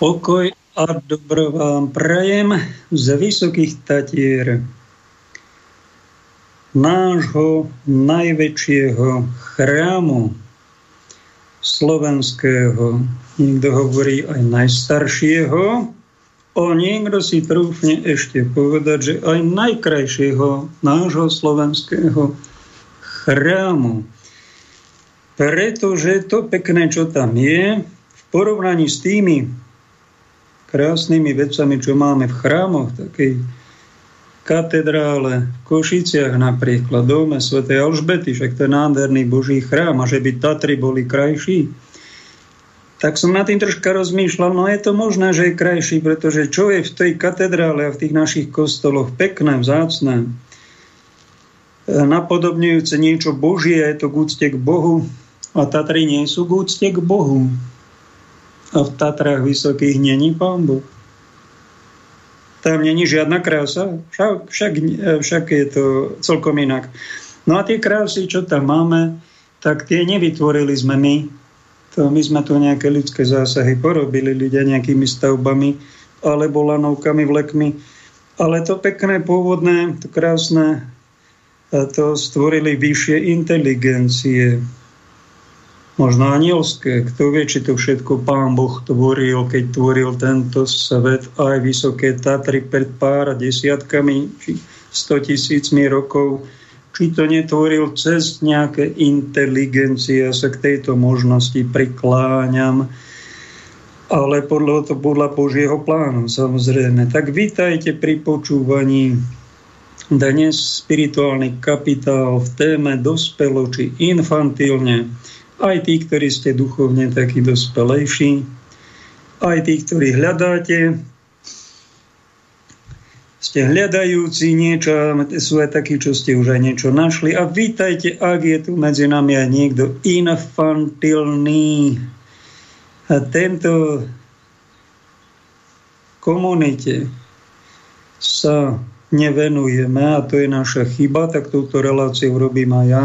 Pokoj a dobro vám prajem z vysokých Tatier nášho najväčšieho chrámu slovenského, niekto hovorí aj najstaršieho, o niekto si trúfne ešte povedať, že aj najkrajšieho nášho slovenského chrámu. Pretože to pekné, čo tam je, v porovnaní s tými krásnymi vecami, čo máme v chrámoch, takej katedrále v Košiciach napríklad, dome Sv. Alžbety, však to je nádherný Boží chrám a že by Tatry boli krajší. Tak som na tým troška rozmýšľal, no je to možné, že je krajší, pretože čo je v tej katedrále a v tých našich kostoloch pekné, vzácne, napodobňujúce niečo Božie, je to k úcte k Bohu a Tatry nie sú k úcte k Bohu. A v Tatrách vysokých není pán Boh. Tam není žiadna krása, však, však, však je to celkom inak. No a tie krásy, čo tam máme, tak tie nevytvorili sme my. To my sme tu nejaké ľudské zásahy porobili ľudia nejakými stavbami alebo lanovkami, vlekmi. Ale to pekné, pôvodné, to krásne, to stvorili vyššie inteligencie možno anielské. Kto vie, či to všetko pán Boh tvoril, keď tvoril tento svet aj vysoké Tatry pred pár desiatkami či sto tisícmi rokov. Či to netvoril cez nejaké inteligencie, ja sa k tejto možnosti prikláňam, ale podľa to podľa Božieho plánu, samozrejme. Tak vítajte pri počúvaní dnes spirituálny kapitál v téme dospelo či infantilne aj tí, ktorí ste duchovne takí dospelejší, aj tí, ktorí hľadáte, ste hľadajúci niečo, sú aj takí, čo ste už aj niečo našli. A vítajte, ak je tu medzi nami aj niekto infantilný. A tento komunite sa nevenujeme a to je naša chyba, tak túto reláciu robím aj ja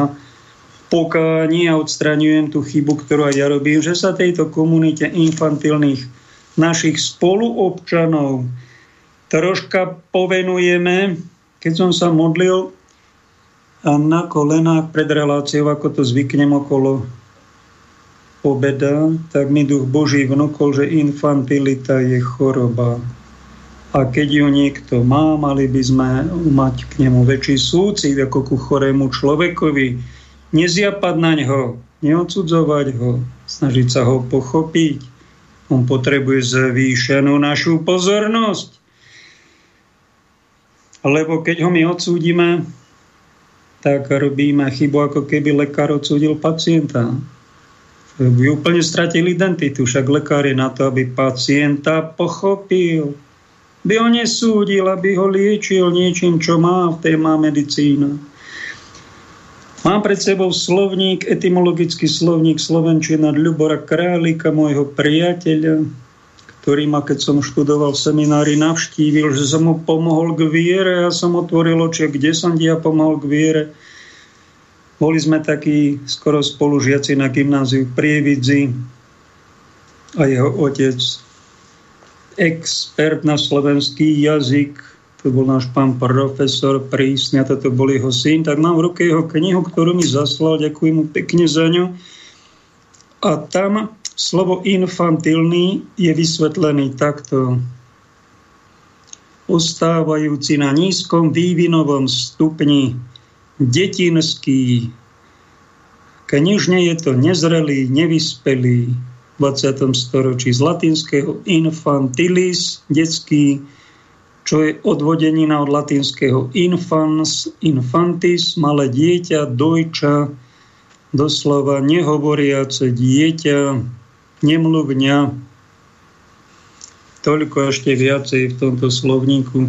pokáni a odstraňujem tú chybu, ktorú aj ja robím, že sa tejto komunite infantilných našich spoluobčanov troška povenujeme. Keď som sa modlil na kolenách pred reláciou, ako to zvyknem okolo obeda, tak mi duch Boží vnúkol, že infantilita je choroba. A keď ju niekto má, mali by sme mať k nemu väčší súcit ako ku chorému človekovi, nezjapať na ňo, neodsudzovať ho, snažiť sa ho pochopiť. On potrebuje zvýšenú našu pozornosť. Lebo keď ho my odsúdime, tak robíme chybu, ako keby lekár odsúdil pacienta. By úplne stratil identitu, však lekár je na to, aby pacienta pochopil. By ho nesúdil, aby ho liečil niečím, čo má v téma medicína. Mám pred sebou slovník, etymologický slovník Slovenčina Ľubora Králika, môjho priateľa, ktorý ma, keď som študoval v seminári, navštívil, že som mu pomohol k viere. Ja som otvoril oči, kde som dia pomohol k viere. Boli sme takí skoro spolužiaci na gymnáziu Prievidzi a jeho otec, expert na slovenský jazyk, to bol náš pán profesor prísny a toto bol jeho syn, tak mám v ruke jeho knihu, ktorú mi zaslal, ďakujem mu pekne za ňu. A tam slovo infantilný je vysvetlený takto. Ostávajúci na nízkom vývinovom stupni, detinský, knižne je to nezrelý, nevyspelý, v 20. storočí z latinského infantilis, detský, čo je odvodenina od latinského infans, infantis, malé dieťa, dojča, doslova nehovoriace dieťa, nemluvňa. Toľko ešte viacej v tomto slovníku.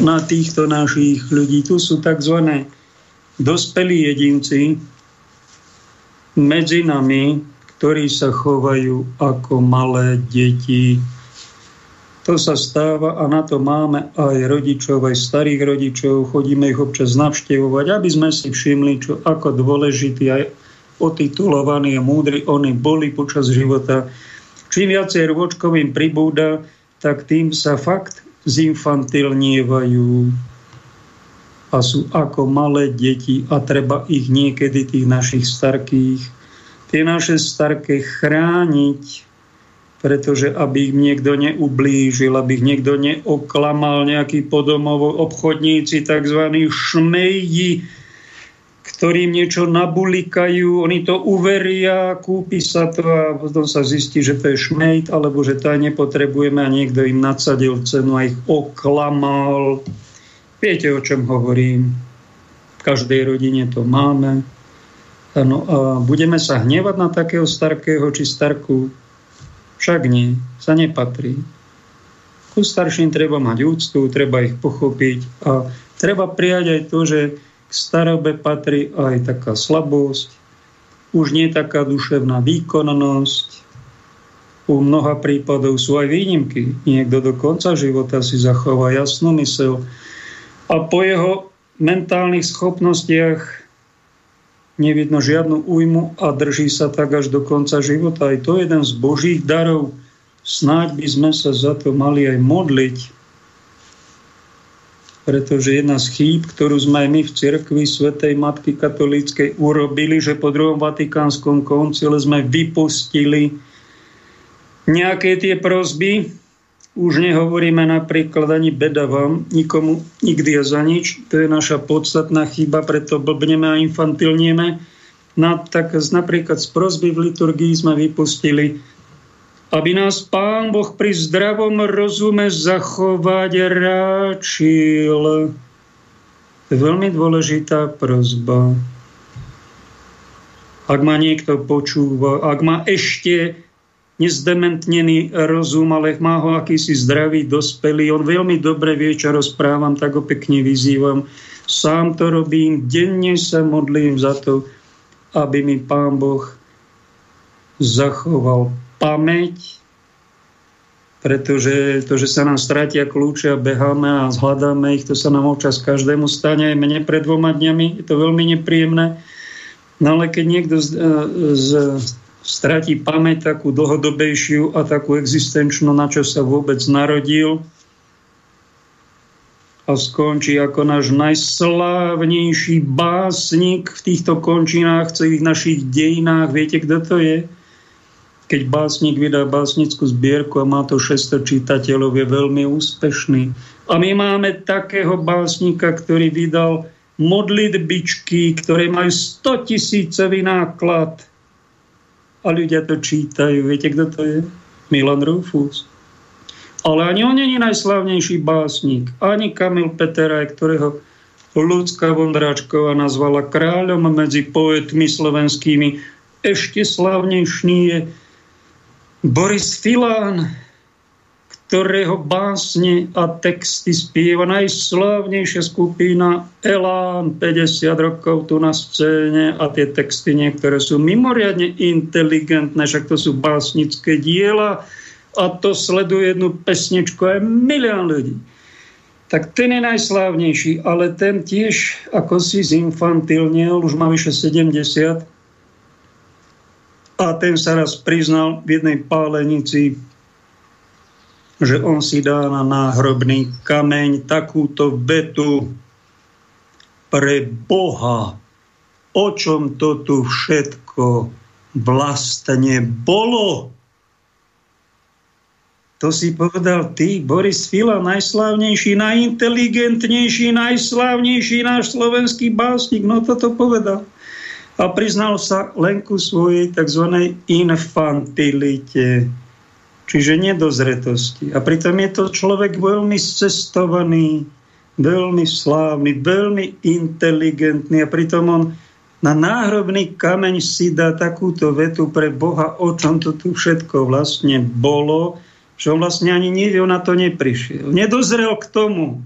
Na týchto našich ľudí tu sú tzv. dospelí jedinci medzi nami, ktorí sa chovajú ako malé deti, to sa stáva a na to máme aj rodičov, aj starých rodičov. Chodíme ich občas navštevovať, aby sme si všimli, čo ako dôležitý aj otitulovaní a múdri oni boli počas života. Čím viacej rôčkovým pribúda, tak tým sa fakt zinfantilnievajú a sú ako malé deti a treba ich niekedy, tých našich starkých, tie naše starké chrániť, pretože aby ich niekto neublížil, aby ich niekto neoklamal, nejakí podomovo obchodníci, tzv. šmejdi, ktorým niečo nabulikajú, oni to uveria, kúpi sa to a potom sa zistí, že to je šmejt, alebo že to aj nepotrebujeme a niekto im nadsadil cenu a ich oklamal. Viete, o čom hovorím. V každej rodine to máme. Ano, a budeme sa hnevať na takého starkého či starku? Však nie, sa nepatrí. Ku starším treba mať úctu, treba ich pochopiť a treba prijať aj to, že k starobe patrí aj taká slabosť, už nie taká duševná výkonnosť. U mnoha prípadov sú aj výnimky. Niekto do konca života si zachová jasnú mysel a po jeho mentálnych schopnostiach nevidno žiadnu újmu a drží sa tak až do konca života. Aj to je jeden z Božích darov. Snáď by sme sa za to mali aj modliť, pretože jedna z chýb, ktorú sme aj my v cirkvi Svetej Matky Katolíckej urobili, že po druhom Vatikánskom koncile sme vypustili nejaké tie prozby, už nehovoríme napríklad ani beda vám, nikomu nikdy a za nič. To je naša podstatná chyba, preto blbneme a infantilnieme. Na, tak napríklad z prozby v liturgii sme vypustili, aby nás Pán Boh pri zdravom rozume zachovať ráčil. To je veľmi dôležitá prozba. Ak ma niekto počúva, ak ma ešte nezdementnený rozum, ale má ho akýsi zdravý, dospelý. On veľmi dobre vie, čo rozprávam, tak ho pekne vyzývam. Sám to robím, denne sa modlím za to, aby mi Pán Boh zachoval pamäť, pretože to, že sa nám stratia kľúče a beháme a zhľadáme ich, to sa nám občas každému stane, aj mene pred dvoma dňami, je to veľmi nepríjemné. No ale keď niekto z, z stratí pamäť takú dlhodobejšiu a takú existenčnú, na čo sa vôbec narodil a skončí ako náš najslávnejší básnik v týchto končinách, celých našich dejinách. Viete, kto to je? Keď básnik vydá básnickú zbierku a má to 600 čitateľov, je veľmi úspešný. A my máme takého básnika, ktorý vydal modlitbičky, ktoré majú 100 tisícový náklad – a ľudia to čítajú. Viete, kto to je? Milan Rufus. Ale ani on není najslavnejší básnik. Ani Kamil Peteraj, ktorého ľudská Vondráčková nazvala kráľom medzi poetmi slovenskými. Ešte slavnejší je Boris Filán, ktorého básne a texty spieva najslávnejšia skupina Elán 50 rokov tu na scéne a tie texty niektoré sú mimoriadne inteligentné, však to sú básnické diela a to sleduje jednu pesničku aj milión ľudí. Tak ten je najslávnejší, ale ten tiež ako si zinfantilnil, už má vyše 70 a ten sa raz priznal v jednej pálenici že on si dá na náhrobný kameň takúto vetu pre Boha. O čom to tu všetko vlastne bolo? To si povedal ty, Boris Fila, najslávnejší, najinteligentnejší, najslávnejší náš slovenský básnik. No toto povedal. A priznal sa len ku svojej tzv. infantilite čiže nedozretosti. A pritom je to človek veľmi cestovaný, veľmi slávny, veľmi inteligentný a pritom on na náhrobný kameň si dá takúto vetu pre Boha, o čom to tu všetko vlastne bolo, že on vlastne ani nevie, na to neprišiel. Nedozrel k tomu.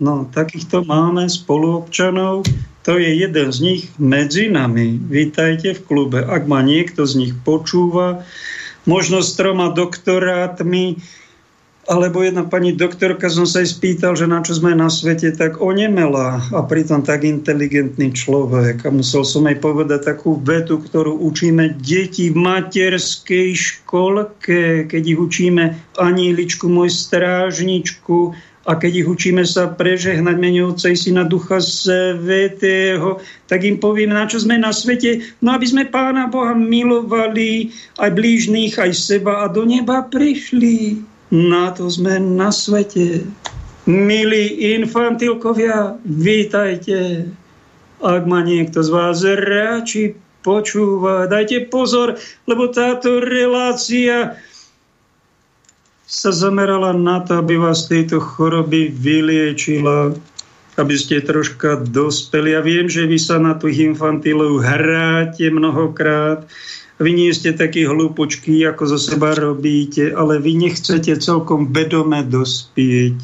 No, takýchto máme spoluobčanov, to je jeden z nich medzi nami. Vítajte v klube. Ak ma niekto z nich počúva, možno s troma doktorátmi Alebo jedna pani doktorka, som sa aj spýtal, že na čo sme na svete, tak onemela a pritom tak inteligentný človek. A musel som jej povedať takú vetu, ktorú učíme deti v materskej školke, keď ich učíme aníličku, môj strážničku, a keď ich učíme sa prežehnať menujúcej si na Ducha Svetého, tak im poviem, na čo sme na svete, no aby sme Pána Boha milovali, aj blížných, aj seba a do neba prišli. Na to sme na svete. Milí infantilkovia, vítajte. Ak ma niekto z vás ráči počúva, dajte pozor, lebo táto relácia sa zamerala na to, aby vás tejto choroby vyliečila, aby ste troška dospeli. Ja viem, že vy sa na tých infantilov hráte mnohokrát. Vy nie ste takí hlúpočky, ako zo seba robíte, ale vy nechcete celkom vedome dospieť.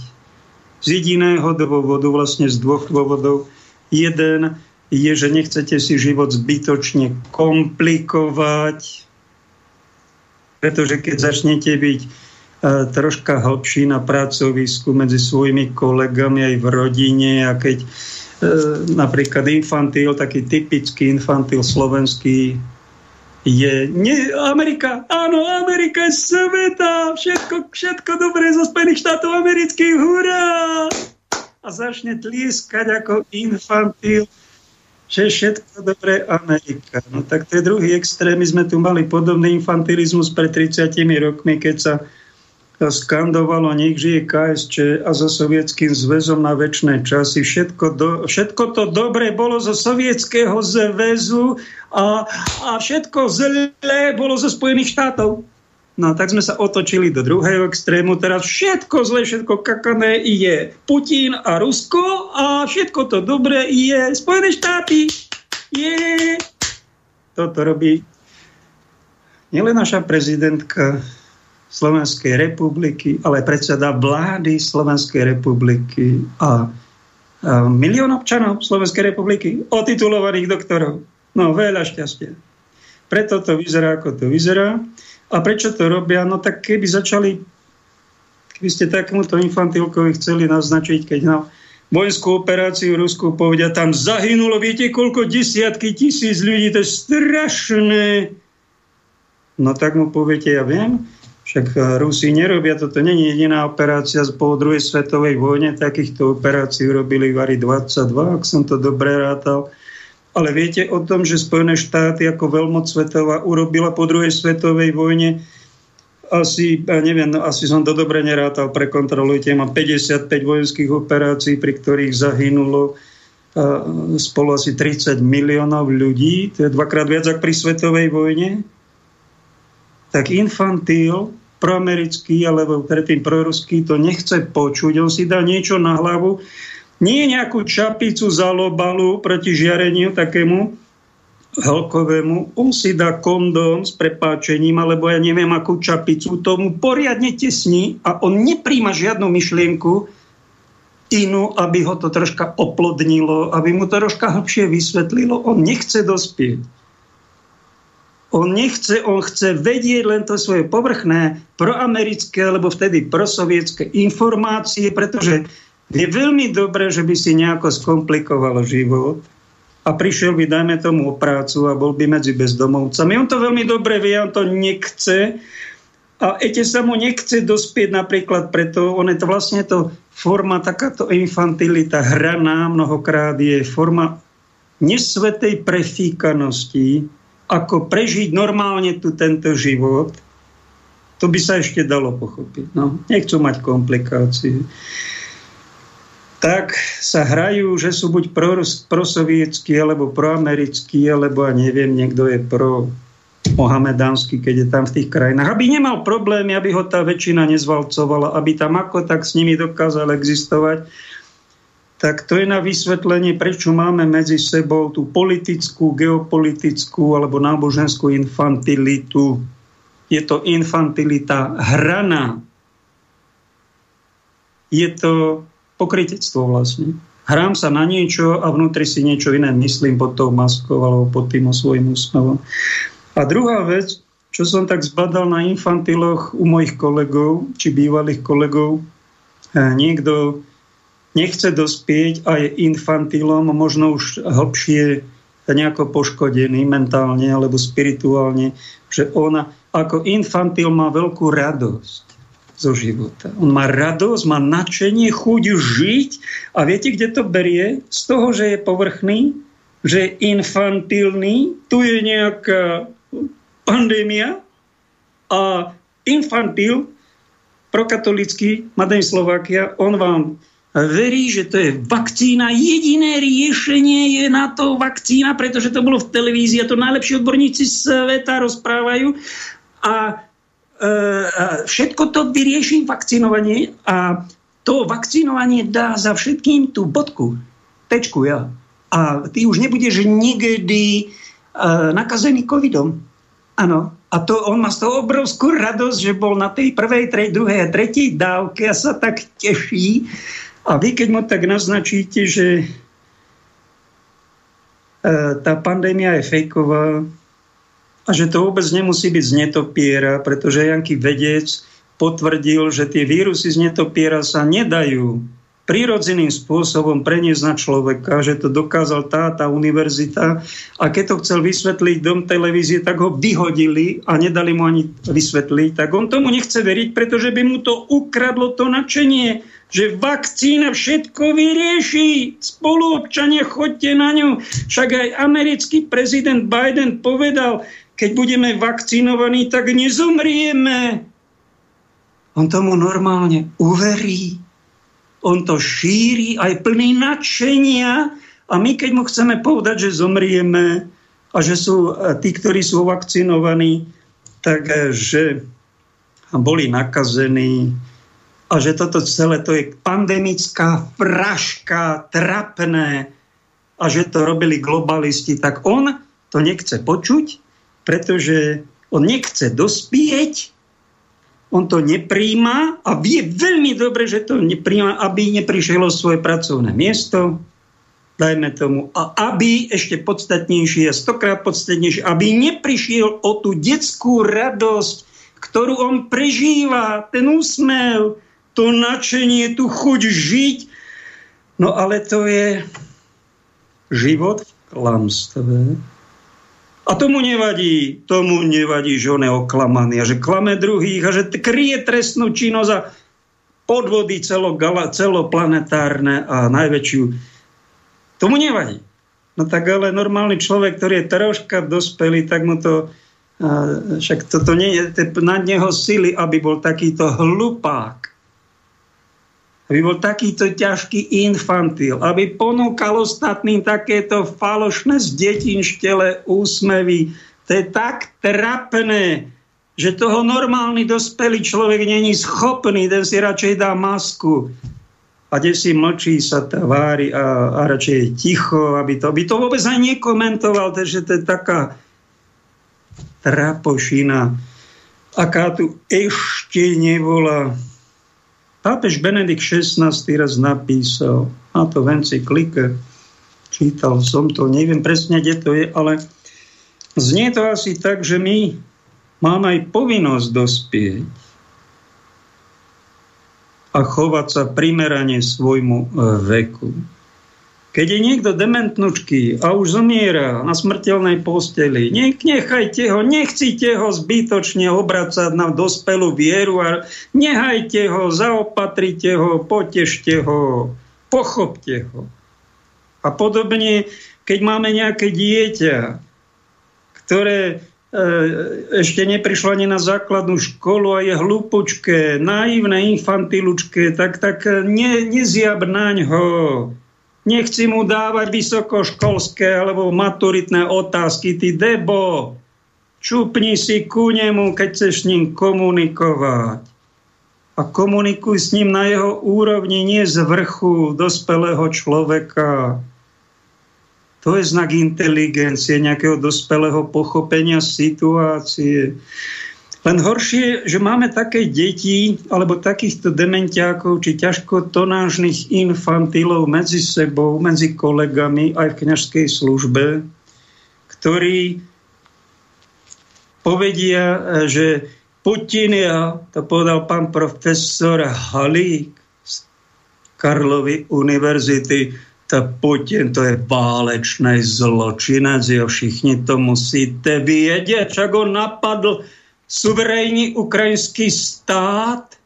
Z jediného dôvodu, vlastne z dvoch dôvodov. Jeden je, že nechcete si život zbytočne komplikovať, pretože keď začnete byť troška hlbší na pracovisku medzi svojimi kolegami aj v rodine a keď e, napríklad infantil, taký typický infantil slovenský je nie, Amerika, áno, Amerika je sveta, všetko, všetko dobré zo Spojených štátov amerických, hurá! A začne tlieskať ako infantil, že všetko dobré Amerika. No tak to je druhý extrém. My sme tu mali podobný infantilizmus pred 30 rokmi, keď sa skandovalo nech žije KSČ a so sovietským zväzom na väčšie časy. Všetko, do, všetko to dobre bolo zo sovietského zväzu a, a všetko zlé bolo zo Spojených štátov. No tak sme sa otočili do druhého extrému. Teraz všetko zlé, všetko kakané je Putin a Rusko a všetko to dobré je Spojené štáty. Je. Toto robí nielen naša prezidentka, Slovenskej republiky, ale predseda vlády Slovenskej republiky a, a milión občanov Slovenskej republiky, otitulovaných doktorov. No, veľa šťastia. Preto to vyzerá, ako to vyzerá. A prečo to robia? No tak keby začali, keby ste takémuto infantilkovi chceli naznačiť, keď na vojenskú operáciu Rusku povedia, tam zahynulo, viete, koľko desiatky tisíc ľudí, to je strašné. No tak mu poviete, ja viem, však eh, Rusi nerobia, toto. Není jediná operácia po druhej svetovej vojne, takýchto operácií robili Vary 22, ak som to dobre rátal. Ale viete o tom, že Spojené štáty ako veľmoc svetová urobila po druhej svetovej vojne? Asi, ja neviem, no, asi som to dobre nerátal, prekontrolujte, mám 55 vojenských operácií, pri ktorých zahynulo uh, spolu asi 30 miliónov ľudí, to je dvakrát viac ako pri svetovej vojne tak infantil proamerický alebo predtým proruský to nechce počuť. On si dá niečo na hlavu, nie nejakú čapicu za lobalu proti žiareniu takému helkovému, on si dá kondóm s prepáčením, alebo ja neviem akú čapicu, tomu poriadne tesní a on nepríjma žiadnu myšlienku inú, aby ho to troška oplodnilo, aby mu to troška hlbšie vysvetlilo. On nechce dospieť. On nechce, on chce vedieť len to svoje povrchné proamerické alebo vtedy prosovietské informácie, pretože je veľmi dobré, že by si nejako skomplikovalo život a prišiel by, dajme tomu, o prácu a bol by medzi bezdomovcami. On to veľmi dobre vie, on to nechce a ešte sa mu nechce dospieť napríklad preto, on je to vlastne to forma, takáto infantilita, hraná mnohokrát je forma nesvetej prefíkanosti, ako prežiť normálne tu tento život, to by sa ešte dalo pochopiť. No, nechcú mať komplikácie. Tak sa hrajú, že sú buď prosovietskí, alebo proamerickí, alebo ja neviem, niekto je pro mohamedánsky, keď je tam v tých krajinách. Aby nemal problémy, aby ho tá väčšina nezvalcovala, aby tam ako tak s nimi dokázal existovať tak to je na vysvetlenie, prečo máme medzi sebou tú politickú, geopolitickú alebo náboženskú infantilitu. Je to infantilita hraná. Je to pokrytectvo vlastne. Hrám sa na niečo a vnútri si niečo iné myslím pod tou maskou alebo pod tým svojím úsmevom. A druhá vec, čo som tak zbadal na infantiloch u mojich kolegov, či bývalých kolegov, niekto nechce dospieť a je infantilom, možno už hlbšie nejako poškodený mentálne alebo spirituálne, že on ako infantil má veľkú radosť zo života. On má radosť, má nadšenie, chuť žiť a viete, kde to berie? Z toho, že je povrchný, že je infantilný, tu je nejaká pandémia a infantil prokatolický Madej Slovakia, on vám verí, že to je vakcína. Jediné riešenie je na to vakcína, pretože to bolo v televízii a to najlepší odborníci sveta rozprávajú. A, e, všetko to vyrieši vakcinovanie a to vakcinovanie dá za všetkým tú bodku, tečku, ja. A ty už nebudeš nikdy uh, nakazený covidom. Áno. A to, on má z toho obrovskú radosť, že bol na tej prvej, trej, druhej a tretej dávke a sa tak teší. A vy, keď mu tak naznačíte, že e, tá pandémia je fejková a že to vôbec nemusí byť z netopiera, pretože Janky vedec potvrdil, že tie vírusy z netopiera sa nedajú prirodzeným spôsobom preniesť na človeka, že to dokázal tá, tá univerzita. A keď to chcel vysvetliť dom televízie, tak ho vyhodili a nedali mu ani vysvetliť. Tak on tomu nechce veriť, pretože by mu to ukradlo to nadšenie, že vakcína všetko vyrieši. Spoluobčania, chodte na ňu. Však aj americký prezident Biden povedal, keď budeme vakcinovaní, tak nezomrieme. On tomu normálne uverí on to šíri aj plný nadšenia a my keď mu chceme povedať, že zomrieme a že sú e, tí, ktorí sú vakcinovaní, takže boli nakazení a že toto celé to je pandemická fraška, trapné a že to robili globalisti, tak on to nechce počuť, pretože on nechce dospieť on to nepríjma a vie veľmi dobre, že to nepríjma, aby neprišlo svoje pracovné miesto, dajme tomu, a aby ešte podstatnejšie, stokrát podstatnejšie, aby neprišiel o tú detskú radosť, ktorú on prežíva, ten úsmev, to nadšenie, tú chuť žiť. No ale to je život v klamstve, a tomu nevadí, tomu nevadí, že on je oklamaný a že klame druhých a že kryje trestnú činnosť a podvody celogala, celoplanetárne a najväčšiu. Tomu nevadí. No tak ale normálny človek, ktorý je troška dospelý, tak mu to však toto nie je na neho sily, aby bol takýto hlupák aby bol takýto ťažký infantil, aby ponúkal ostatným takéto falošné z detinštele úsmevy. To je tak trapné, že toho normálny dospelý človek není schopný, ten si radšej dá masku. A kde si mlčí, sa tvári a, a radšej je ticho, aby to, aby to vôbec aj nekomentoval, takže to je taká trapošina, aká tu ešte nebola Pápež Benedikt XVI raz napísal, a to v encyklike, čítal som to, neviem presne, kde to je, ale znie to asi tak, že my máme aj povinnosť dospieť a chovať sa primerane svojmu e, veku. Keď je niekto dementnučký a už zomiera na smrteľnej posteli, nech, nechajte ho, nechcite ho zbytočne obracať na dospelú vieru a nechajte ho, zaopatrite ho, potešte ho, pochopte ho. A podobne, keď máme nejaké dieťa, ktoré e, ešte neprišlo ani na základnú školu a je hlupučké, naivné, infantilučké, tak, tak ne, nezjab naň ho Nechci mu dávať vysokoškolské alebo maturitné otázky. Ty debo, čupni si ku nemu, keď chceš s ním komunikovať. A komunikuj s ním na jeho úrovni, nie z vrchu dospelého človeka. To je znak inteligencie, nejakého dospelého pochopenia situácie. Len horšie, že máme také deti alebo takýchto dementiákov či ťažko tonážnych infantilov medzi sebou, medzi kolegami aj v kniažskej službe, ktorí povedia, že Putin, ja, to povedal pán profesor Halík z Karlovy univerzity, to Putin to je válečný zločinec, jo, všichni to musíte vědět, čak on napadl suverénny ukrajinský stát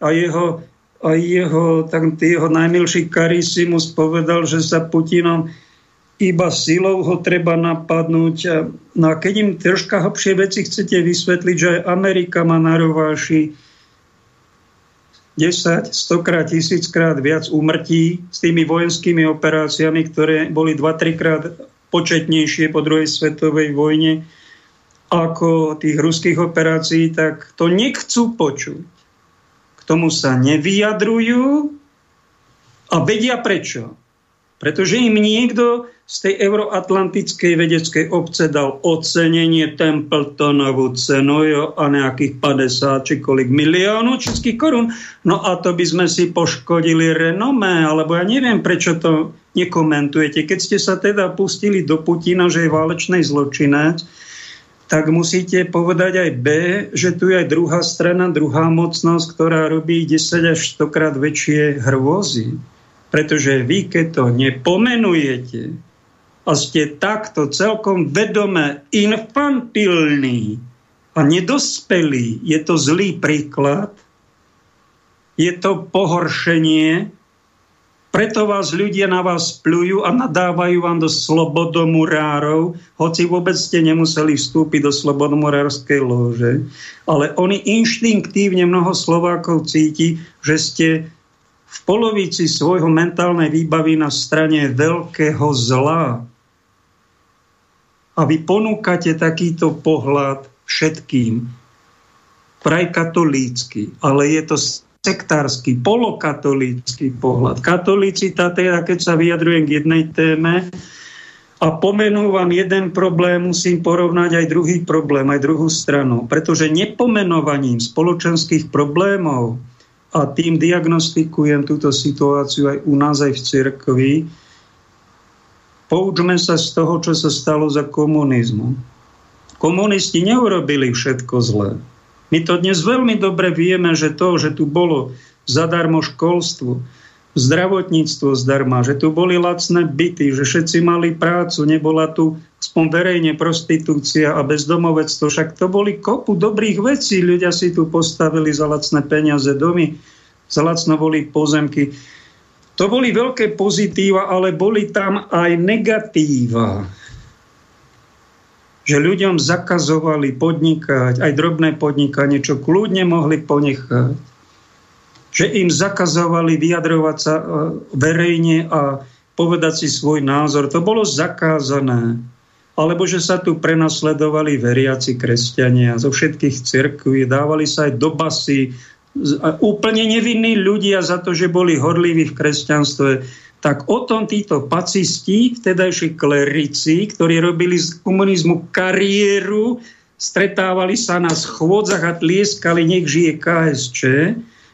a jeho, a jeho, tak jeho najmilší Karisimus povedal, že sa Putinom iba silou ho treba napadnúť. No a keď im troška hlbšie veci chcete vysvetliť, že aj Amerika má na rováši 10, 100 krát, 1000 krát viac úmrtí s tými vojenskými operáciami, ktoré boli 2-3 krát početnejšie po druhej svetovej vojne ako tých ruských operácií, tak to nechcú počuť. K tomu sa nevyjadrujú a vedia prečo. Pretože im niekto z tej euroatlantickej vedeckej obce dal ocenenie Templetonovú cenu jo, a nejakých 50 či kolik miliónov českých korún. No a to by sme si poškodili renomé, alebo ja neviem, prečo to nekomentujete. Keď ste sa teda pustili do Putina, že je válečný zločinec, tak musíte povedať aj B, že tu je aj druhá strana, druhá mocnosť, ktorá robí 10 až 100 krát väčšie hrôzy. Pretože vy, keď to nepomenujete a ste takto celkom vedome infantilní a nedospelí, je to zlý príklad, je to pohoršenie, preto vás ľudia na vás plujú a nadávajú vám do slobodomurárov, hoci vôbec ste nemuseli vstúpiť do slobodomurárskej lože. Ale oni inštinktívne mnoho Slovákov cíti, že ste v polovici svojho mentálnej výbavy na strane veľkého zla. A vy ponúkate takýto pohľad všetkým. Praj katolícky, ale je to sektársky, polokatolícky pohľad. Katolicita teda, keď sa vyjadrujem k jednej téme a pomenúvam jeden problém, musím porovnať aj druhý problém, aj druhú stranu. Pretože nepomenovaním spoločenských problémov a tým diagnostikujem túto situáciu aj u nás, aj v cirkvi. Poučme sa z toho, čo sa stalo za komunizmu. Komunisti neurobili všetko zlé. My to dnes veľmi dobre vieme, že to, že tu bolo zadarmo školstvo, zdravotníctvo zdarma, že tu boli lacné byty, že všetci mali prácu, nebola tu aspoň verejne prostitúcia a bezdomovectvo. Však to boli kopu dobrých vecí. Ľudia si tu postavili za lacné peniaze domy, za lacno boli pozemky. To boli veľké pozitíva, ale boli tam aj negatíva. Že ľuďom zakazovali podnikať, aj drobné podnikanie, čo kľudne mohli ponechať že im zakazovali vyjadrovať sa e, verejne a povedať si svoj názor. To bolo zakázané. Alebo že sa tu prenasledovali veriaci kresťania zo všetkých cirkví, dávali sa aj do basy úplne nevinní ľudia za to, že boli horliví v kresťanstve. Tak o tom títo pacisti, vtedajší klerici, ktorí robili z komunizmu kariéru, stretávali sa na schôdzach a tlieskali, nech žije KSČ,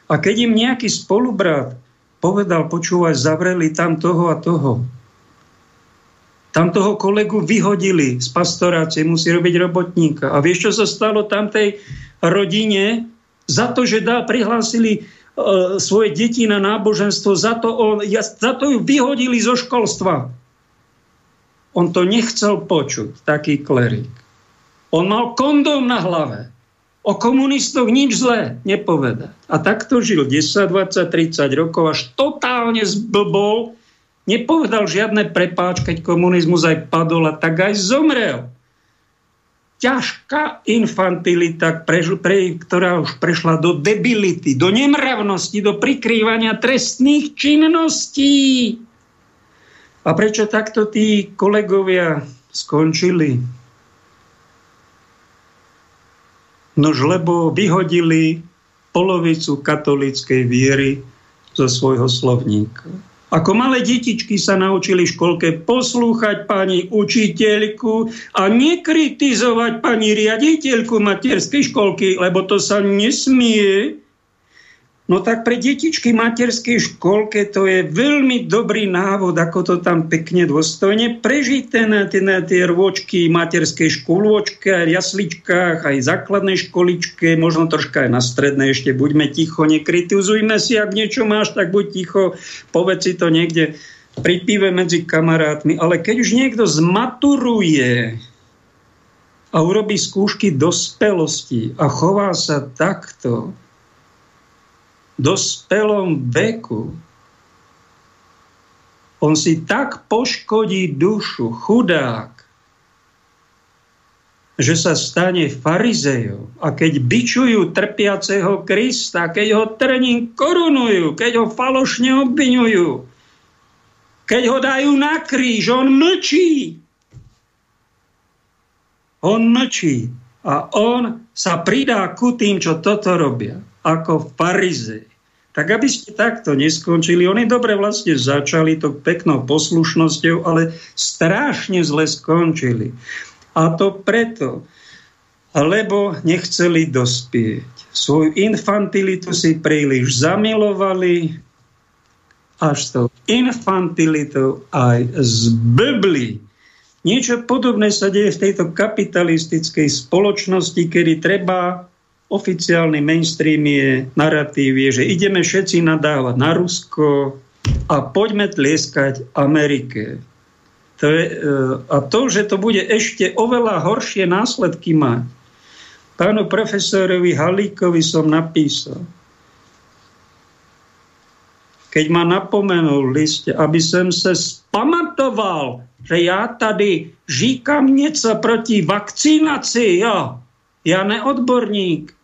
a keď im nejaký spolubrat povedal, počúvaj, zavreli tam toho a toho, tam toho kolegu vyhodili z pastorácie, musí robiť robotníka. A vieš, čo sa stalo tam tej rodine? Za to, že dá, prihlásili svoje deti na náboženstvo, za to, on, ja, za to ju vyhodili zo školstva. On to nechcel počuť, taký klerik. On mal kondóm na hlave o komunistoch nič zlé nepovedať. A takto žil 10, 20, 30 rokov, až totálne zblbol, nepovedal žiadne prepáč, keď komunizmus aj padol a tak aj zomrel. Ťažká infantilita, pre, pre, ktorá už prešla do debility, do nemravnosti, do prikrývania trestných činností. A prečo takto tí kolegovia skončili? Nož lebo vyhodili polovicu katolíckej viery zo svojho slovníka. Ako malé detičky sa naučili v školke poslúchať pani učiteľku a nekritizovať pani riaditeľku materskej školky, lebo to sa nesmie. No tak pre detičky materskej školke to je veľmi dobrý návod, ako to tam pekne dôstojne prežiť tie, na tie rôčky materskej škôlôčke, aj jasličkách, aj základnej školičke, možno troška aj na strednej ešte. Buďme ticho, nekritizujme si, ak niečo máš, tak buď ticho, povedz si to niekde pri pive medzi kamarátmi. Ale keď už niekto zmaturuje a urobí skúšky dospelosti a chová sa takto, dospelom veku, on si tak poškodí dušu, chudák, že sa stane farizejou. A keď bičujú trpiaceho Krista, keď ho trním korunujú, keď ho falošne obvinujú, keď ho dajú na kríž, on mlčí. On mlčí. A on sa pridá ku tým, čo toto robia ako farizej. Tak aby ste takto neskončili, oni dobre vlastne začali to peknou poslušnosťou, ale strašne zle skončili. A to preto, lebo nechceli dospieť. Svoju infantilitu si príliš zamilovali, až to infantilitou aj zblbli. Niečo podobné sa deje v tejto kapitalistickej spoločnosti, kedy treba oficiálny mainstream je, narratív je, že ideme všetci nadávať na Rusko a poďme tlieskať Amerike. To je, e, a to, že to bude ešte oveľa horšie následky mať. Pánu profesorovi Halíkovi som napísal, keď ma napomenul v liste, aby som sa spamatoval, že ja tady říkam něco proti vakcinaci, jo. Ja neodborník.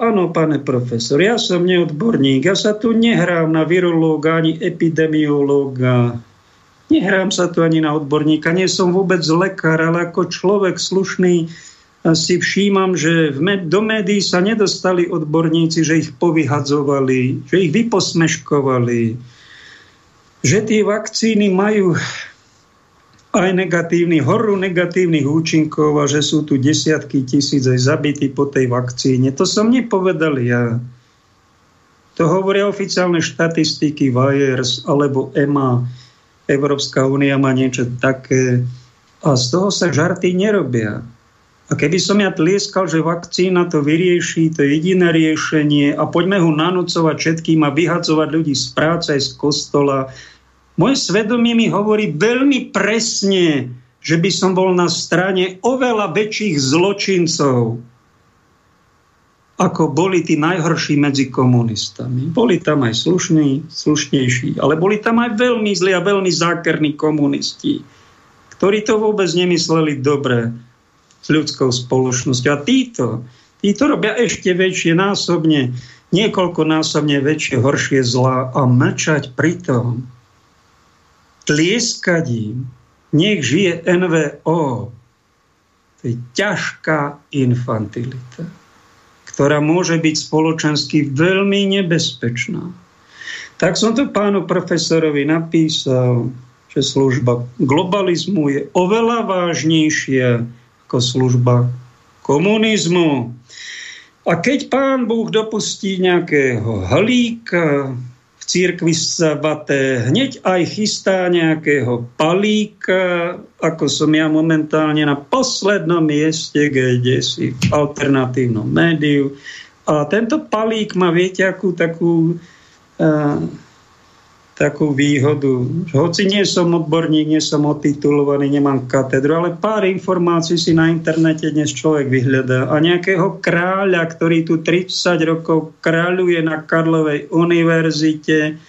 Áno, pane profesor, ja som neodborník. Ja sa tu nehrám na virológa ani epidemiológa. Nehrám sa tu ani na odborníka. Nie som vôbec lekár, ale ako človek slušný si všímam, že do médií sa nedostali odborníci, že ich povyhadzovali, že ich vyposmeškovali, že tie vakcíny majú aj negatívny, horú negatívnych účinkov a že sú tu desiatky tisíc aj zabití po tej vakcíne. To som nepovedal ja. To hovoria oficiálne štatistiky Wires alebo EMA. Európska únia má niečo také. A z toho sa žarty nerobia. A keby som ja tlieskal, že vakcína to vyrieši, to je jediné riešenie a poďme ho nanúcovať všetkým a vyhadzovať ľudí z práce, z kostola, moje svedomie mi hovorí veľmi presne, že by som bol na strane oveľa väčších zločincov, ako boli tí najhorší medzi komunistami. Boli tam aj slušní, slušnejší, ale boli tam aj veľmi zlí a veľmi zákerní komunisti, ktorí to vôbec nemysleli dobre s ľudskou spoločnosťou. A títo, títo robia ešte väčšie násobne, niekoľkonásobne väčšie, horšie zlá a mlčať pritom tlieskať im, nech žije NVO. To je ťažká infantilita, ktorá môže byť spoločensky veľmi nebezpečná. Tak som to pánu profesorovi napísal, že služba globalizmu je oveľa vážnejšia ako služba komunizmu. A keď pán Búh dopustí nejakého halíka, církvi svaté hneď aj chystá nejakého palíka, ako som ja momentálne na poslednom mieste, kde si v alternatívnom médiu. A tento palík má, viete, akú takú uh, takú výhodu. Hoci nie som odborník, nie som otitulovaný, nemám katedru, ale pár informácií si na internete dnes človek vyhľadá. A nejakého kráľa, ktorý tu 30 rokov kráľuje na Karlovej univerzite,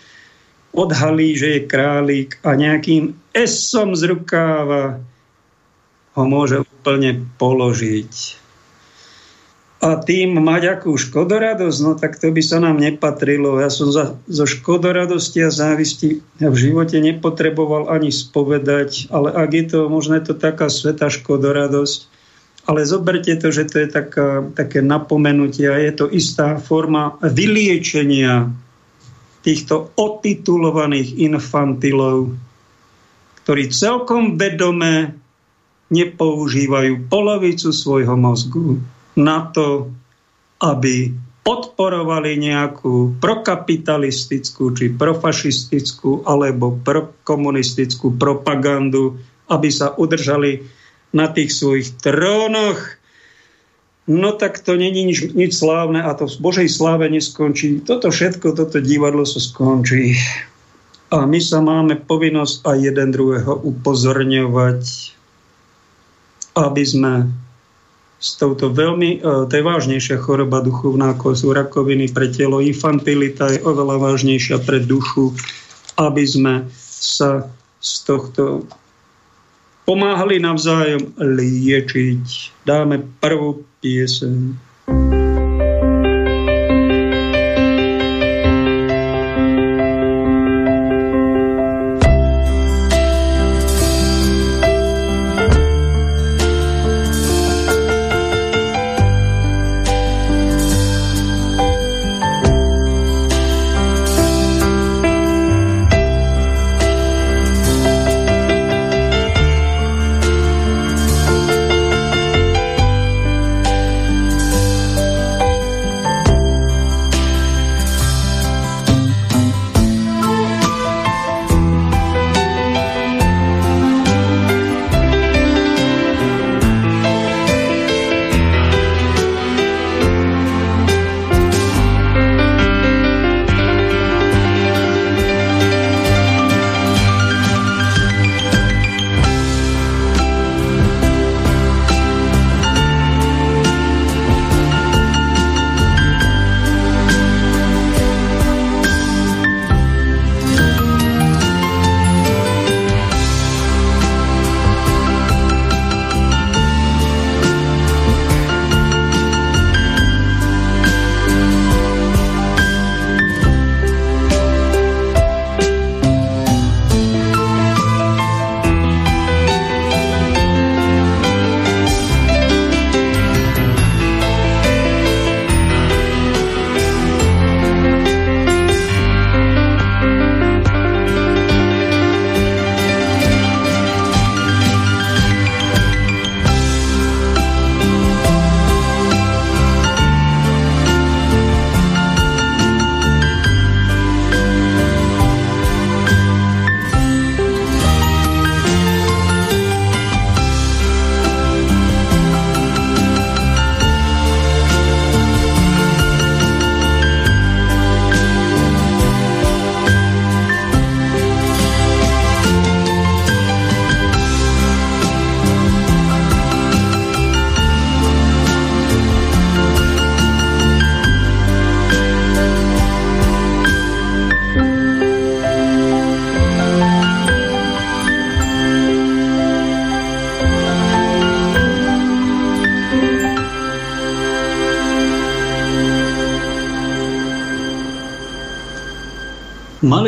odhalí, že je králik a nejakým esom z rukáva ho môže úplne položiť a tým mať akú škodoradosť, no tak to by sa nám nepatrilo. Ja som za, zo škodoradosti a závisti v živote nepotreboval ani spovedať, ale ak je to možno je to taká sveta škodoradosť, ale zoberte to, že to je taká, také napomenutie a je to istá forma vyliečenia týchto otitulovaných infantilov, ktorí celkom vedome nepoužívajú polovicu svojho mozgu na to, aby podporovali nejakú prokapitalistickú či profašistickú alebo prokomunistickú propagandu, aby sa udržali na tých svojich trónoch, no tak to není nič, nič slávne a to v Božej sláve neskončí. Toto všetko, toto divadlo sa skončí. A my sa máme povinnosť aj jeden druhého upozorňovať, aby sme s touto veľmi, e, to je vážnejšia choroba duchovná, ako sú rakoviny pre telo. Infantilita je oveľa vážnejšia pre dušu, aby sme sa z tohto pomáhali navzájom liečiť. Dáme prvú pieseň.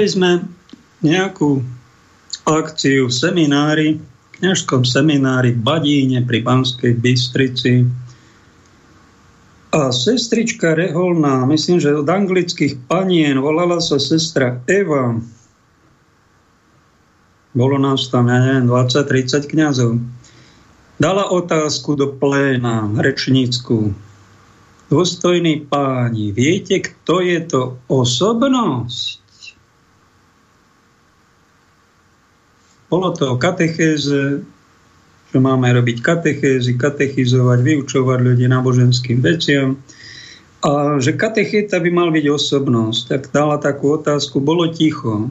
Mali sme nejakú akciu v seminári, v kniažskom seminári v Badíne pri Banskej Bystrici. A sestrička Reholná, myslím, že od anglických panien, volala sa sestra Eva. Bolo nás tam, ja neviem, 20-30 kniazov. Dala otázku do pléna rečnícku. Dôstojní páni, viete, kto je to osobnosť? Bolo to o katechéze, že máme robiť katechézy, katechizovať, vyučovať ľudí náboženským veciam. A že katechéta by mal byť osobnosť. Tak dala takú otázku, bolo ticho.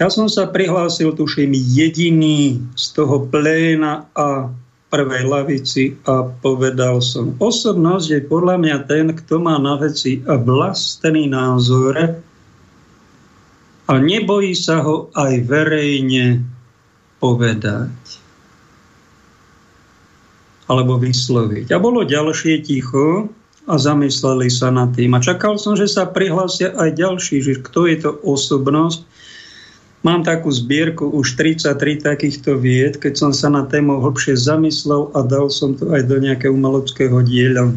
Ja som sa prihlásil, tuším, jediný z toho pléna a prvej lavici a povedal som, osobnosť je podľa mňa ten, kto má na veci vlastný názor a nebojí sa ho aj verejne povedať alebo vysloviť. A bolo ďalšie ticho a zamysleli sa nad tým. A čakal som, že sa prihlásia aj ďalší, že kto je to osobnosť. Mám takú zbierku už 33 takýchto vied, keď som sa na tému hlbšie zamyslel a dal som to aj do nejakého umeleckého diela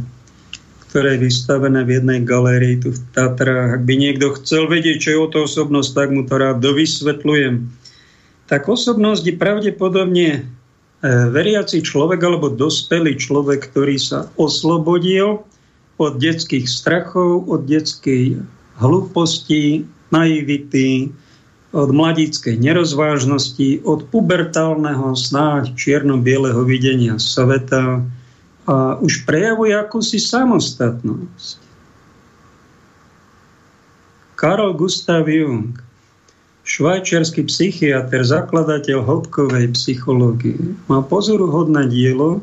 ktoré je vystavené v jednej galérii tu v Tatrách. Ak by niekto chcel vedieť, čo je o to osobnosť, tak mu to rád dovysvetľujem. Tak osobnosť je pravdepodobne e, veriaci človek alebo dospelý človek, ktorý sa oslobodil od detských strachov, od detskej hlúposti, naivity, od mladíckej nerozvážnosti, od pubertálneho snáď čierno-bieleho videnia sveta a už prejavuje akúsi samostatnosť. Karol Gustav Jung, švajčiarsky psychiatr, zakladateľ hĺbkovej psychológie, má pozoruhodné dielo,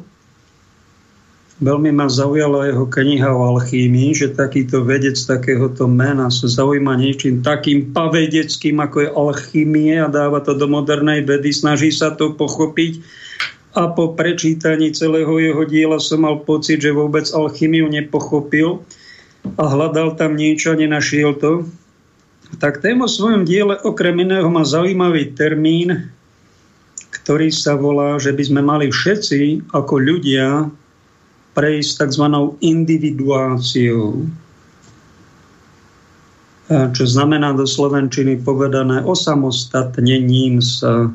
Veľmi ma zaujala jeho kniha o alchímii, že takýto vedec takéhoto mena sa zaujíma niečím takým pavedeckým, ako je alchímie a dáva to do modernej vedy, snaží sa to pochopiť. A po prečítaní celého jeho diela som mal pocit, že vôbec alchýmiu nepochopil a hľadal tam niečo nenašiel to. Tak téma o svojom diele okrem iného má zaujímavý termín, ktorý sa volá, že by sme mali všetci ako ľudia prejsť tzv. individuáciou, čo znamená do Slovenčiny povedané osamostatnením sa.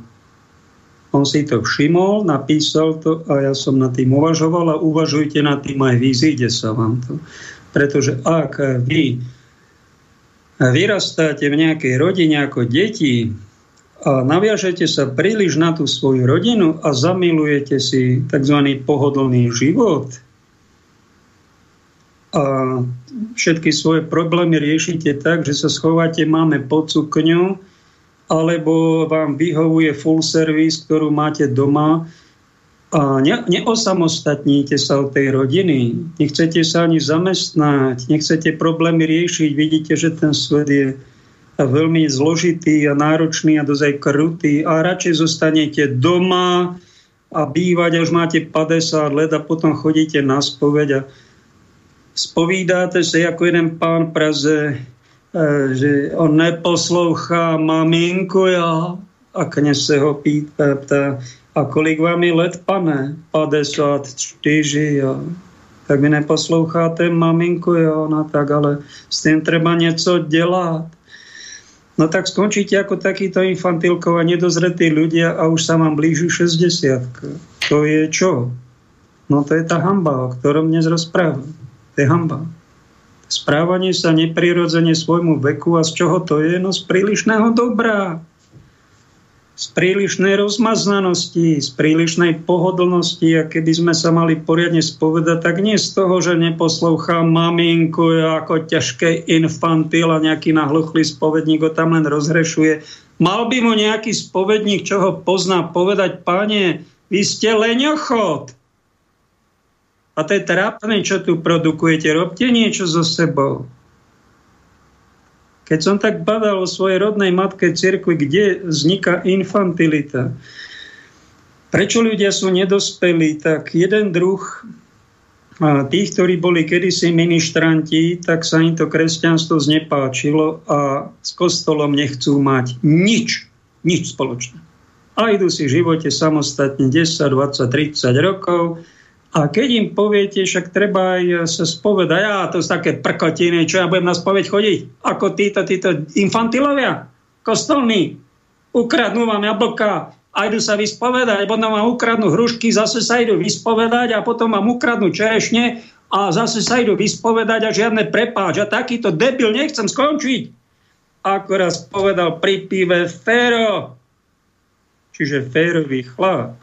On si to všimol, napísal to a ja som nad tým uvažoval a uvažujte nad tým aj vy, zíde sa vám to. Pretože ak vy vyrastáte v nejakej rodine ako deti a naviažete sa príliš na tú svoju rodinu a zamilujete si tzv. pohodlný život, a všetky svoje problémy riešite tak, že sa schováte máme pod cukňu, alebo vám vyhovuje full service, ktorú máte doma a ne, neosamostatníte sa od tej rodiny. Nechcete sa ani zamestnať, nechcete problémy riešiť. Vidíte, že ten svet je veľmi zložitý a náročný a dosť aj krutý a radšej zostanete doma a bývať, až máte 50 let a potom chodíte na spoveď a Spovídáte sa ako jeden pán Praze, e, že on neposlouchá maminku ja, a kněz se ho pýta, a kolik vám je let, pane? 54, jo. Tak vy neposloucháte maminku, jo, no tak ale s tým treba něco dělat. No tak skončíte ako takýto infantilkov a nedozretí ľudia a už sa vám blížu 60. To je čo? No to je tá hamba, o ktorom dnes rozprávam. To je hamba. Správanie sa neprirodzene svojmu veku a z čoho to je? No z prílišného dobrá. Z prílišnej rozmaznanosti, z prílišnej pohodlnosti a keby sme sa mali poriadne spovedať, tak nie z toho, že neposlouchám maminku ako ťažké infantil a nejaký nahluchlý spovedník ho tam len rozhrešuje. Mal by mu nejaký spovedník, čo ho pozná, povedať, páne, vy ste leňochod, a to je trápne, čo tu produkujete. Robte niečo so sebou. Keď som tak badal o svojej rodnej matke cirkvi, kde vzniká infantilita, prečo ľudia sú nedospelí, tak jeden druh tých, ktorí boli kedysi ministranti, tak sa im to kresťanstvo znepáčilo a s kostolom nechcú mať nič, nič spoločné. A idú si v živote samostatne 10, 20, 30 rokov, a keď im poviete, však treba aj sa spovedať, a to sú také prkotiny, čo ja budem na spoveď chodiť, ako títo, títo infantilovia, kostolní, ukradnú vám jablka a idú sa vyspovedať, potom vám ukradnú hrušky, zase sa idú vyspovedať a potom vám ukradnú čerešne a zase sa idú vyspovedať a žiadne prepáč. A takýto debil nechcem skončiť. Ako raz povedal pri pive Fero, čiže férový chlap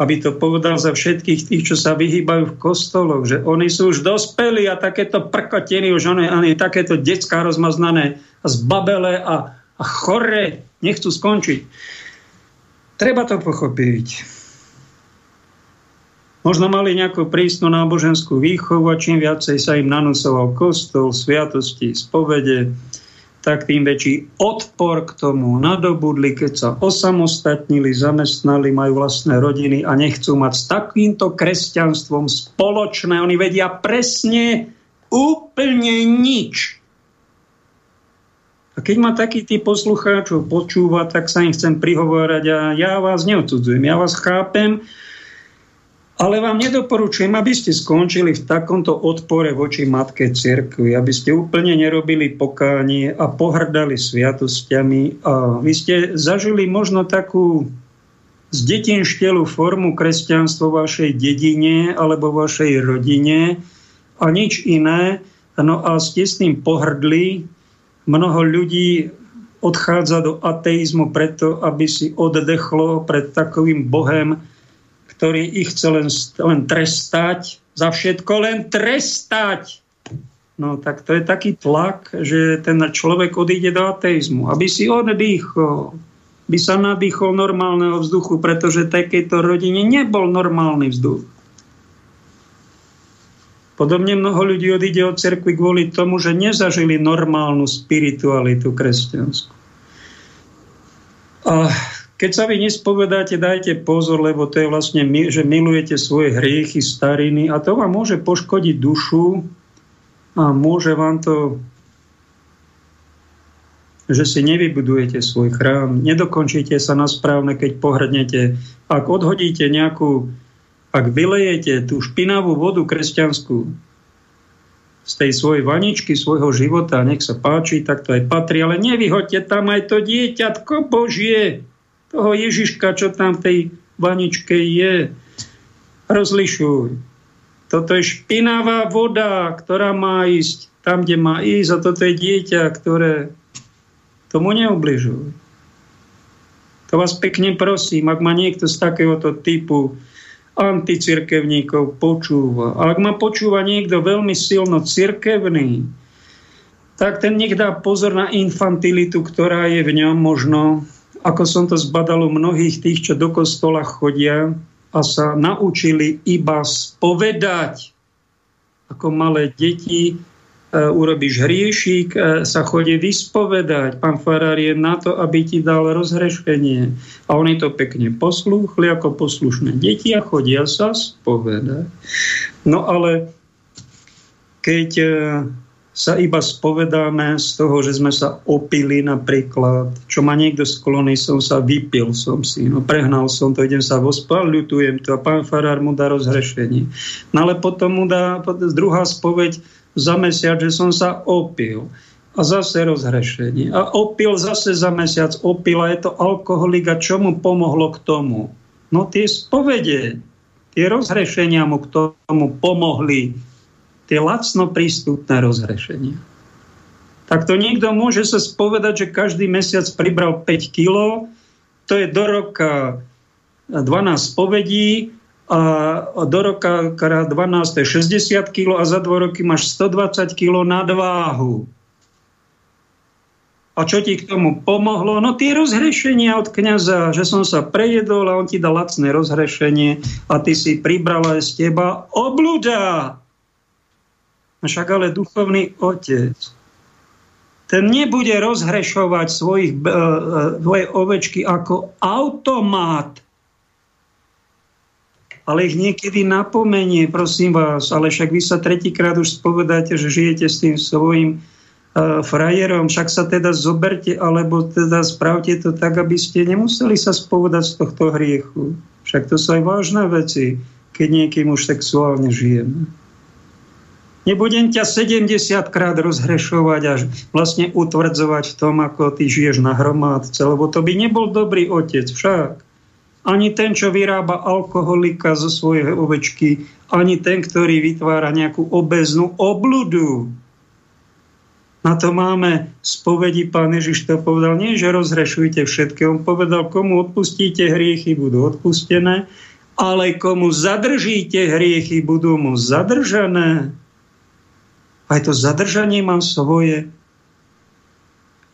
aby to povedal za všetkých tých, čo sa vyhýbajú v kostoloch, že oni sú už dospelí a takéto prkotiny, už oni, oni takéto detská rozmaznané a zbabele a, a chore nechcú skončiť. Treba to pochopiť. Možno mali nejakú prísnu náboženskú výchovu a čím viacej sa im nanúcoval kostol, sviatosti, spovede, tak tým väčší odpor k tomu nadobudli, keď sa osamostatnili, zamestnali, majú vlastné rodiny a nechcú mať s takýmto kresťanstvom spoločné. Oni vedia presne úplne nič. A keď ma taký typ poslucháčov počúva, tak sa im chcem prihovárať a ja vás neodsudzujem, ja vás chápem, ale vám nedoporučujem, aby ste skončili v takomto odpore voči Matke Cirkvi, aby ste úplne nerobili pokánie a pohrdali sviatostiami. A vy ste zažili možno takú z formu kresťanstva v vašej dedine alebo vašej rodine, a nič iné. No a ste s tým pohrdli. Mnoho ľudí odchádza do ateizmu preto, aby si oddechlo pred takovým Bohem, ktorý ich chce len, len trestať, za všetko len trestať. No tak to je taký tlak, že ten človek odíde do ateizmu, aby si oddychol, by sa nadýchol normálneho vzduchu, pretože takejto rodine nebol normálny vzduch. Podobne mnoho ľudí odíde od cerkvy kvôli tomu, že nezažili normálnu spiritualitu kresťanskú. A keď sa vy nespovedáte, dajte pozor, lebo to je vlastne, že milujete svoje hriechy, stariny a to vám môže poškodiť dušu, a môže vám to, že si nevybudujete svoj chrám, nedokončíte sa na správne, keď pohrdnete. Ak odhodíte nejakú, ak vylejete tú špinavú vodu kresťanskú z tej svojej vaničky, svojho života, nech sa páči, tak to aj patrí, ale nevyhoďte tam aj to dieťatko Božie, toho Ježiška, čo tam v tej vaničke je. Rozlišuj. Toto je špinavá voda, ktorá má ísť tam, kde má ísť a toto je dieťa, ktoré tomu neubližuje. To vás pekne prosím, ak ma niekto z takéhoto typu anticirkevníkov počúva, a ak ma počúva niekto veľmi silno cirkevný, tak ten nech dá pozor na infantilitu, ktorá je v ňom možno, ako som to zbadal u mnohých tých, čo do kostola chodia, a sa naučili iba spovedať. Ako malé deti e, urobíš hriešik, e, sa chodí vyspovedať. Pán Farár je na to, aby ti dal rozhrešenie. A oni to pekne poslúchli ako poslušné deti a chodia sa spovedať. No ale keď e, sa iba spovedáme z toho, že sme sa opili napríklad, čo ma niekto skloní, som sa vypil som si, no prehnal som to, idem sa vospal, ľutujem to a pán Farár mu dá rozhrešenie. No ale potom mu dá druhá spoveď za mesiac, že som sa opil a zase rozhrešenie. A opil zase za mesiac, opil a je to alkoholik a čo mu pomohlo k tomu? No tie spovede, tie rozhrešenia mu k tomu pomohli tie lacno prístupné rozhrešenia. Tak to niekto môže sa spovedať, že každý mesiac pribral 5 kg, to je do roka 12 spovedí, a do roka 12 je 60 kg a za 2 roky máš 120 kg nadváhu. A čo ti k tomu pomohlo? No tie rozhrešenia od kniaza, že som sa prejedol a on ti dal lacné rozhrešenie a ty si pribrala z teba obluda. Však ale duchovný otec, ten nebude rozhrešovať svojich, uh, svoje ovečky ako automat, ale ich niekedy napomenie, prosím vás, ale však vy sa tretíkrát už spovedáte, že žijete s tým svojim uh, frajerom, však sa teda zoberte, alebo teda spravte to tak, aby ste nemuseli sa spovedať z tohto hriechu. Však to sú aj vážne veci, keď niekým už sexuálne žijeme. Nebudem ťa 70 krát rozhrešovať a vlastne utvrdzovať v tom, ako ty žiješ na hromádce, lebo to by nebol dobrý otec však. Ani ten, čo vyrába alkoholika zo svojej ovečky, ani ten, ktorý vytvára nejakú obeznú obludu. Na to máme spovedi, pán Ježiš to povedal, nie, že rozhrešujte všetky. On povedal, komu odpustíte hriechy, budú odpustené, ale komu zadržíte hriechy, budú mu zadržané. Aj to zadržanie má svoje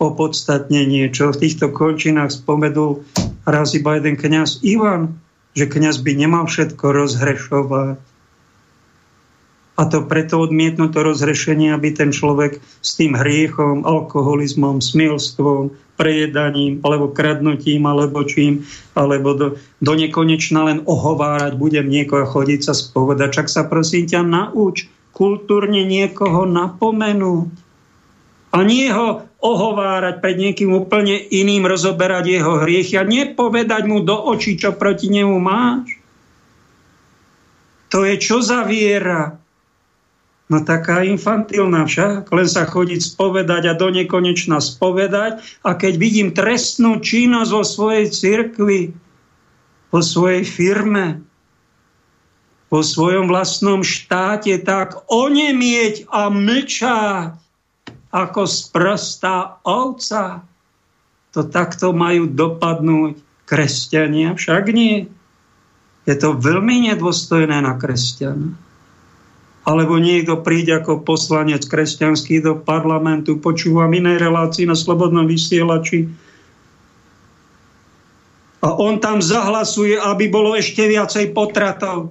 opodstatnenie, čo v týchto končinách spomedul raz iba jeden kňaz Ivan, že kňaz by nemal všetko rozhrešovať. A to preto odmietnú to rozhrešenie, aby ten človek s tým hriechom, alkoholizmom, smilstvom, prejedaním, alebo kradnutím, alebo čím, alebo do, do nekonečna len ohovárať budem niekoho chodiť sa spovedať. Čak sa prosím ťa nauč, kultúrne niekoho napomenúť. A nie ho ohovárať pred niekým úplne iným, rozoberať jeho hriechy a nepovedať mu do očí, čo proti nemu máš. To je čo za viera? No taká infantilná však, len sa chodiť spovedať a do nekonečna spovedať a keď vidím trestnú činnosť vo svojej cirkvi, vo svojej firme, vo svojom vlastnom štáte tak onemieť a mlčať ako sprostá ovca. To takto majú dopadnúť kresťania, však nie. Je to veľmi nedôstojné na kresťana. Alebo niekto príde ako poslanec kresťanský do parlamentu, počúvam inej relácii na Slobodnom vysielači, a on tam zahlasuje, aby bolo ešte viacej potratov.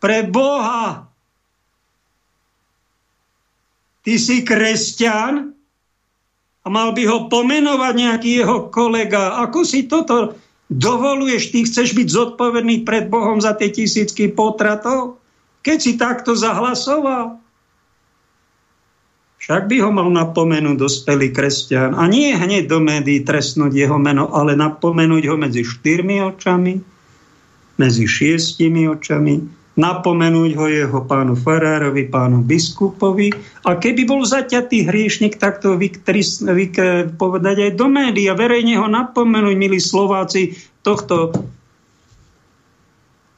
Pre Boha! Ty si kresťan a mal by ho pomenovať nejaký jeho kolega. Ako si toto dovoluješ? Ty chceš byť zodpovedný pred Bohom za tie tisícky potratov? Keď si takto zahlasoval? Však by ho mal napomenúť dospelý kresťan. A nie hneď do médií trestnúť jeho meno, ale napomenúť ho medzi štyrmi očami, medzi šiestimi očami, napomenúť ho jeho pánu farárovi, pánu biskupovi. A keby bol zaťatý hriešnik, tak to vyktris, vyk, povedať aj do médií a verejne ho napomenúť, milí Slováci, tohto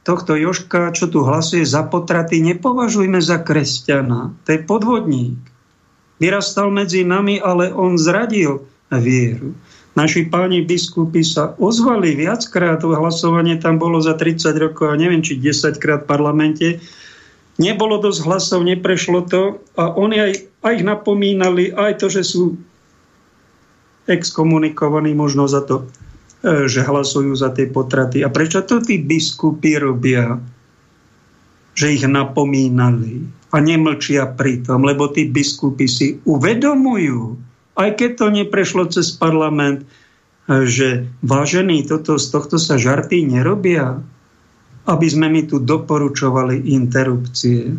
tohto Joška, čo tu hlasuje za potraty, nepovažujme za kresťana. To je podvodník vyrastal medzi nami, ale on zradil vieru. Naši páni biskupy sa ozvali viackrát, hlasovanie tam bolo za 30 rokov a neviem, či 10 krát v parlamente. Nebolo dosť hlasov, neprešlo to a oni aj, aj ich napomínali, aj to, že sú exkomunikovaní možno za to, e, že hlasujú za tie potraty. A prečo to tí biskupy robia? Že ich napomínali a nemlčia pritom, lebo tí biskupy si uvedomujú, aj keď to neprešlo cez parlament, že vážení, toto, z tohto sa žarty nerobia, aby sme mi tu doporučovali interrupcie.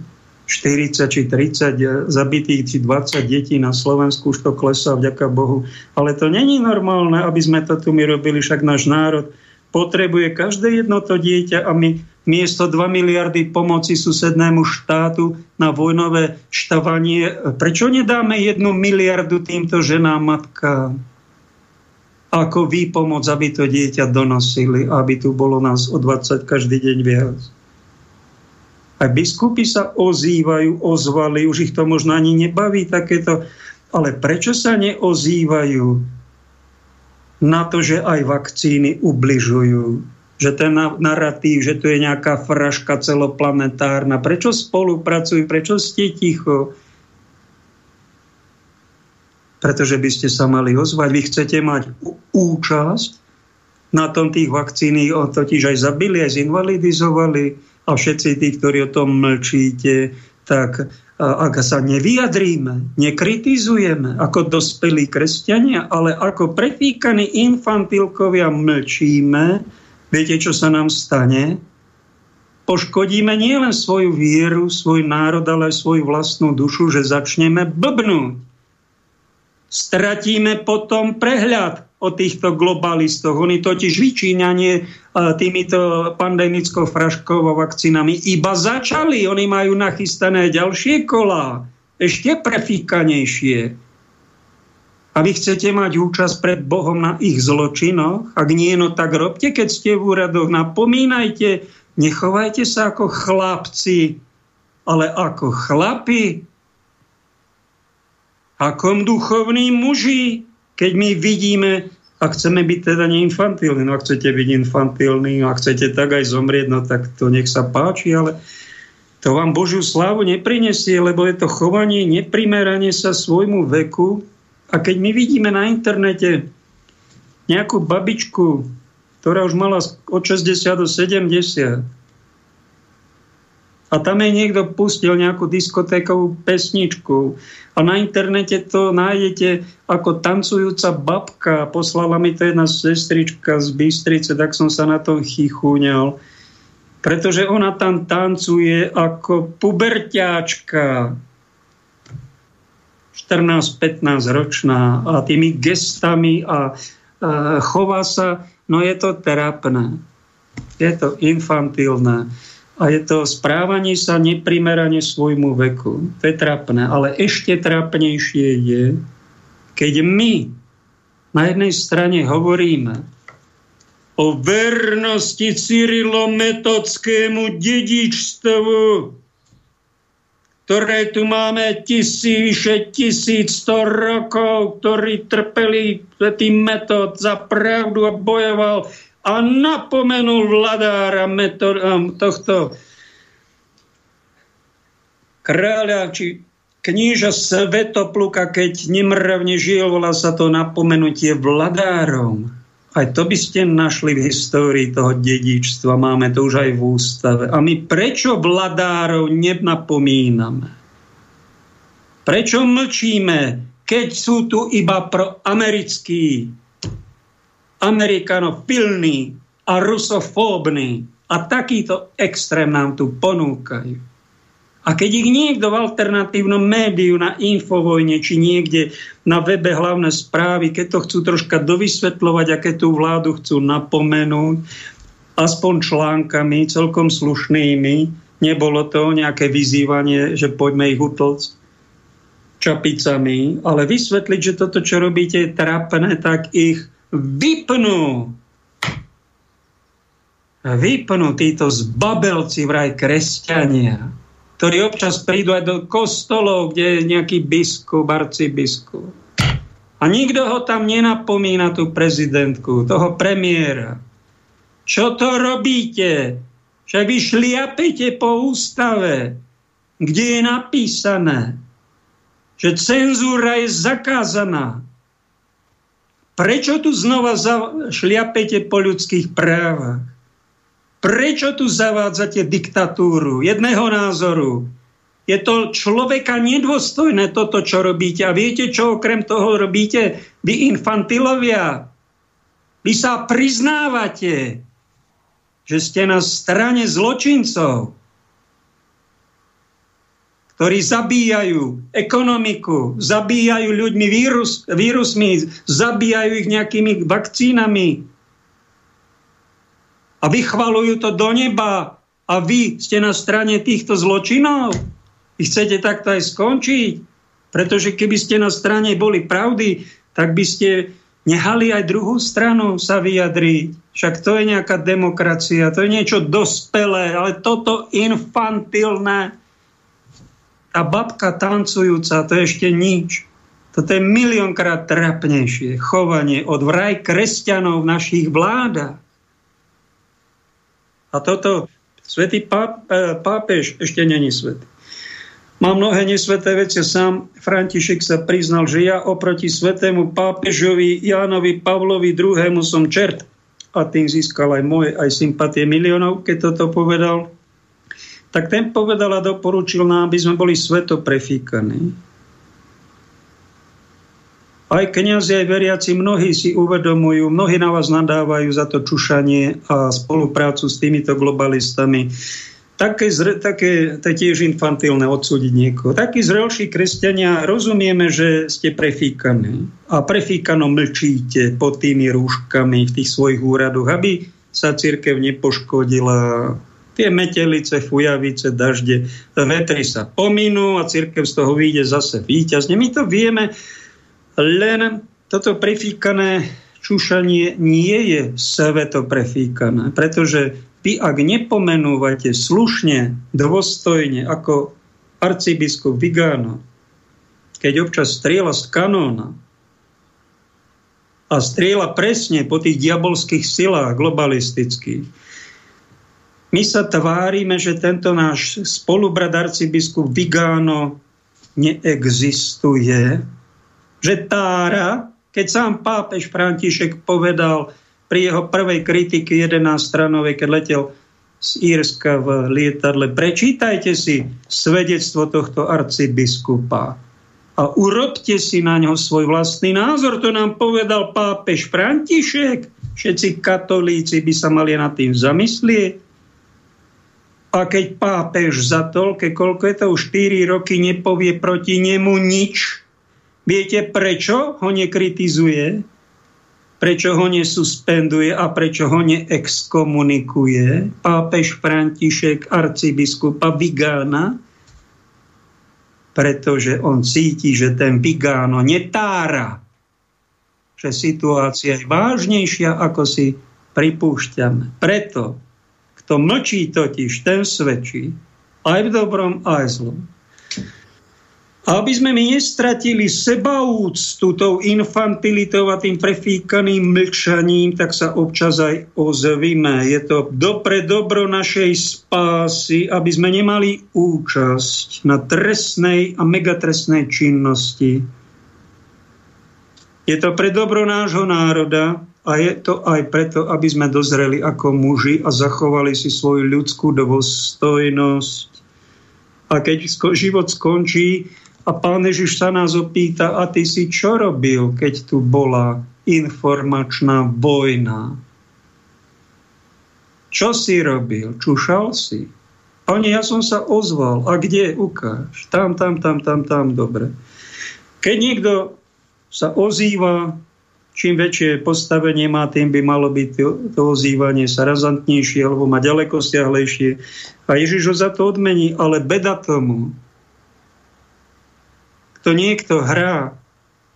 40 či 30 zabitých či 20 detí na Slovensku už to klesá, vďaka Bohu. Ale to není normálne, aby sme to tu my robili, však náš národ potrebuje každé jedno to dieťa a my miesto 2 miliardy pomoci susednému štátu na vojnové štavanie. Prečo nedáme jednu miliardu týmto ženám, matkám? Ako výpomoc, aby to dieťa donosili, aby tu bolo nás o 20 každý deň viac. Aj biskupy sa ozývajú, ozvali, už ich to možno ani nebaví takéto, ale prečo sa neozývajú na to, že aj vakcíny ubližujú? Že ten narratív, že tu je nejaká fraška celoplanetárna. Prečo spolupracujú? Prečo ste ticho? Pretože by ste sa mali ozvať. Vy chcete mať účasť na tom tých vakcíny, totiž aj zabili, aj zinvalidizovali a všetci tí, ktorí o tom mlčíte, tak ak sa nevyjadríme, nekritizujeme ako dospelí kresťania, ale ako prefíkaní infantilkovia mlčíme, Viete, čo sa nám stane? Poškodíme nielen svoju vieru, svoj národ, ale aj svoju vlastnú dušu, že začneme blbnúť. Stratíme potom prehľad o týchto globalistoch. Oni totiž vyčíňanie týmito pandemickou fraškou a vakcínami iba začali. Oni majú nachystané ďalšie kolá, ešte prefíkanejšie. A vy chcete mať účasť pred Bohom na ich zločinoch? Ak nie, no tak robte, keď ste v úradoch. Napomínajte, nechovajte sa ako chlapci, ale ako chlapi. Akom duchovní muži, keď my vidíme, a chceme byť teda neinfantilní, no ak chcete byť infantilní, no ak chcete tak aj zomrieť, no tak to nech sa páči, ale to vám Božiu slávu neprinesie, lebo je to chovanie, neprimeranie sa svojmu veku, a keď my vidíme na internete nejakú babičku, ktorá už mala od 60 do 70 a tam jej niekto pustil nejakú diskotékovú pesničku a na internete to nájdete ako tancujúca babka. Poslala mi to jedna sestrička z Bystrice, tak som sa na tom chichúňal. Pretože ona tam tancuje ako puberťáčka 14-15 ročná a tými gestami a, a chová sa, no je to trápne. Je to infantilné. A je to správanie sa neprimerane svojmu veku. To je trápne. Ale ešte trápnejšie je, keď my na jednej strane hovoríme, o vernosti Cyrilometodskému dedičstvu, ktoré tu máme tisíce, tisícsto rokov, ktorí trpeli tým metod za pravdu a bojoval a napomenul vladára metod, tohto kráľa či kníža Svetopluka, keď nemravne žil, volá sa to napomenutie vladárov aj to by ste našli v histórii toho dedičstva. Máme to už aj v ústave. A my prečo vladárov nenapomíname? Prečo mlčíme, keď sú tu iba pro americkí, amerikanofilní a rusofóbni a takýto extrém nám tu ponúkajú? A keď ich niekto v alternatívnom médiu na Infovojne či niekde na webe hlavné správy, keď to chcú troška dovysvetľovať a keď tú vládu chcú napomenúť, aspoň článkami celkom slušnými, nebolo to nejaké vyzývanie, že poďme ich utlc čapicami, ale vysvetliť, že toto, čo robíte, je trapné, tak ich vypnú. Vypnú títo zbabelci vraj kresťania ktorí občas prídu aj do kostolov, kde je nejaký biskup, arcibiskup. A nikto ho tam nenapomína, tú prezidentku, toho premiéra. Čo to robíte? Však vy šliapete po ústave, kde je napísané, že cenzúra je zakázaná. Prečo tu znova šliapete po ľudských právach? Prečo tu zavádzate diktatúru jedného názoru? Je to človeka nedôstojné toto, čo robíte. A viete, čo okrem toho robíte? Vy infantilovia. Vy sa priznávate, že ste na strane zločincov, ktorí zabíjajú ekonomiku, zabíjajú ľuďmi vírus, vírusmi, zabíjajú ich nejakými vakcínami, a vychvalujú to do neba a vy ste na strane týchto zločinov? Vy chcete takto aj skončiť? Pretože keby ste na strane boli pravdy, tak by ste nehali aj druhú stranu sa vyjadriť. Však to je nejaká demokracia, to je niečo dospelé, ale toto infantilné. Tá babka tancujúca, to je ešte nič. Toto je miliónkrát trapnejšie chovanie od vraj kresťanov v našich vládach. A toto svätý e, pápež ešte není svetý. Má mnohé nesveté veci. Sám František sa priznal, že ja oproti svetému pápežovi Jánovi Pavlovi II. som čert. A tým získal aj moje, aj sympatie miliónov, keď toto povedal. Tak ten povedal a doporučil nám, aby sme boli sveto prefíkaní aj kniazy, aj veriaci, mnohí si uvedomujú, mnohí na vás nadávajú za to čušanie a spoluprácu s týmito globalistami. Také, zre, také to je tiež infantilné odsúdiť niekoho. Takí zrelší kresťania rozumieme, že ste prefíkaní a prefíkano mlčíte pod tými rúškami v tých svojich úradoch, aby sa církev nepoškodila. Tie metelice, fujavice, dažde, vetry sa pominú a církev z toho vyjde zase víťazne. My to vieme, len toto prefíkané čúšanie nie je sveto prefíkané, pretože vy, ak nepomenúvate slušne, dôstojne, ako arcibiskup Vigano, keď občas strieľa z kanóna a strieľa presne po tých diabolských silách globalistických, my sa tvárime, že tento náš spolubrat arcibiskup Vigano neexistuje, že tára, keď sám pápež František povedal pri jeho prvej kritiky 11 stranovej, keď letel z Írska v lietadle, prečítajte si svedectvo tohto arcibiskupa a urobte si na ňo svoj vlastný názor. To nám povedal pápež František. Všetci katolíci by sa mali nad tým zamyslieť. A keď pápež za toľké, koľko je to už 4 roky, nepovie proti nemu nič, Viete, prečo ho nekritizuje? Prečo ho nesuspenduje a prečo ho neexkomunikuje pápež František, arcibiskupa Vigána? Pretože on cíti, že ten Vigáno netára, že situácia je vážnejšia, ako si pripúšťame. Preto, kto mlčí totiž, ten svedčí aj v dobrom, aj zlom. A aby sme my nestratili sebaúctu tou infantilitou a tým prefíkaným mlčaním, tak sa občas aj ozvíme. Je to dopre dobro našej spásy, aby sme nemali účasť na trestnej a megatresnej činnosti. Je to pre dobro nášho národa a je to aj preto, aby sme dozreli ako muži a zachovali si svoju ľudskú dôstojnosť. A keď život skončí, a pán Ježiš sa nás opýta, a ty si čo robil, keď tu bola informačná vojna? Čo si robil? Čušal si? Pane, ja som sa ozval. A kde? Ukáž. Tam, tam, tam, tam, tam. Dobre. Keď niekto sa ozýva, čím väčšie postavenie má, tým by malo byť to, to ozývanie sa razantnejšie alebo má ďaleko stiahlejšie. A Ježiš ho za to odmení, ale beda tomu, to niekto hrá,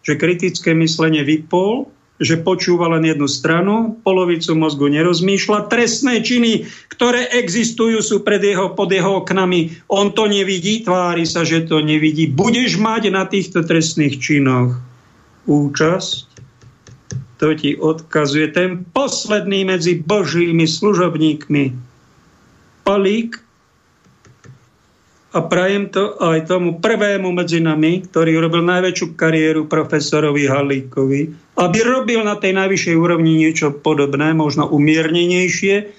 že kritické myslenie vypol, že počúva len jednu stranu, polovicu mozgu nerozmýšľa. Trestné činy, ktoré existujú, sú pred jeho, pod jeho oknami. On to nevidí, tvári sa, že to nevidí. Budeš mať na týchto trestných činoch účasť. To ti odkazuje ten posledný medzi božími služobníkmi. Palík, a prajem to aj tomu prvému medzi nami, ktorý robil najväčšiu kariéru profesorovi Halíkovi, aby robil na tej najvyššej úrovni niečo podobné, možno umiernenejšie,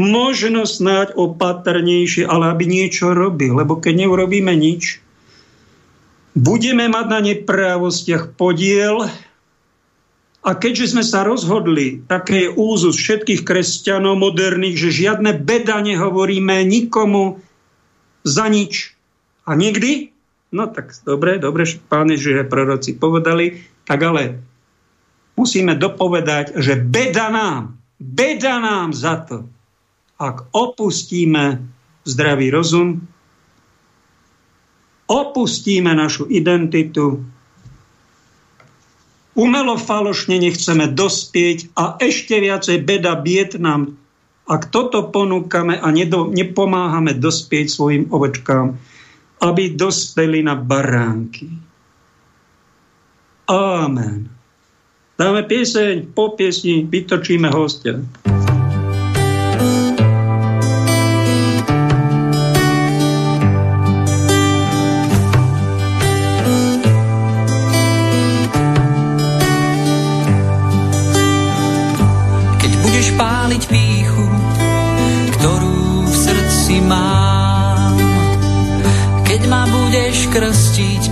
možno snáď opatrnejšie, ale aby niečo robil. Lebo keď neurobíme nič, budeme mať na neprávostiach podiel a keďže sme sa rozhodli, také je úzus všetkých kresťanov moderných, že žiadne beda nehovoríme nikomu, za nič. A nikdy, no tak dobre, dobre, páni, že proroci povedali, tak ale musíme dopovedať, že beda nám, beda nám za to, ak opustíme zdravý rozum, opustíme našu identitu, umelo falošne nechceme dospieť a ešte viacej beda bied nám ak toto ponúkame a nedo, nepomáhame dospieť svojim ovečkám, aby dospeli na baránky. Amen. Dáme pieseň, po piesni vytočíme hostia.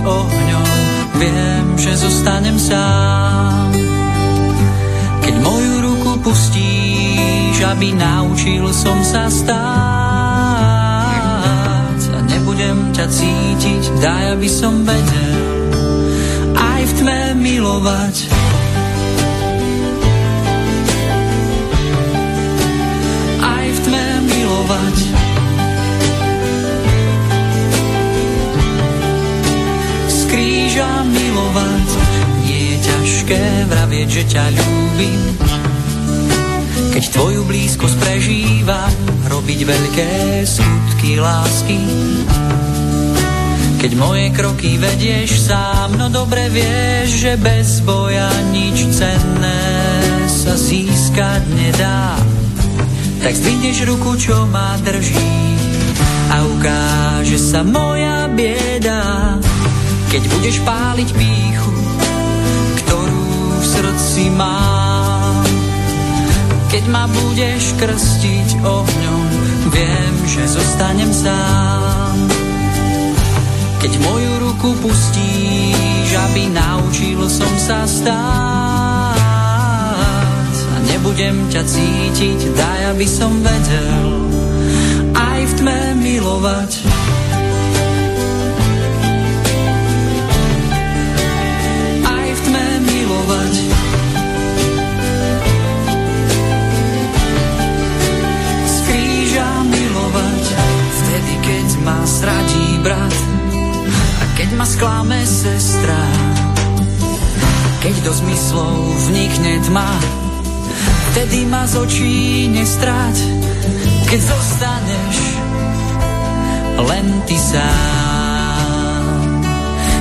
Ohňom, viem, že zostanem sám. Keď moju ruku pustíš, aby naučil som sa stáť a nebudem ťa cítiť, daj, aby som vedel aj v tme milovať. Aj v tme milovať. Ťažké vravieť, že ťa ľúbim. Keď tvoju blízkosť prežívam, robiť veľké skutky lásky. Keď moje kroky vedieš sám, no dobre vieš, že bez boja nič cenné sa získať nedá. Tak zdvihneš ruku, čo ma drží a ukáže sa moja bieda keď budeš páliť srdci mám. Keď ma budeš krstiť ohňom, viem, že zostanem sám. Keď moju ruku pustíš, aby naučil som sa stáť a nebudem ťa cítiť, daj, aby som vedel aj v tme milovať zradí brat a keď ma sklame sestra, keď do zmyslov vnikne tma, vtedy ma z očí nestrať, keď zostaneš len ty sám.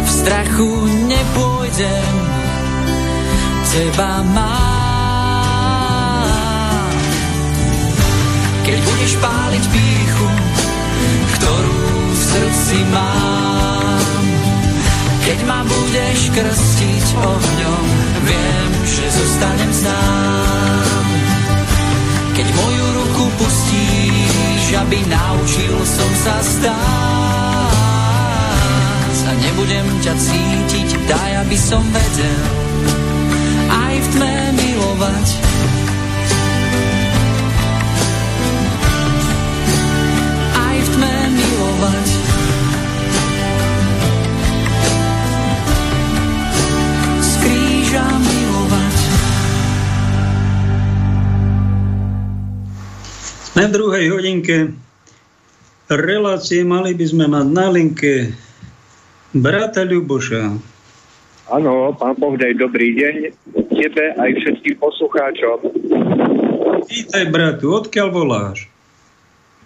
V strachu nepôjdem, teba mám. Keď budeš páliť píchu, ktorú srdci mám, keď ma budeš krstiť ohňom, viem, že zostanem sám. Keď moju ruku pustíš, aby naučil som sa stáť. A nebudem ťa cítiť, daj, aby som vedel aj v tme milovať. Na druhej hodinke relácie mali by sme mať na linke brata Ľuboša. Áno, pán Bohdej, dobrý deň tebe aj všetkým poslucháčom. Vítaj, bratu, odkiaľ voláš?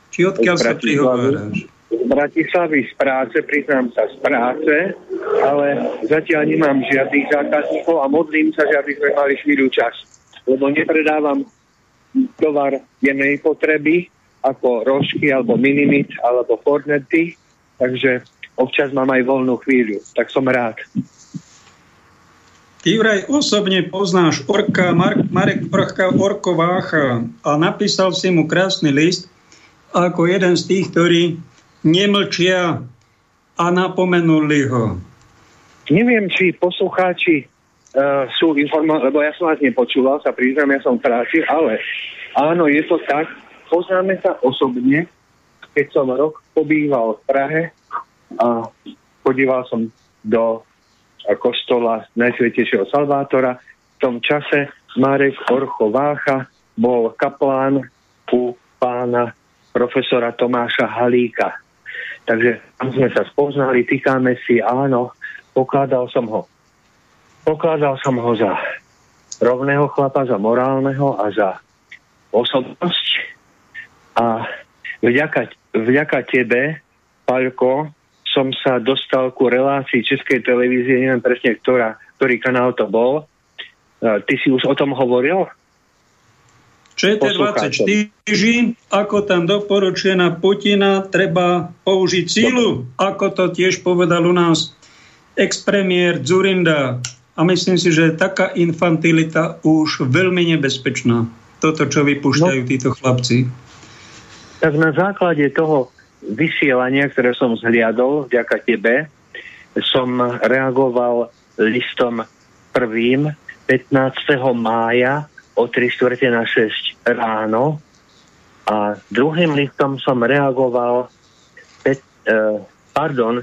Či odkiaľ sa prihováraš? Z Bratislavy z práce, priznám sa z práce, ale zatiaľ nemám žiadnych zákazníkov a modlím sa, že aby sme mali chvíľu čas. Lebo nepredávam tovar dennej potreby, ako rožky, alebo minimit, alebo fornety, takže občas mám aj voľnú chvíľu, tak som rád. Ty vraj osobne poznáš Orka, Mark, Marek Prchka Orkovácha a napísal si mu krásny list ako jeden z tých, ktorí nemlčia a napomenuli ho. Neviem, či poslucháči uh, sú informovaní, lebo ja som vás nepočúval, sa priznám, ja som v práci, ale áno, je to tak. Poznáme sa osobne, keď som rok pobýval v Prahe a podíval som do kostola Najsvetejšieho Salvátora. V tom čase Marek Orcho Vácha bol kaplán u pána profesora Tomáša Halíka. Takže tam sme sa spoznali, týkame si, áno, pokladal som ho Pokladal som ho za rovného chlapa, za morálneho a za osobnosť. A vďaka, vďaka tebe, Palko, som sa dostal ku relácii Českej televízie, neviem presne, ktorá, ktorý kanál to bol. Ty si už o tom hovoril? ČT24, ako tam doporučuje na Putina, treba použiť sílu, ako to tiež povedal u nás ex-premiér Zurinda. A myslím si, že taká infantilita už veľmi nebezpečná. Toto, čo vypúšťajú no, títo chlapci. Tak na základe toho vysielania, ktoré som zhliadol vďaka tebe, som reagoval listom prvým 15. mája o 3 čtvrte na 6 ráno a druhým listom som reagoval pet, eh, pardon,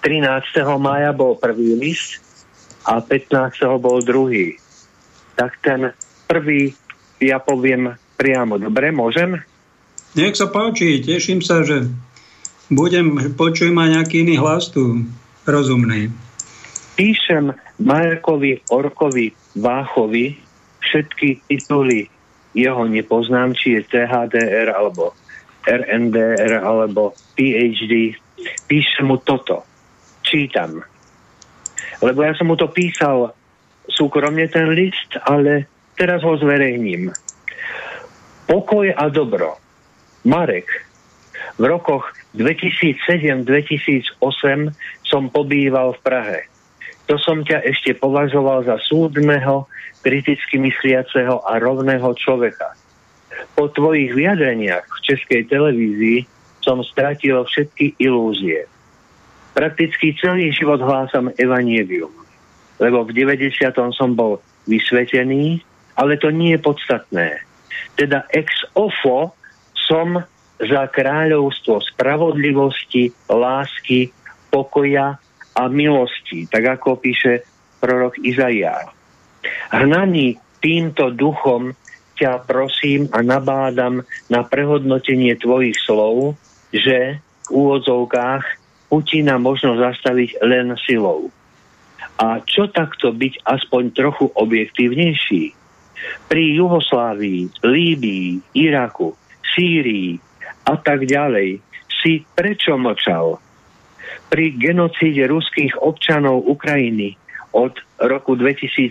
13. mája bol prvý list a 15. bol druhý. Tak ten prvý ja poviem priamo. Dobre, môžem? Nech sa páči, teším sa, že budem, počujem aj nejaký iný hlas tu, rozumný. Píšem Markovi Orkovi Váchovi všetky tituly jeho nepoznám, či je THDR alebo RNDR alebo PhD. Píšem mu toto čítam. Lebo ja som mu to písal súkromne ten list, ale teraz ho zverejním. Pokoj a dobro. Marek, v rokoch 2007-2008 som pobýval v Prahe. To som ťa ešte považoval za súdneho, kriticky mysliaceho a rovného človeka. Po tvojich vyjadreniach v českej televízii som stratil všetky ilúzie prakticky celý život hlásam evanielium. Lebo v 90. som bol vysvetený, ale to nie je podstatné. Teda ex ofo som za kráľovstvo spravodlivosti, lásky, pokoja a milosti, tak ako píše prorok Izaiáš. Hnaný týmto duchom ťa prosím a nabádam na prehodnotenie tvojich slov, že v úvodzovkách Putina možno zastaviť len silou. A čo takto byť aspoň trochu objektívnejší? Pri Juhoslávii, Líbii, Iraku, Sýrii a tak ďalej si prečo mlčal? Pri genocíde ruských občanov Ukrajiny od roku 2014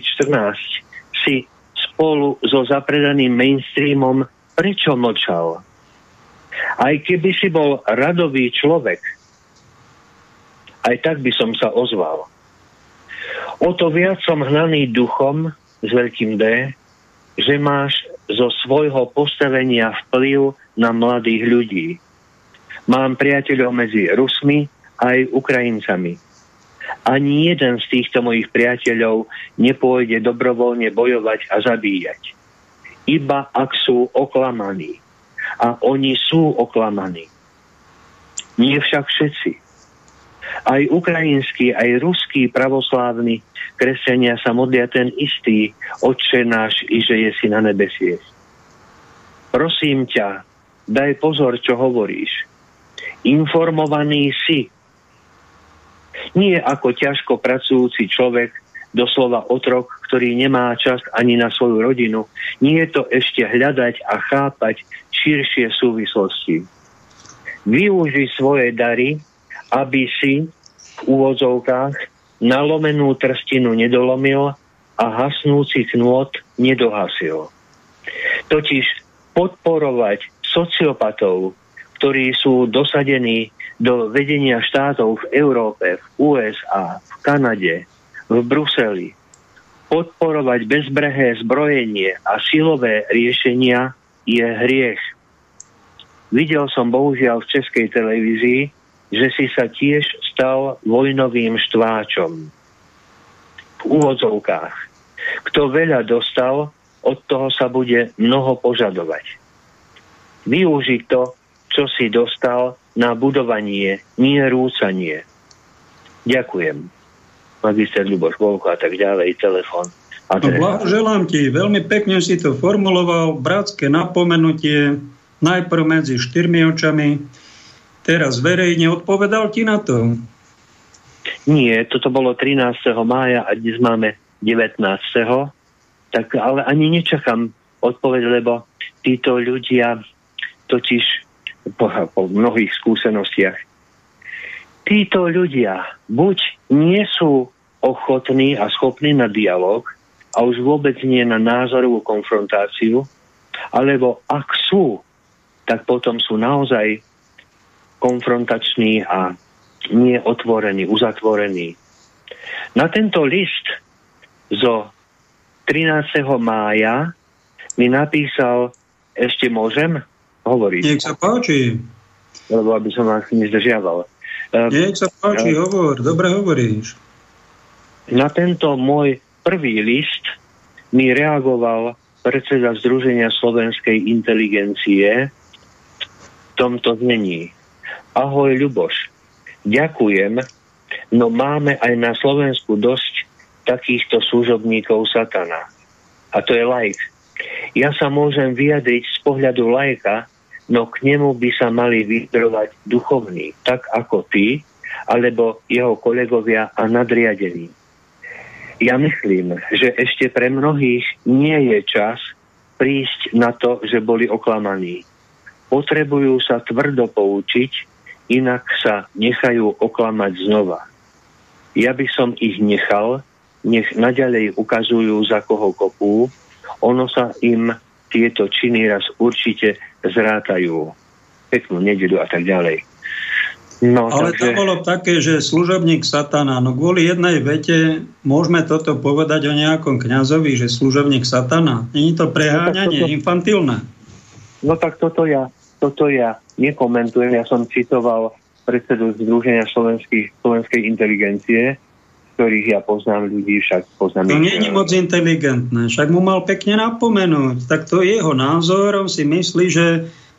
si spolu so zapredaným mainstreamom prečo mlčal? Aj keby si bol radový človek, aj tak by som sa ozval. O to viac som hnaný duchom s veľkým D, že máš zo svojho postavenia vplyv na mladých ľudí. Mám priateľov medzi Rusmi aj Ukrajincami. Ani jeden z týchto mojich priateľov nepôjde dobrovoľne bojovať a zabíjať. Iba ak sú oklamaní. A oni sú oklamaní. Nie však všetci. Aj ukrajinskí, aj ruskí pravoslávni kresťania sa modlia ten istý Otče náš, i že je si na nebesiech. Prosím ťa, daj pozor, čo hovoríš. Informovaný si. Nie ako ťažko pracujúci človek, doslova otrok, ktorý nemá čas ani na svoju rodinu. Nie je to ešte hľadať a chápať širšie súvislosti. Využi svoje dary, aby si v úvodzovkách nalomenú trstinu nedolomil a hasnúci knôt nedohasil. Totiž podporovať sociopatov, ktorí sú dosadení do vedenia štátov v Európe, v USA, v Kanade, v Bruseli, podporovať bezbrehé zbrojenie a silové riešenia je hriech. Videl som bohužiaľ v českej televízii, že si sa tiež stal vojnovým štváčom. V úvodzovkách. Kto veľa dostal, od toho sa bude mnoho požadovať. Využiť to, čo si dostal, na budovanie, nie rúcanie. Ďakujem. Magister Ľuboš Volko a tak ďalej, telefon. No, blahoželám ti, veľmi pekne si to formuloval, bratské napomenutie, najprv medzi štyrmi očami, teraz verejne odpovedal ti na to? Nie, toto bolo 13. mája a dnes máme 19. Tak ale ani nečakám odpoveď, lebo títo ľudia totiž po, po mnohých skúsenostiach títo ľudia buď nie sú ochotní a schopní na dialog a už vôbec nie na názorovú konfrontáciu, alebo ak sú, tak potom sú naozaj konfrontačný a nie otvorený, uzatvorený. Na tento list zo 13. mája mi napísal, ešte môžem hovoriť? Nech sa páči. Lebo aby som vás nezdržiaval. Ehm, Nech sa páči, uh, hovor, dobre hovoríš. Na tento môj prvý list mi reagoval predseda Združenia slovenskej inteligencie v tomto znení. Ahoj Ľuboš, ďakujem, no máme aj na Slovensku dosť takýchto služobníkov satana. A to je lajk. Ja sa môžem vyjadriť z pohľadu lajka, no k nemu by sa mali vydrovať duchovní, tak ako ty, alebo jeho kolegovia a nadriadení. Ja myslím, že ešte pre mnohých nie je čas prísť na to, že boli oklamaní. Potrebujú sa tvrdo poučiť inak sa nechajú oklamať znova. Ja by som ich nechal, nech naďalej ukazujú, za koho kopú, ono sa im tieto činy raz určite zrátajú. Peknú nedelu a tak ďalej. No, Ale takže... to bolo také, že služobník satana, no kvôli jednej vete môžeme toto povedať o nejakom kňazovi, že služobník satana. Není to preháňanie, no, toto... infantilné? No tak toto ja, toto ja nekomentujem. Ja som citoval predsedu Združenia slovenskej inteligencie, ktorých ja poznám ľudí, však poznám... To nie je moc inteligentné, však mu mal pekne napomenúť. Tak to je jeho názor, on si myslí, že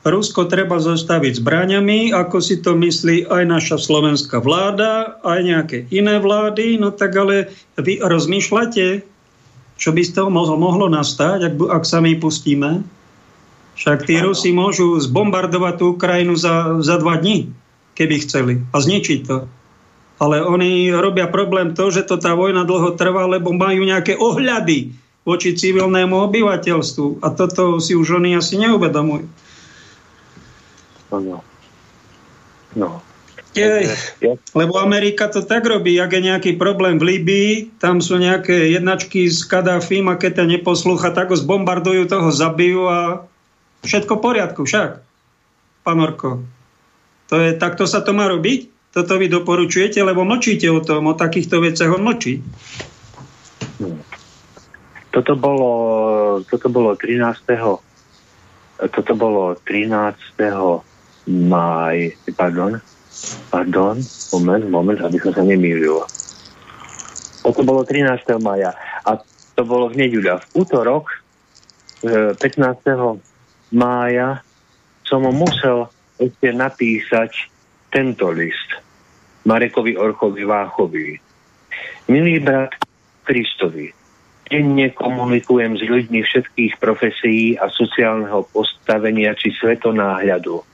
Rusko treba zastaviť zbraňami, ako si to myslí aj naša slovenská vláda, aj nejaké iné vlády, no tak ale vy rozmýšľate, čo by z toho mohlo, mohlo nastať, ak, ak sa my pustíme? Však tí Rusi môžu zbombardovať tú Ukrajinu za, za dva dní, keby chceli, a zničiť to. Ale oni robia problém to, že to tá vojna dlho trvá, lebo majú nejaké ohľady voči civilnému obyvateľstvu. A toto si už oni asi neuvedomujú. No. No. Jej, lebo Amerika to tak robí, ak je nejaký problém v Líbii, tam sú nejaké jednačky s Kadáfim a keď to neposlúcha, tak ho zbombardujú, toho zabijú a všetko v poriadku však. Pán Orko, to je, takto sa to má robiť? Toto vy doporučujete, lebo mlčíte o tom, o takýchto veciach on mlčí. Toto bolo, toto bolo 13. Toto bolo 13. maj, pardon, Pardon, moment, moment, aby som sa nemýlil. Toto bolo 13. maja a to bolo v neďuľa. V útorok, 15. Mája, som mu musel ešte napísať tento list Marekovi Orchovi Váchovi. Milý brat Kristovi, denne komunikujem s ľuďmi všetkých profesí a sociálneho postavenia či svetonáhľadu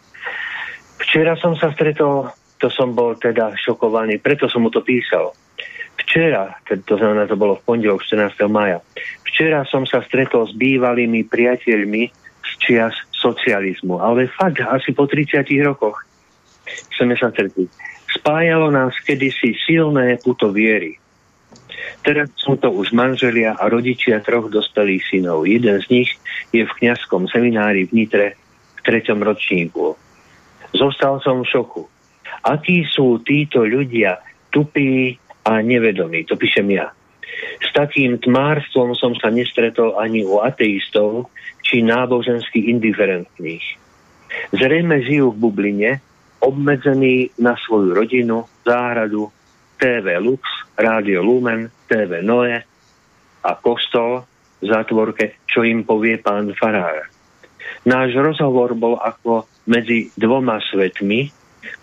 Včera som sa stretol, to som bol teda šokovaný, preto som mu to písal. Včera, to znamená, to bolo v pondelok 14. maja, včera som sa stretol s bývalými priateľmi čias socializmu, ale fakt, asi po 30 rokoch sme sa stretli. Spájalo nás kedysi silné puto viery. Teraz sú to už manželia a rodičia troch dospelých synov. Jeden z nich je v kňazskom seminári v Nitre v treťom ročníku. Zostal som v šoku. Akí sú títo ľudia tupí a nevedomí, to píšem ja. S takým tmárstvom som sa nestretol ani u ateistov či nábožensky indiferentných. Zrejme žijú v bubline, obmedzení na svoju rodinu, záhradu, TV Lux, Rádio Lumen, TV Noe a kostol v zátvorke, čo im povie pán Farár. Náš rozhovor bol ako medzi dvoma svetmi,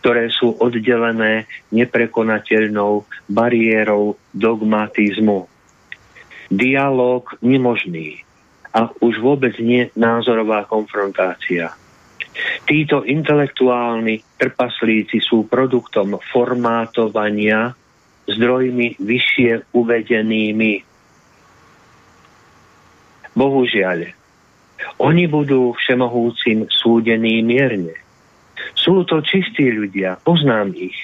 ktoré sú oddelené neprekonateľnou bariérou dogmatizmu. Dialóg nemožný a už vôbec nie názorová konfrontácia. Títo intelektuálni trpaslíci sú produktom formátovania zdrojmi vyššie uvedenými. Bohužiaľ, oni budú všemohúcim súdení mierne. Sú to čistí ľudia, poznám ich.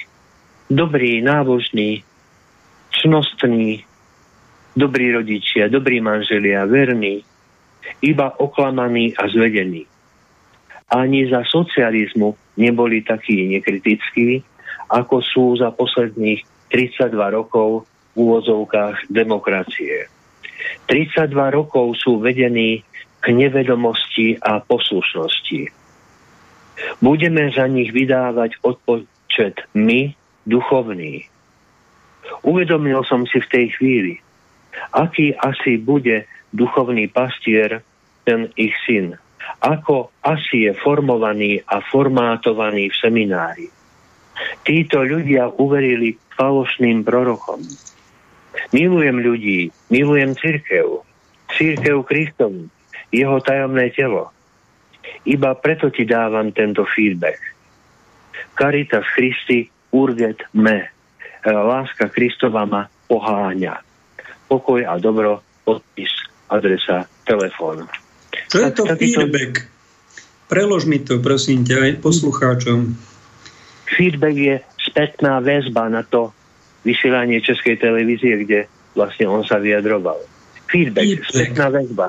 Dobrí, nábožní, čnostní, dobrí rodičia, dobrí manželia, verní, iba oklamaní a zvedení. Ani za socializmu neboli takí nekritickí, ako sú za posledných 32 rokov v úvozovkách demokracie. 32 rokov sú vedení k nevedomosti a poslušnosti. Budeme za nich vydávať odpočet my, duchovní. Uvedomil som si v tej chvíli, aký asi bude duchovný pastier ten ich syn. Ako asi je formovaný a formátovaný v seminári. Títo ľudia uverili falošným prorokom. Milujem ľudí, milujem církev, církev Kristovu, jeho tajomné telo. Iba preto ti dávam tento feedback. Caritas Christi urget me. Láska Kristova ma poháňa. Pokoj a dobro, podpis, adresa, telefón. Čo je to feedback? Prelož mi to, prosím ťa, aj poslucháčom. Feedback je spätná väzba na to vysielanie Českej televízie, kde vlastne on sa vyjadroval. Feedback, feedback. spätná väzba.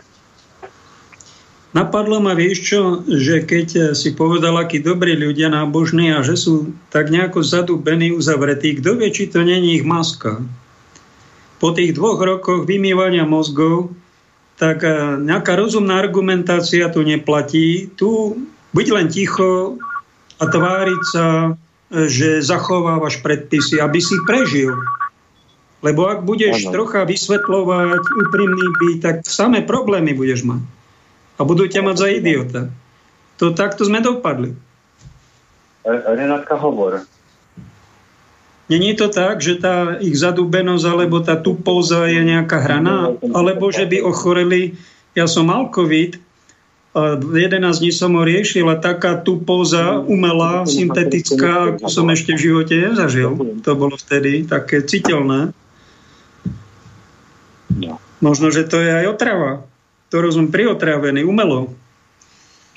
Napadlo ma, vieš čo, že keď si povedal, akí dobrí ľudia nábožní a že sú tak nejako zadúbení, uzavretí, kto vie, či to není ich maska. Po tých dvoch rokoch vymývania mozgov, tak eh, nejaká rozumná argumentácia tu neplatí. Tu buď len ticho a tváriť sa, eh, že zachovávaš predpisy, aby si prežil. Lebo ak budeš ano. trocha vysvetľovať, úprimný byť, tak samé problémy budeš mať a budú ťa mať za idiota. To takto sme dopadli. Renátka hovor. Není to tak, že tá ich zadúbenosť alebo tá tupóza je nejaká hraná, alebo že by ochoreli, ja som mal COVID, a 11 dní som ho riešil a taká tupóza umelá, syntetická, ako som ešte v živote nezažil. To bolo vtedy také citeľné. No. Možno, že to je aj otrava, ktorú som priotravený umelo.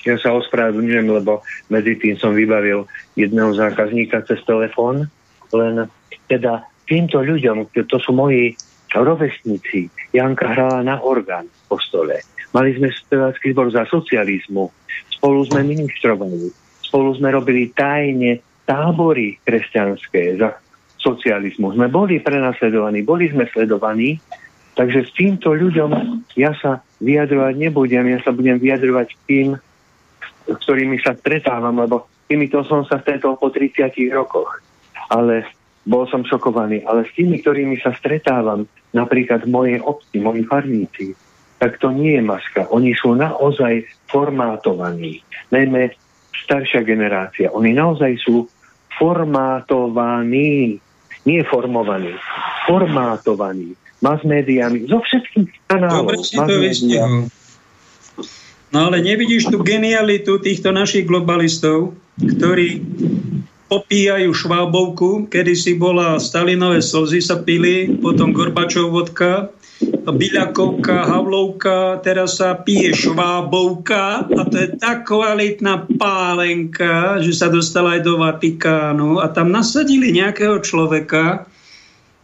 Ja sa ospravedlňujem, lebo medzi tým som vybavil jedného zákazníka cez telefón, len teda týmto ľuďom, to sú moji rovesníci, Janka hrala na orgán v postole. Mali sme spevácky zbor za socializmu. Spolu sme ministrovali. Spolu sme robili tajne tábory kresťanské za socializmu. Sme boli prenasledovaní, boli sme sledovaní, takže s týmto ľuďom ja sa vyjadrovať nebudem, ja sa budem vyjadrovať tým, s ktorými sa stretávam, lebo týmito som sa stretol po 30 rokoch. Ale bol som šokovaný. Ale s tými, ktorými sa stretávam, napríklad v mojej obci, moji farníci, tak to nie je maska. Oni sú naozaj formátovaní. Najmä staršia generácia. Oni naozaj sú formátovaní. Nie formovaní. Formátovaní. Mass médiami. Zo všetkých kanálov. Dobre si to No ale nevidíš tú genialitu týchto našich globalistov, ktorí popíjajú švábovku, kedy si bola Stalinové slzy sa pili, potom Gorbačov vodka, Byľakovka, Havlovka, teraz sa pije švábovka. A to je tak kvalitná pálenka, že sa dostala aj do Vatikánu. A tam nasadili nejakého človeka,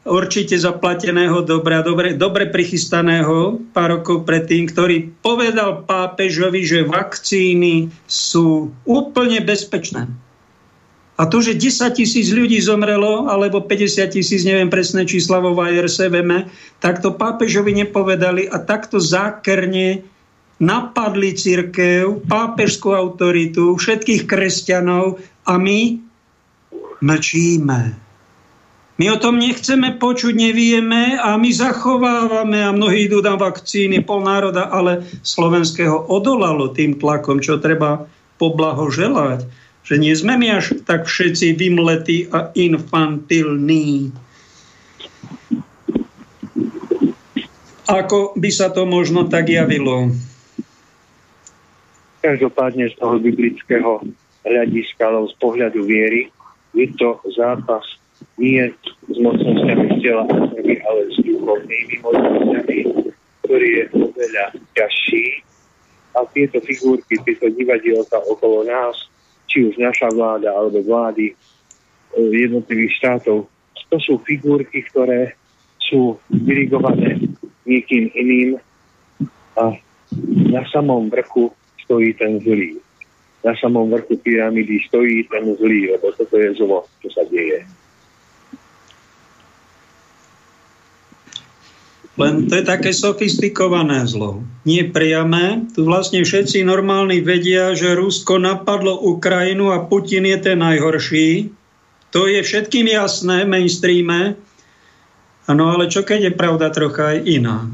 určite zaplateného dobre, dobre, dobre prichystaného pár rokov predtým, ktorý povedal pápežovi, že vakcíny sú úplne bezpečné. A to, že 10 tisíc ľudí zomrelo, alebo 50 tisíc, neviem presné čísla vo Vajerse, veme, tak to pápežovi nepovedali a takto zákerne napadli církev, pápežskú autoritu, všetkých kresťanov a my mlčíme. My o tom nechceme počuť, nevieme a my zachovávame a mnohí idú na vakcíny, pol národa, ale slovenského odolalo tým tlakom, čo treba poblahoželať. Že nie sme my až tak všetci vymletí a infantilní. Ako by sa to možno tak javilo? Každopádne z toho biblického hľadiska, alebo z pohľadu viery, je to zápas nie s mocnosťami tela ale s duchovnými mocnosťami, ktorý je oveľa ťažší. A tieto figurky, tieto divadielka okolo nás, či už naša vláda alebo vlády e, jednotlivých štátov, to sú figurky, ktoré sú dirigované niekým iným a na samom vrchu stojí ten zlý. Na samom vrchu pyramidy stojí ten zlý, lebo toto je zlo, čo sa deje. Len to je také sofistikované zlo. Nie priame. Tu vlastne všetci normálni vedia, že Rusko napadlo Ukrajinu a Putin je ten najhorší. To je všetkým jasné v mainstreame. No ale čo keď je pravda trocha aj iná?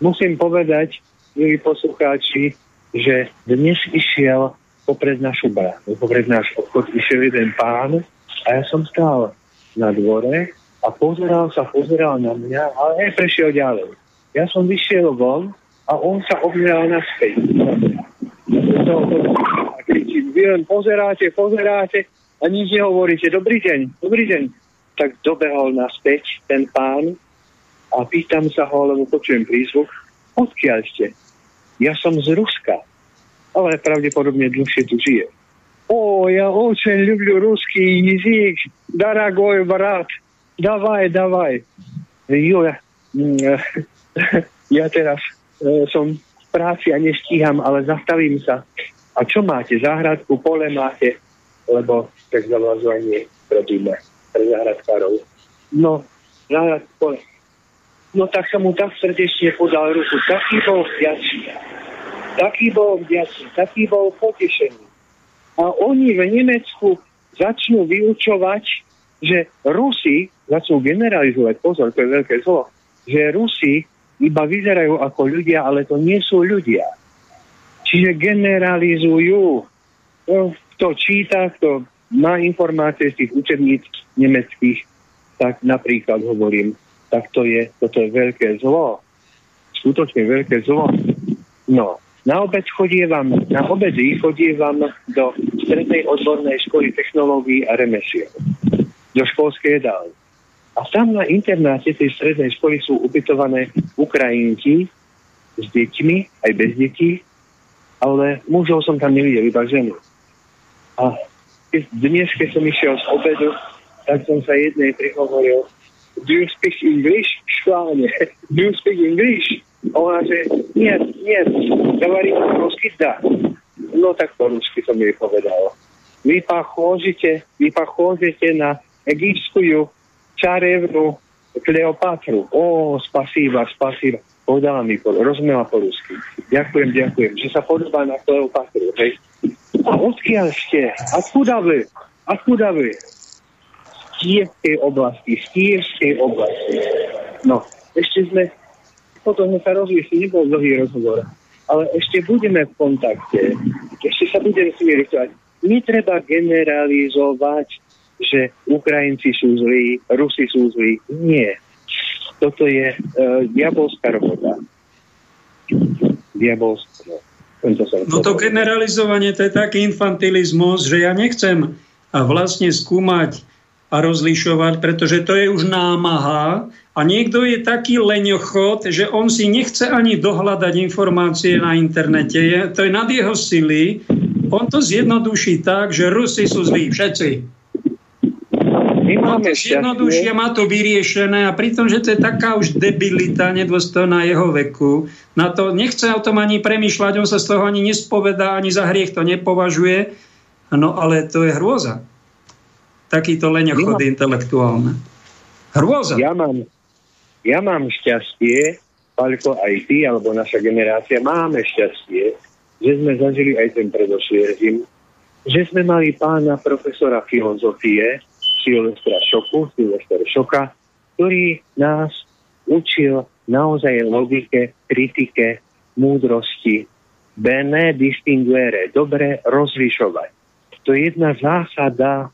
Musím povedať, milí poslucháči, že dnes išiel popred našu bránu, popred náš obchod išiel jeden pán a ja som stál na dvore a pozeral sa, pozeral na mňa, ale neprešiel ďalej. Ja som vyšiel von a on sa obzeral naspäť. A kričím, vy len pozeráte, pozeráte a nič nehovoríte. Dobrý deň, dobrý deň. Tak dobehol naspäť ten pán a pýtam sa ho, lebo počujem prízvuk, odkiaľ ste? Ja som z Ruska, ale pravdepodobne dlhšie tu žije. O, ja očen ľubľu ruský jazyk, daragoj brat, davaj, davaj. Jo, ja, mm, ja teraz e, som v práci a nestíham, ale zastavím sa. A čo máte? Záhradku, pole máte? Lebo tak zavazovanie robíme pre záhradkárov. No, záhradku, pole. No tak som mu tak srdečne podal ruku. Taký bol vďačný. Taký bol vďačný. Taký bol potešený. A oni v Nemecku začnú vyučovať, že Rusi začnú generalizovať, pozor, to je veľké zlo, že Rusi iba vyzerajú ako ľudia, ale to nie sú ľudia. Čiže generalizujú. To, kto číta, kto má informácie z tých učebníc nemeckých, tak napríklad hovorím, tak to je, toto je veľké zlo. Skutočne veľké zlo. No, na obec chodievam, na obedy chodievam do strednej odbornej školy technológií a remesiel. Do školskej jedálne. A tam na internáte tej strednej školy sú ubytované Ukrajinky s deťmi, aj bez detí, ale mužov som tam nevidel, iba ženu. A dnes, keď som išiel z obedu, tak som sa jednej prihovoril, do you speak English? Štválne. Do you speak English? A ona že, nie, nie, hovorím po rusky, dá. No tak po rusky som jej povedal. Vy pa chožite, vy pa chožite na egyptskú čarevnú Kleopatru. Ó, spasíva, spasíva. Povedala mi, rozumela po rusky. Ďakujem, ďakujem, že sa podobá na Kleopatru. Hej. A odkiaľ ste? A kuda vy? A kuda vy? Z Kievskej oblasti, z Kievskej oblasti. No, ešte sme, potom sme sa rozlišili, nebol dlhý rozhovor, ale ešte budeme v kontakte. Ešte sa budeme s nimi Netreba generalizovať, že Ukrajinci sú zlí, Rusi sú zlí. Nie. Toto je uh, diabolská robota. Diabolská. No to generalizovanie, to je taký infantilizmus, že ja nechcem vlastne skúmať a rozlišovať, pretože to je už námaha a niekto je taký leňochod, že on si nechce ani dohľadať informácie na internete. To je nad jeho sily on to zjednoduší tak, že Rusi sú zlí, všetci. My máme Jednoduchšie má to vyriešené a pritom, že to je taká už debilita nedôstojná jeho veku, na to nechce o tom ani premýšľať, on sa z toho ani nespovedá, ani za hriech to nepovažuje. No ale to je hrôza. Takýto leňochod intelektuálne. Hrôza. Ja mám, ja mám šťastie, Palko, aj ty, alebo naša generácia, máme šťastie, že sme zažili aj ten predošlý režim, že sme mali pána profesora filozofie Silvestra Šoku, Silvestra Šoka, ktorý nás učil naozaj logike, kritike, múdrosti, bene distinguere, dobre rozlišovať. To je jedna zásada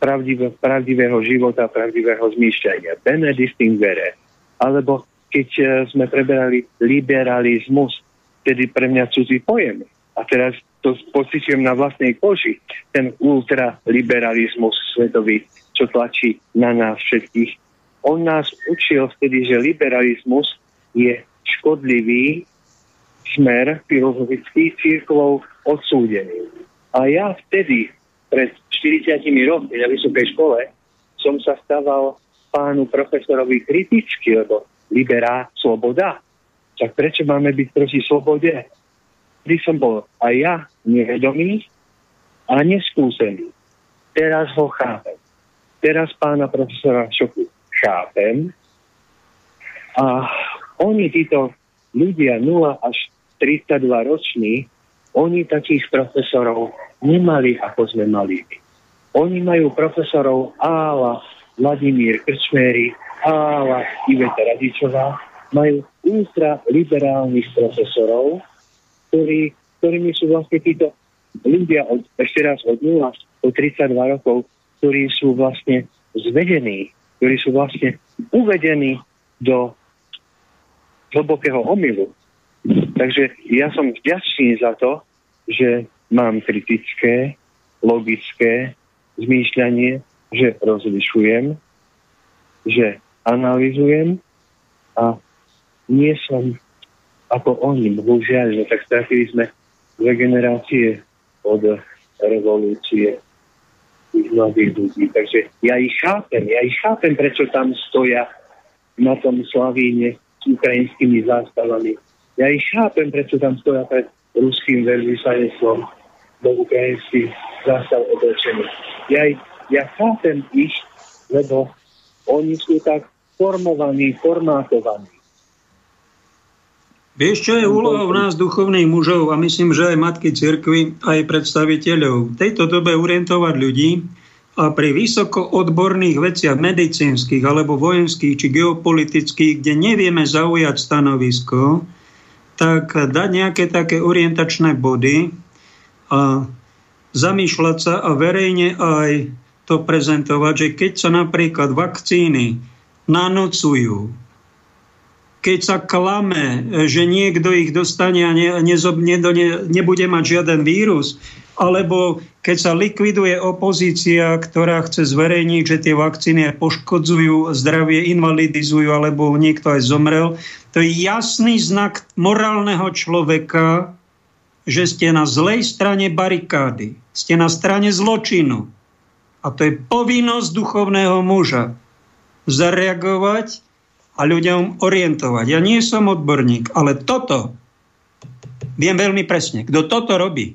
pravdivé, pravdivého života, pravdivého zmýšľania. Bene distinguere. Alebo keď eh, sme preberali liberalizmus, vtedy pre mňa cudzí pojem. A teraz to pocitujem na vlastnej koži. Ten ultraliberalizmus svetový, čo tlačí na nás všetkých. On nás učil vtedy, že liberalizmus je škodlivý smer filozofický církvou odsúdený. A ja vtedy, pred 40 rokmi na vysokej škole, som sa stával pánu profesorovi kriticky, lebo liberá, sloboda, tak prečo máme byť proti slobode? Kdy som bol aj ja nevedomý a neskúsený. Teraz ho chápem. Teraz pána profesora Šoku chápem. A oni, títo ľudia 0 až 32 roční, oni takých profesorov nemali, ako sme mali Oni majú profesorov Ála, Vladimír Krčméry, Ála, Iveta Radičová, majú ultraliberálnych profesorov, ktorí, ktorými sú vlastne títo ľudia od, ešte raz od 0 do 32 rokov, ktorí sú vlastne zvedení, ktorí sú vlastne uvedení do hlbokého omylu. Takže ja som vďačný za to, že mám kritické, logické zmýšľanie, že rozlišujem, že analizujem a nie som ako oni, bohužiaľ, no tak stratili sme dve generácie od revolúcie tých mladých ľudí. Takže ja ich chápem, ja ich chápem, prečo tam stoja na tom Slavíne s ukrajinskými zástavami. Ja ich chápem, prečo tam stoja pred ruským veľvyslanectvom do ukrajinských zástav otočených. Ja, ja chápem ich, lebo oni sú tak formovaní, formátovaní. Vieš, čo je úlohou nás, duchovných mužov, a myslím, že aj matky cirkvy, aj predstaviteľov, v tejto dobe orientovať ľudí a pri vysoko odborných veciach medicínskych alebo vojenských či geopolitických, kde nevieme zaujať stanovisko, tak dať nejaké také orientačné body a zamýšľať sa a verejne aj to prezentovať, že keď sa napríklad vakcíny nanocujú, keď sa klame, že niekto ich dostane a ne, ne, ne, nebude mať žiaden vírus, Alebo keď sa likviduje opozícia, ktorá chce zverejniť, že tie vakcíny poškodzujú zdravie, invalidizujú, alebo niekto aj zomrel, to je jasný znak morálneho človeka, že ste na zlej strane barikády. Ste na strane zločinu. A to je povinnosť duchovného muža zareagovať a ľuďom orientovať. Ja nie som odborník, ale toto viem veľmi presne. Kto toto robí,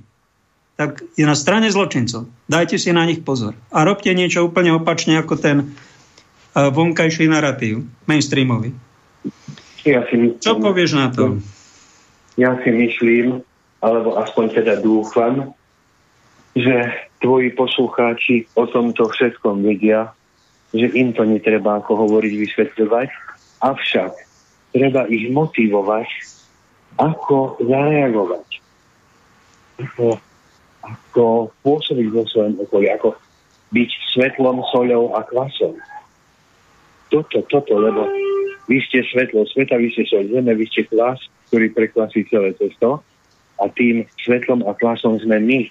tak je na strane zločincov. Dajte si na nich pozor. A robte niečo úplne opačne ako ten uh, vonkajší narratív, mainstreamový. Ja si myslím, Čo povieš na to? Ja si myslím, alebo aspoň teda dúfam, že tvoji poslucháči o tomto všetkom vedia, že im to netreba ako hovoriť, vysvetľovať, avšak treba ich motivovať, ako zareagovať. Ako ako pôsobiť vo svojom okolí, ako byť svetlom, soľou a kvasom. Toto, toto, lebo vy ste svetlo sveta, vy ste soľ zeme, vy ste kvas, ktorý prekvasí celé cesto a tým svetlom a klasom sme my.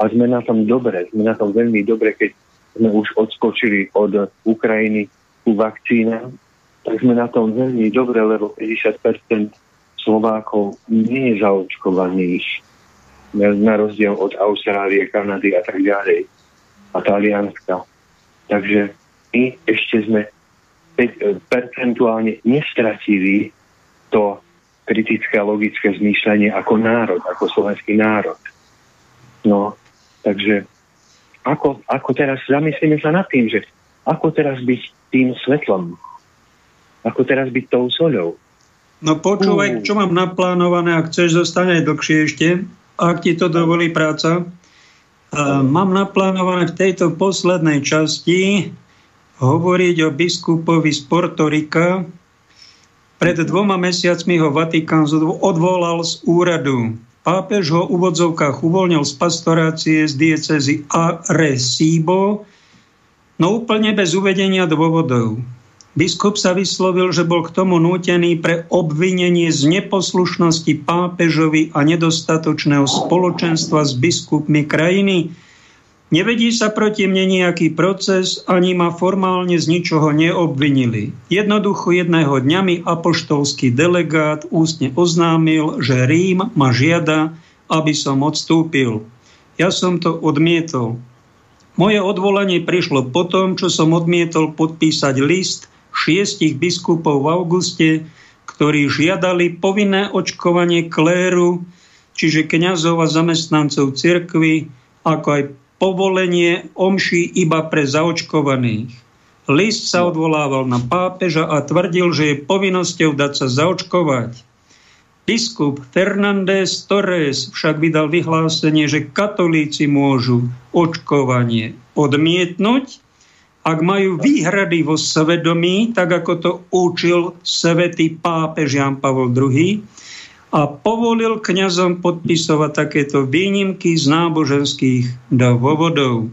A sme na tom dobre, sme na tom veľmi dobre, keď sme už odskočili od Ukrajiny ku vakcínám, tak sme na tom veľmi dobre, lebo 50% Slovákov nie je zaočkovaných na rozdiel od Austrálie, Kanady a tak ďalej a Talianska. Takže my ešte sme e, percentuálne nestratili to kritické a logické zmýšľanie ako národ, ako slovenský národ. No, takže ako, ako teraz, zamyslíme sa nad tým, že ako teraz byť tým svetlom, ako teraz byť tou soľou. No počúvaj, čo mám naplánované, ak chceš, zostane aj dlhšie ešte ak ti to dovolí práca. Mám naplánované v tejto poslednej časti hovoriť o biskupovi z Portorika. Pred dvoma mesiacmi ho Vatikán odvolal z úradu. Pápež ho v úvodzovkách uvoľnil z pastorácie z diecezy Arecibo, no úplne bez uvedenia dôvodov. Biskup sa vyslovil, že bol k tomu nútený pre obvinenie z neposlušnosti pápežovi a nedostatočného spoločenstva s biskupmi krajiny. Nevedí sa proti mne nejaký proces, ani ma formálne z ničoho neobvinili. Jednoducho jedného dňa mi apoštolský delegát ústne oznámil, že Rím ma žiada, aby som odstúpil. Ja som to odmietol. Moje odvolanie prišlo po tom, čo som odmietol podpísať list, šiestich biskupov v auguste, ktorí žiadali povinné očkovanie kléru, čiže kňazov a zamestnancov cirkvy, ako aj povolenie omší iba pre zaočkovaných. List sa odvolával na pápeža a tvrdil, že je povinnosťou dať sa zaočkovať. Biskup Fernández Torres však vydal vyhlásenie, že katolíci môžu očkovanie odmietnúť ak majú výhrady vo svedomí, tak ako to učil svetý pápež Jan Pavol II, a povolil kňazom podpisovať takéto výnimky z náboženských dôvodov.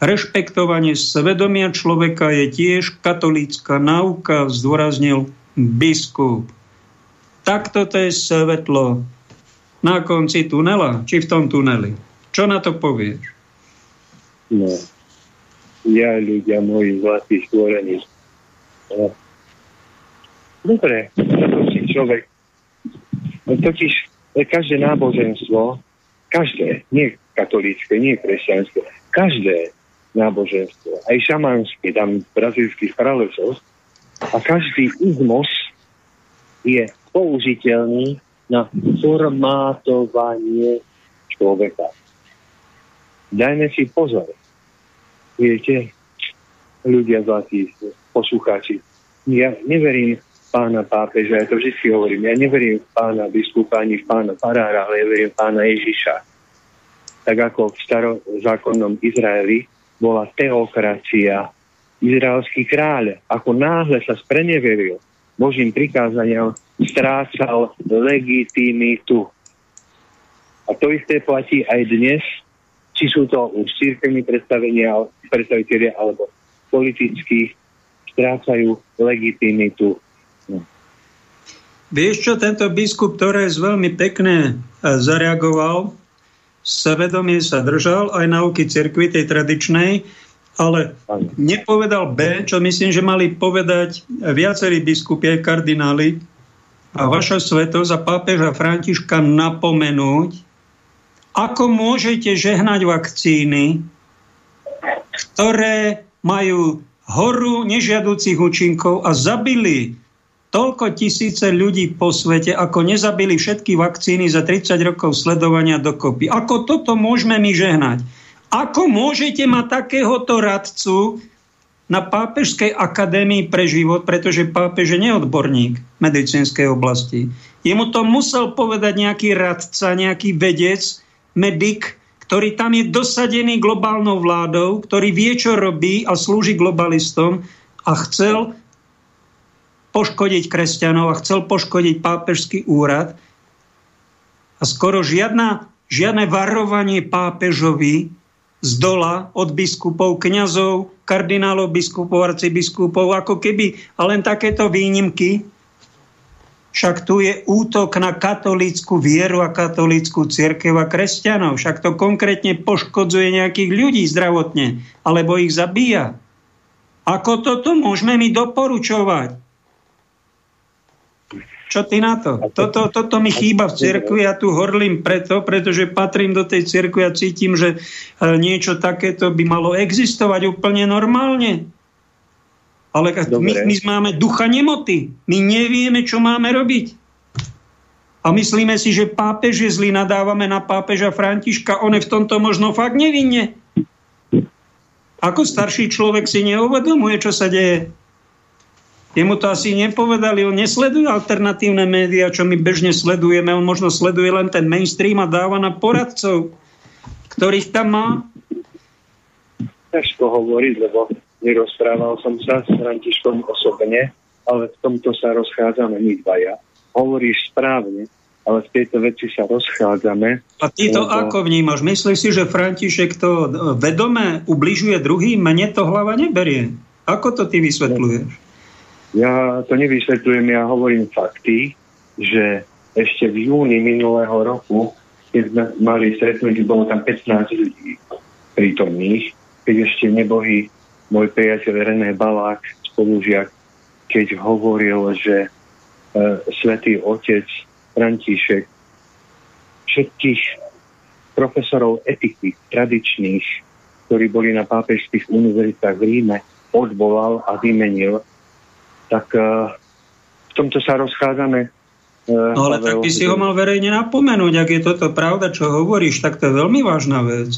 Rešpektovanie svedomia človeka je tiež katolícka náuka, zdôraznil biskup. Takto to je svetlo na konci tunela, či v tom tuneli. Čo na to povieš? No, ja, ľudia moji zlatí stvorení. Dobre, to si človek. No totiž každé náboženstvo, každé, nie katolícke, nie kresťanské, každé náboženstvo, aj šamanské, tam brazilských kráľovcov, a každý izmos je použiteľný na formátovanie človeka. Dajme si pozor. Viete, ľudia zlatí, poslucháči, ja neverím pána pápeža, ja to vždy hovorím, ja neverím v pána biskupa ani v pána farára, ale ja verím v pána Ježiša. Tak ako v starozákonnom Izraeli bola teokracia, izraelský kráľ, ako náhle sa spreneveril Božím prikázaniam, strácal legitimitu. A to isté platí aj dnes či sú to už církevní predstavenia, predstaviteľia alebo politickí, strácajú legitimitu. No. Vieš čo, tento biskup Torres veľmi pekne e, zareagoval. sevedomie sa držal aj nauky cirkvi, tej tradičnej, ale nepovedal B, čo myslím, že mali povedať viacerí biskupy aj kardináli a vaša svetosť a pápeža Františka napomenúť, ako môžete žehnať vakcíny, ktoré majú horu nežiaducich účinkov a zabili toľko tisíce ľudí po svete, ako nezabili všetky vakcíny za 30 rokov sledovania dokopy. Ako toto môžeme my žehnať? Ako môžete mať takéhoto radcu na Pápežskej akadémii pre život, pretože pápež je neodborník medicínskej oblasti. Jemu to musel povedať nejaký radca, nejaký vedec, medik, ktorý tam je dosadený globálnou vládou, ktorý vie, čo robí a slúži globalistom a chcel poškodiť kresťanov a chcel poškodiť pápežský úrad. A skoro žiadna, žiadne varovanie pápežovi z dola od biskupov, kňazov, kardinálov, biskupov, arcibiskupov, ako keby a len takéto výnimky. Však tu je útok na katolícku vieru a katolícku církev a kresťanov. Však to konkrétne poškodzuje nejakých ľudí zdravotne, alebo ich zabíja. Ako toto môžeme mi doporučovať? Čo ty na to? Toto, toto mi chýba v cirkvi a tu horlím preto, pretože patrím do tej cirkvi a cítim, že e, niečo takéto by malo existovať úplne normálne. Ale my, my máme ducha nemoty. My nevieme, čo máme robiť. A myslíme si, že pápež je zlý, nadávame na pápeža Františka, on je v tomto možno fakt nevinne. Ako starší človek si neuvedomuje, čo sa deje. Jemu to asi nepovedali, on nesleduje alternatívne médiá, čo my bežne sledujeme, on možno sleduje len ten mainstream a dáva na poradcov, ktorých tam má. Ťažko hovoriť, lebo nerozprával som sa s Františkom osobne, ale v tomto sa rozchádzame my dvaja. Hovoríš správne, ale v tejto veci sa rozchádzame. A ty to lebo... ako vnímaš? Myslíš si, že František to vedome ubližuje druhým? Mne to hlava neberie. Ako to ty vysvetľuješ? Ja to nevysvetľujem, ja hovorím fakty, že ešte v júni minulého roku, keď sme mali stretnutie, bolo tam 15 ľudí prítomných, keď ešte nebohý môj priateľ René Balák, spolužiak, keď hovoril, že e, svätý otec František všetkých profesorov etiky tradičných, ktorí boli na pápežských univerzitách v Ríme, odvolal a vymenil tak uh, v tomto sa rozchádzame. Uh, no ale tak by si ho mal verejne napomenúť, ak je toto pravda, čo hovoríš, tak to je veľmi vážna vec.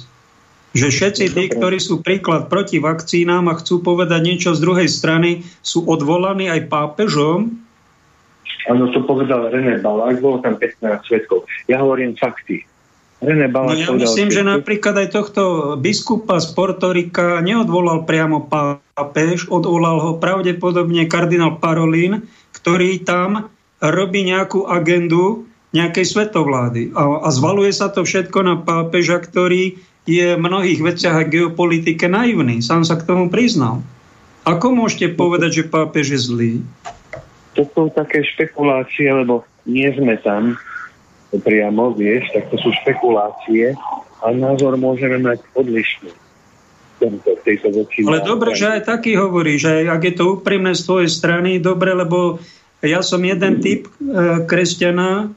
Že všetci tí, ktorí sú príklad proti vakcínám a chcú povedať niečo z druhej strany, sú odvolaní aj pápežom. Áno, to povedal René Balák, bolo tam 15 svetkov. Ja hovorím fakty. René Balák no ja myslím, že napríklad aj tohto biskupa z Portorika neodvolal priamo pápež, odvolal ho pravdepodobne kardinál Parolín, ktorý tam robí nejakú agendu nejakej svetovlády. A, a zvaluje sa to všetko na pápeža, ktorý je v mnohých veciach a geopolitike naivný. Sám sa k tomu priznal. Ako môžete povedať, že pápež je zlý? To sú také špekulácie, lebo nie sme tam priamo, vieš, tak to sú špekulácie a názor môžeme mať odlišný. Tejto Ale dobre, že aj taký hovorí, že ak je to úprimné z tvojej strany, dobre, lebo ja som jeden typ e, kresťana,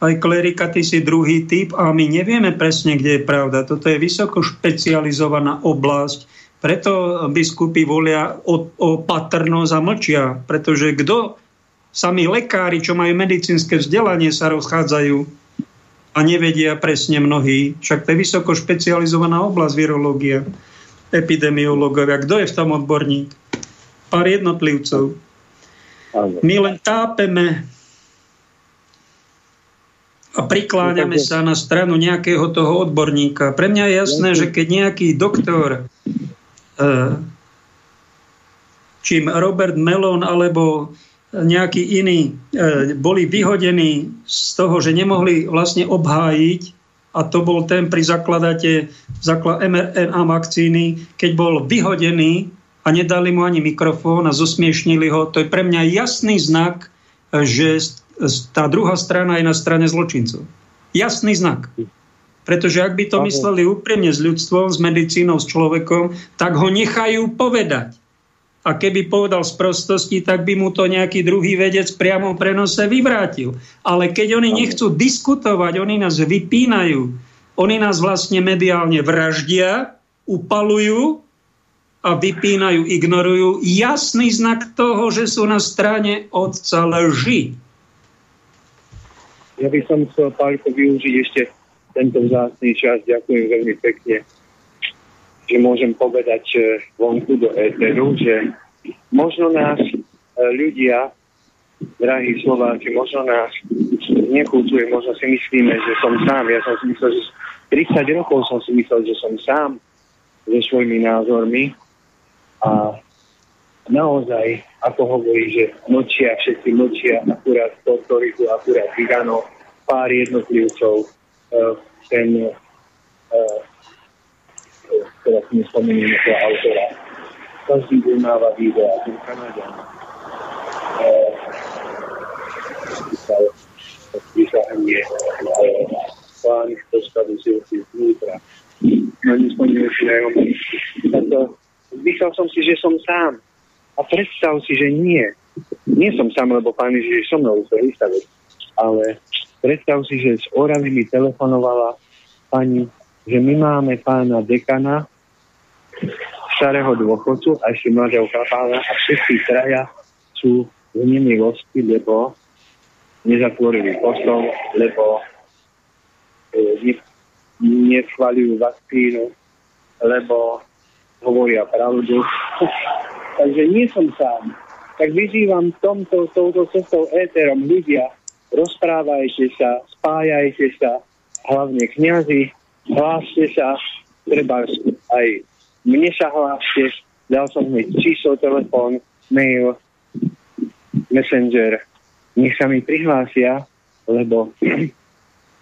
aj klerika, ty si druhý typ a my nevieme presne, kde je pravda. Toto je vysoko špecializovaná oblasť, preto biskupy volia opatrnosť a mlčia, pretože kto Sami lekári, čo majú medicínske vzdelanie, sa rozchádzajú a nevedia presne mnohí. Však to je vysoko špecializovaná oblasť virológia, epidemiológovia. Kto je v tom odborník? Pár jednotlivcov. My len tápeme a prikláňame sa na stranu nejakého toho odborníka. Pre mňa je jasné, že keď nejaký doktor, eh, čím Robert Melon alebo nejakí iní e, boli vyhodení z toho, že nemohli vlastne obhájiť a to bol ten pri zakladate zaklad mRNA vakcíny, keď bol vyhodený a nedali mu ani mikrofón a zosmiešnili ho. To je pre mňa jasný znak, že tá druhá strana je na strane zločincov. Jasný znak. Pretože ak by to mysleli úprimne s ľudstvom, s medicínou, s človekom, tak ho nechajú povedať. A keby povedal z prostosti, tak by mu to nejaký druhý vedec priamo prenose vyvrátil. Ale keď oni nechcú diskutovať, oni nás vypínajú, oni nás vlastne mediálne vraždia, upalujú a vypínajú, ignorujú. Jasný znak toho, že sú na strane otca lži. Ja by som chcel, Pálko, využiť ešte tento vzácný čas. Ďakujem veľmi pekne, že môžem povedať eh, vonku do éteru, že možno nás eh, ľudia, drahí Slováci, možno nás nechúcuje, možno si myslíme, že som sám. Ja som si myslel, že 30 rokov som si myslel, že som sám so svojimi názormi a naozaj, ako hovorí, že nočia, všetci nočia, akurát to, ktorých akurát vydano pár jednotlivcov Eh, ten teraz si nespomeniem toho autora. Každý deň máva videa, ten Kanaďan. Vyšahanie plány v postavu si vnútra. No nespomeniem si na som si, že som sám. A predstav si, že nie. Nie som sám, lebo pán Ježiš so mnou sa vystavil. Ale Predstav si, že z Oravy mi telefonovala pani, že my máme pána dekana, starého dôchodcu a ešte mladého kapála a všetci traja sú v nemilosti, lebo nezatvorili kostol, lebo e, neschvaľujú vakcínu, lebo hovoria pravdu. Takže nie som sám. Tak vyzývam tomto, touto cestou éterom ľudia, rozprávajte sa, spájajte sa, hlavne kniazy, hláste sa, treba aj mne sa hláste, dal som mi číslo, telefón, mail, messenger, nech sa mi prihlásia, lebo,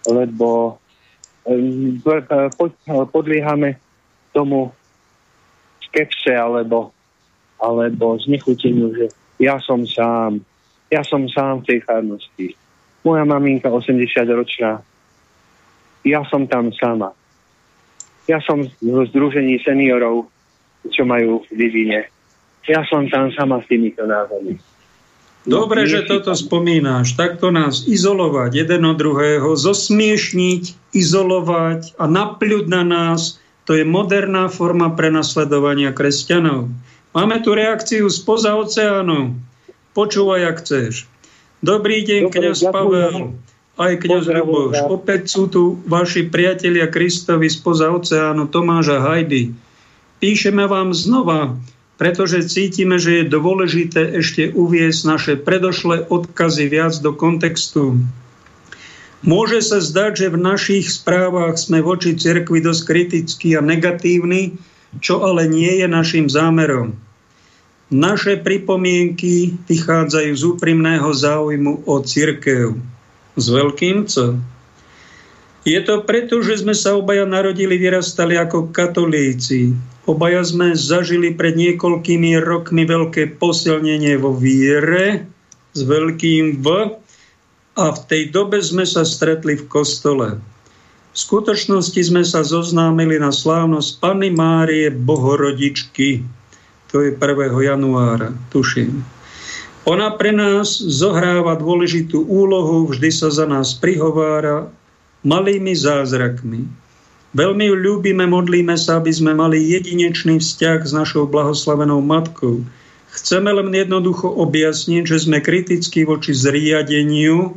lebo podliehame tomu skepse alebo, alebo znechuteniu, že ja som sám, ja som sám v tej farnosti moja maminka 80 ročná. Ja som tam sama. Ja som zo združení seniorov, čo majú v Divine. Ja som tam sama s týmito názvami. Dobre, že toto spomínáš. Takto nás izolovať jeden od druhého, zosmiešniť, izolovať a napľuť na nás, to je moderná forma prenasledovania kresťanov. Máme tu reakciu spoza oceánu. Počúvaj, ak chceš. Dobrý deň, kniaz Pavel, aj kniaz Ľuboš. Opäť sú tu vaši priatelia Kristovi spoza oceánu Tomáš a Hajdy. Píšeme vám znova, pretože cítime, že je dôležité ešte uviesť naše predošlé odkazy viac do kontextu. Môže sa zdať, že v našich správach sme voči cirkvi dosť kritickí a negatívni, čo ale nie je našim zámerom. Naše pripomienky vychádzajú z úprimného záujmu o cirkev. S veľkým C. Je to preto, že sme sa obaja narodili, vyrastali ako katolíci. Obaja sme zažili pred niekoľkými rokmi veľké posilnenie vo viere s veľkým V a v tej dobe sme sa stretli v kostole. V skutočnosti sme sa zoznámili na slávnosť Panny Márie Bohorodičky, to je 1. januára, tuším. Ona pre nás zohráva dôležitú úlohu, vždy sa za nás prihovára malými zázrakmi. Veľmi ju ľúbime, modlíme sa, aby sme mali jedinečný vzťah s našou blahoslavenou matkou. Chceme len jednoducho objasniť, že sme kritickí voči zriadeniu,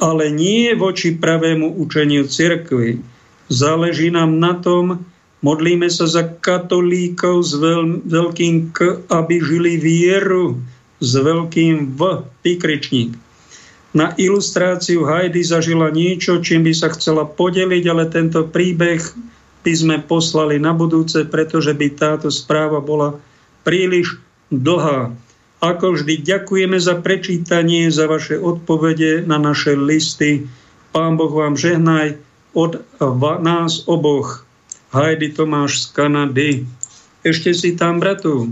ale nie voči pravému učeniu cirkvi. Záleží nám na tom, Modlíme sa za katolíkov s veľ, veľkým K, aby žili vieru s veľkým V, vykričník. Na ilustráciu Heidi zažila niečo, čím by sa chcela podeliť, ale tento príbeh by sme poslali na budúce, pretože by táto správa bola príliš dlhá. Ako vždy, ďakujeme za prečítanie, za vaše odpovede na naše listy. Pán Boh vám žehnaj od nás oboch. Heidi Tomáš z Kanady. Ešte si tam, bratu?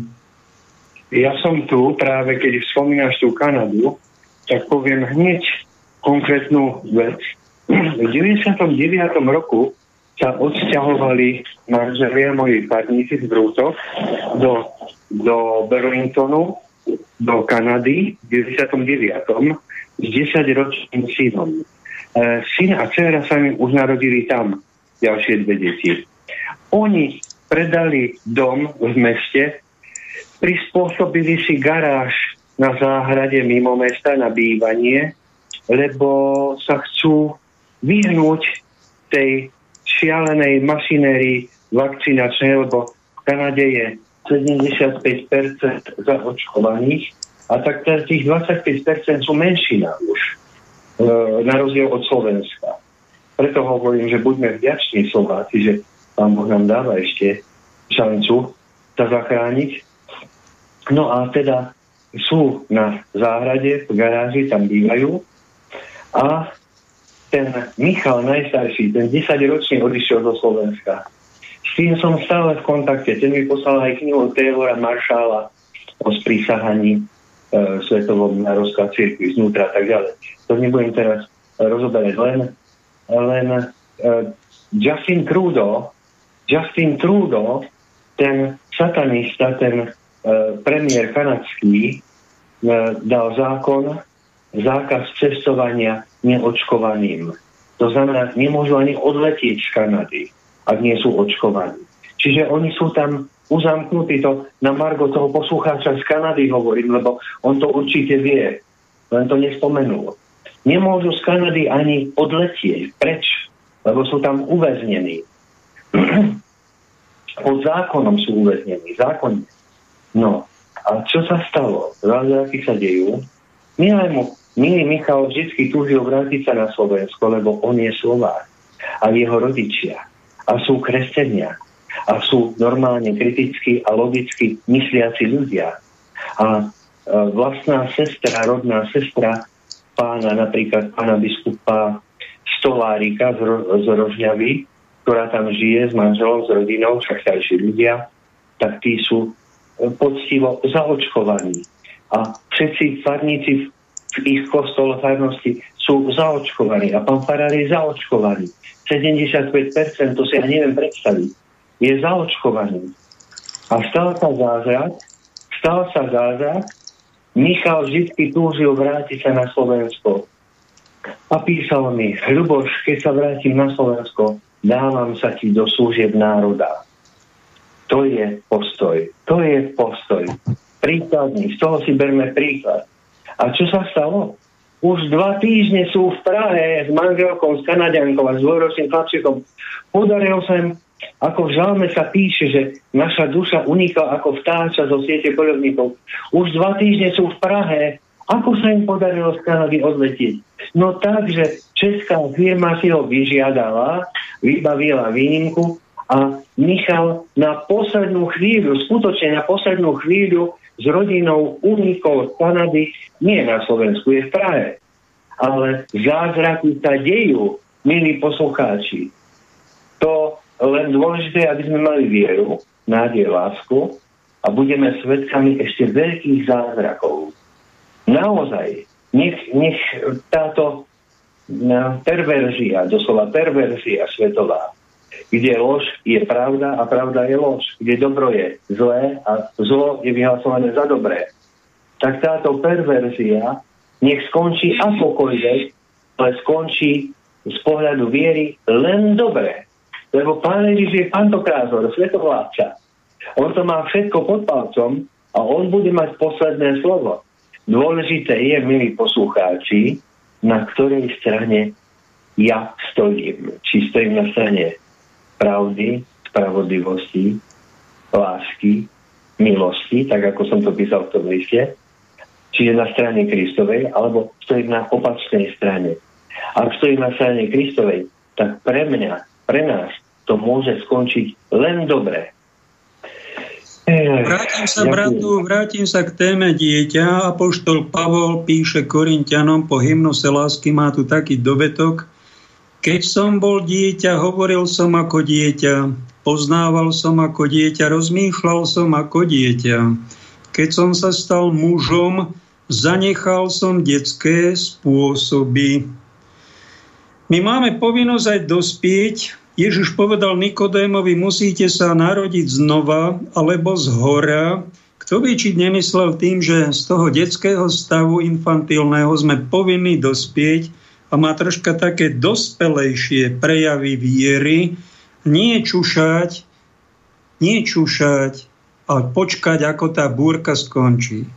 Ja som tu, práve keď spomínaš tú Kanadu, tak poviem hneď konkrétnu vec. V 99. roku sa odsťahovali manželia moji farníci z Brútok do, do Burlingtonu, do Kanady v 99. s 10-ročným synom. E, syn a dcera sa mi už narodili tam, ďalšie dve deti. Oni predali dom v meste, prispôsobili si garáž na záhrade mimo mesta na bývanie, lebo sa chcú vyhnúť tej šialenej mašinérii vakcinačnej, lebo v Kanade je 75% zaočkovaných a tak tých 25% sú menšina už, e, na rozdiel od Slovenska. Preto hovorím, že buďme vďační Slováci, že pán Boh nám dáva ešte šancu sa zachrániť. No a teda sú na záhrade, v garáži, tam bývajú a ten Michal najstarší, ten 10 ročný odišiel do Slovenska. Tým som stále v kontakte. Ten mi poslal aj knihu Taylora Marshala o sprísahaní e, svetovom na rozklad cirkvi znútra a tak ďalej. To nebudem teraz rozoberať. Len, len e, Justin Trudeau, Justin Trudeau, ten satanista, ten e, premiér kanadský, e, dal zákon, zákaz cestovania neočkovaným. To znamená, nemôžu ani odletieť z Kanady, ak nie sú očkovaní. Čiže oni sú tam uzamknutí, to na Margo toho poslucháča z Kanady hovorím, lebo on to určite vie, len to nespomenul. Nemôžu z Kanady ani odletieť. Preč? Lebo sú tam uväznení. Pod zákonom sú uväznení. Zákonne. No. A čo sa stalo? Zázraky sa dejú. Milému Milý Michal vždy túžil vrátiť sa na Slovensko, lebo on je Slovák a jeho rodičia a sú kresťania a sú normálne kriticky a logicky mysliaci ľudia. A e, vlastná sestra, rodná sestra pána, napríklad pána biskupa Stolárika z, Ro- z Rožňavy, ktorá tam žije s manželom, s rodinou, však starší ľudia, tak tí sú e, poctivo zaočkovaní. A všetci farníci v ich kostole farnosti sú zaočkovaní a pán Farár je zaočkovaný. 75%, to si ja neviem predstaviť, je zaočkovaný. A stal sa zázrak, stal sa zázrak, Michal vždy túžil vrátiť sa na Slovensko. A písal mi, Ľuboš, keď sa vrátim na Slovensko, dávam sa ti do služieb národa. To je postoj. To je postoj. Príkladný. Z toho si berme príklad. A čo sa stalo? Už dva týždne sú v Prahe s manželkou, s Kanadiankou a s dvojročným chlapčekom. Podarilo sa ako v žalme sa píše, že naša duša unikla ako vtáča zo siete poľovníkov. Už dva týždne sú v Prahe. Ako sa im podarilo z Kanady odletieť? No tak, že česká firma si ho vyžiadala, vybavila výnimku a Michal na poslednú chvíľu, skutočne na poslednú chvíľu s rodinou unikol z Kanady, nie na Slovensku, je v Prahe. Ale zázraky sa dejú, milí poslucháči. To len dôležité, aby sme mali vieru, nádej, lásku a budeme svedkami ešte veľkých zázrakov. Naozaj, nech, nech táto perverzia, doslova perverzia svetová, kde lož je pravda a pravda je lož, kde dobro je zlé a zlo je vyhlasované za dobré. Tak táto perverzia nech skončí akokoľvek, ale skončí z pohľadu viery len dobre. Lebo Pán Ježiš je pantokrázor, svetovládca. On to má všetko pod palcom a on bude mať posledné slovo. Dôležité je, milí poslucháči, na ktorej strane ja stojím. Či stojím na strane pravdy, spravodlivosti, lásky, milosti, tak ako som to písal v tom liste, čiže na strane Kristovej, alebo stojím na opačnej strane. Ak stojím na strane Kristovej, tak pre mňa, pre nás to môže skončiť len dobre. Vrátim sa, bratu, vrátim sa k téme dieťa. Apoštol Pavol píše Korintianom po hymnose lásky, má tu taký dovetok, keď som bol dieťa, hovoril som ako dieťa, poznával som ako dieťa, rozmýšľal som ako dieťa. Keď som sa stal mužom, zanechal som detské spôsoby. My máme povinnosť aj dospieť Ježiš povedal Nikodémovi, musíte sa narodiť znova alebo z hora. Kto by či nemyslel tým, že z toho detského stavu infantilného sme povinní dospieť a má troška také dospelejšie prejavy viery, nie čušať, nie čušať, ale počkať, ako tá búrka skončí.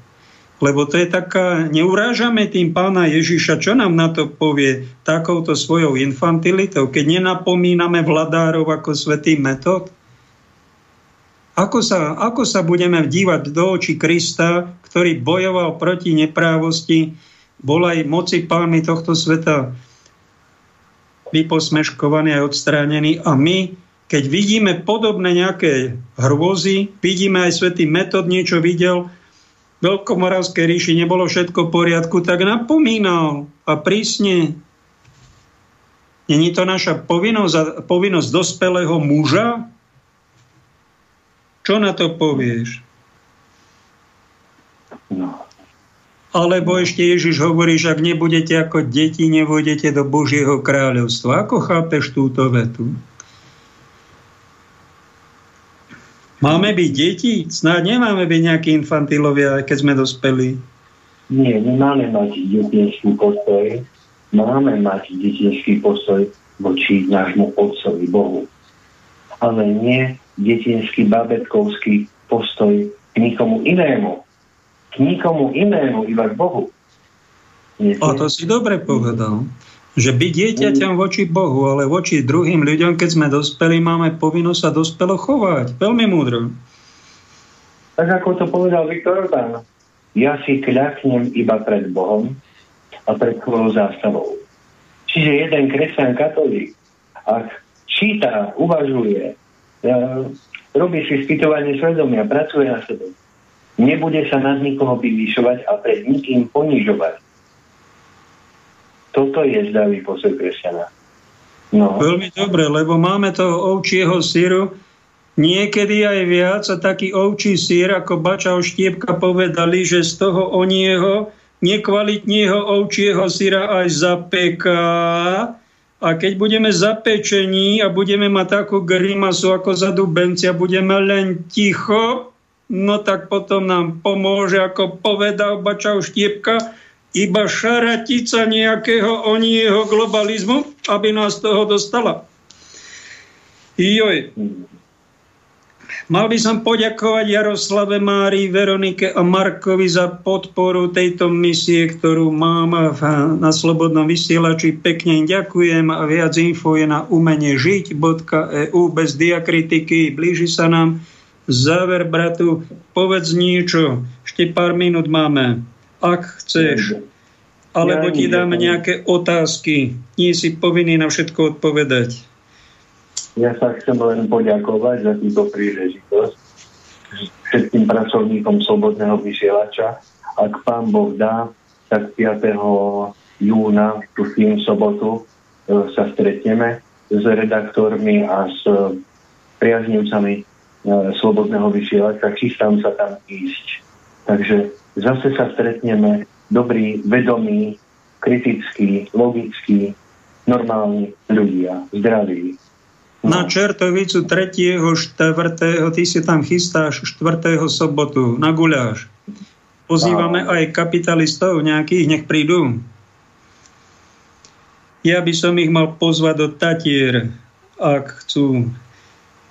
Lebo to je taká, neurážame tým pána Ježiša, čo nám na to povie takouto svojou infantilitou, keď nenapomíname vladárov ako svetý metod? Ako sa, ako sa budeme dívať do očí Krista, ktorý bojoval proti neprávosti, bol aj moci pánmi tohto sveta vyposmeškovaný a odstránený a my, keď vidíme podobné nejaké hrôzy, vidíme aj svetý metod niečo videl, Veľkomoravskej ríši nebolo všetko v poriadku, tak napomínal a prísne. Není to naša povinnosť, povinnosť dospelého muža? Čo na to povieš? No. Alebo ešte Ježiš hovorí, že ak nebudete ako deti, nevôjdete do Božieho kráľovstva. Ako chápeš túto vetu? Máme byť deti? Snáď nemáme byť nejakí infantilovia, keď sme dospeli. Nie, nemáme mať detinský postoj. Máme mať detinský postoj voči nášmu Otcovi Bohu. Ale nie detinský babetkovský postoj k nikomu inému. K nikomu inému, iba k Bohu. Nie, o, to si dobre povedal. Že byť dieťaťom voči Bohu, ale voči druhým ľuďom, keď sme dospeli, máme povinnosť sa dospelo chovať. Veľmi múdro. Tak ako to povedal Viktor Orbán. Ja si kľaknem iba pred Bohom a pred svojou zástavou. Čiže jeden kresťan katolík, ak číta, uvažuje, robí si spýtovanie svedomia, pracuje na sebe, nebude sa nad nikoho vyvyšovať a pred nikým ponižovať toto je zdravý postoj kresťana. No. Veľmi dobre, lebo máme toho ovčieho síru, niekedy aj viac a taký ovčí sír, ako Bača Štiepka povedali, že z toho onieho nekvalitného ovčieho síra aj zapeká. A keď budeme zapečení a budeme mať takú grimasu ako za dubenci a budeme len ticho, no tak potom nám pomôže, ako povedal Bača Štiepka, iba šaratica nejakého onieho globalizmu, aby nás toho dostala. Joj. Mal by som poďakovať Jaroslave Mári, Veronike a Markovi za podporu tejto misie, ktorú mám na Slobodnom vysielači. Pekne ďakujem a viac info je na umenie žiť.eu bez diakritiky. Blíži sa nám záver, bratu. Povedz niečo. Ešte pár minút máme ak chceš. Alebo ti dáme nejaké otázky. Nie si povinný na všetko odpovedať. Ja sa chcem len poďakovať za túto príležitosť všetkým pracovníkom Slobodného vysielača. Ak pán Boh dá, tak 5. júna, tu v sobotu, e, sa stretneme s redaktormi a s priaznivcami Slobodného vysielača. Chystám sa tam ísť. Takže zase sa stretneme dobrí, vedomí, kritickí, logickí, normálni ľudia, zdraví. No. Na Čertovicu 3. 4. ty si tam chystáš 4. sobotu na guľáš. Pozývame no. aj kapitalistov nejakých, nech prídu. Ja by som ich mal pozvať do Tatier, ak chcú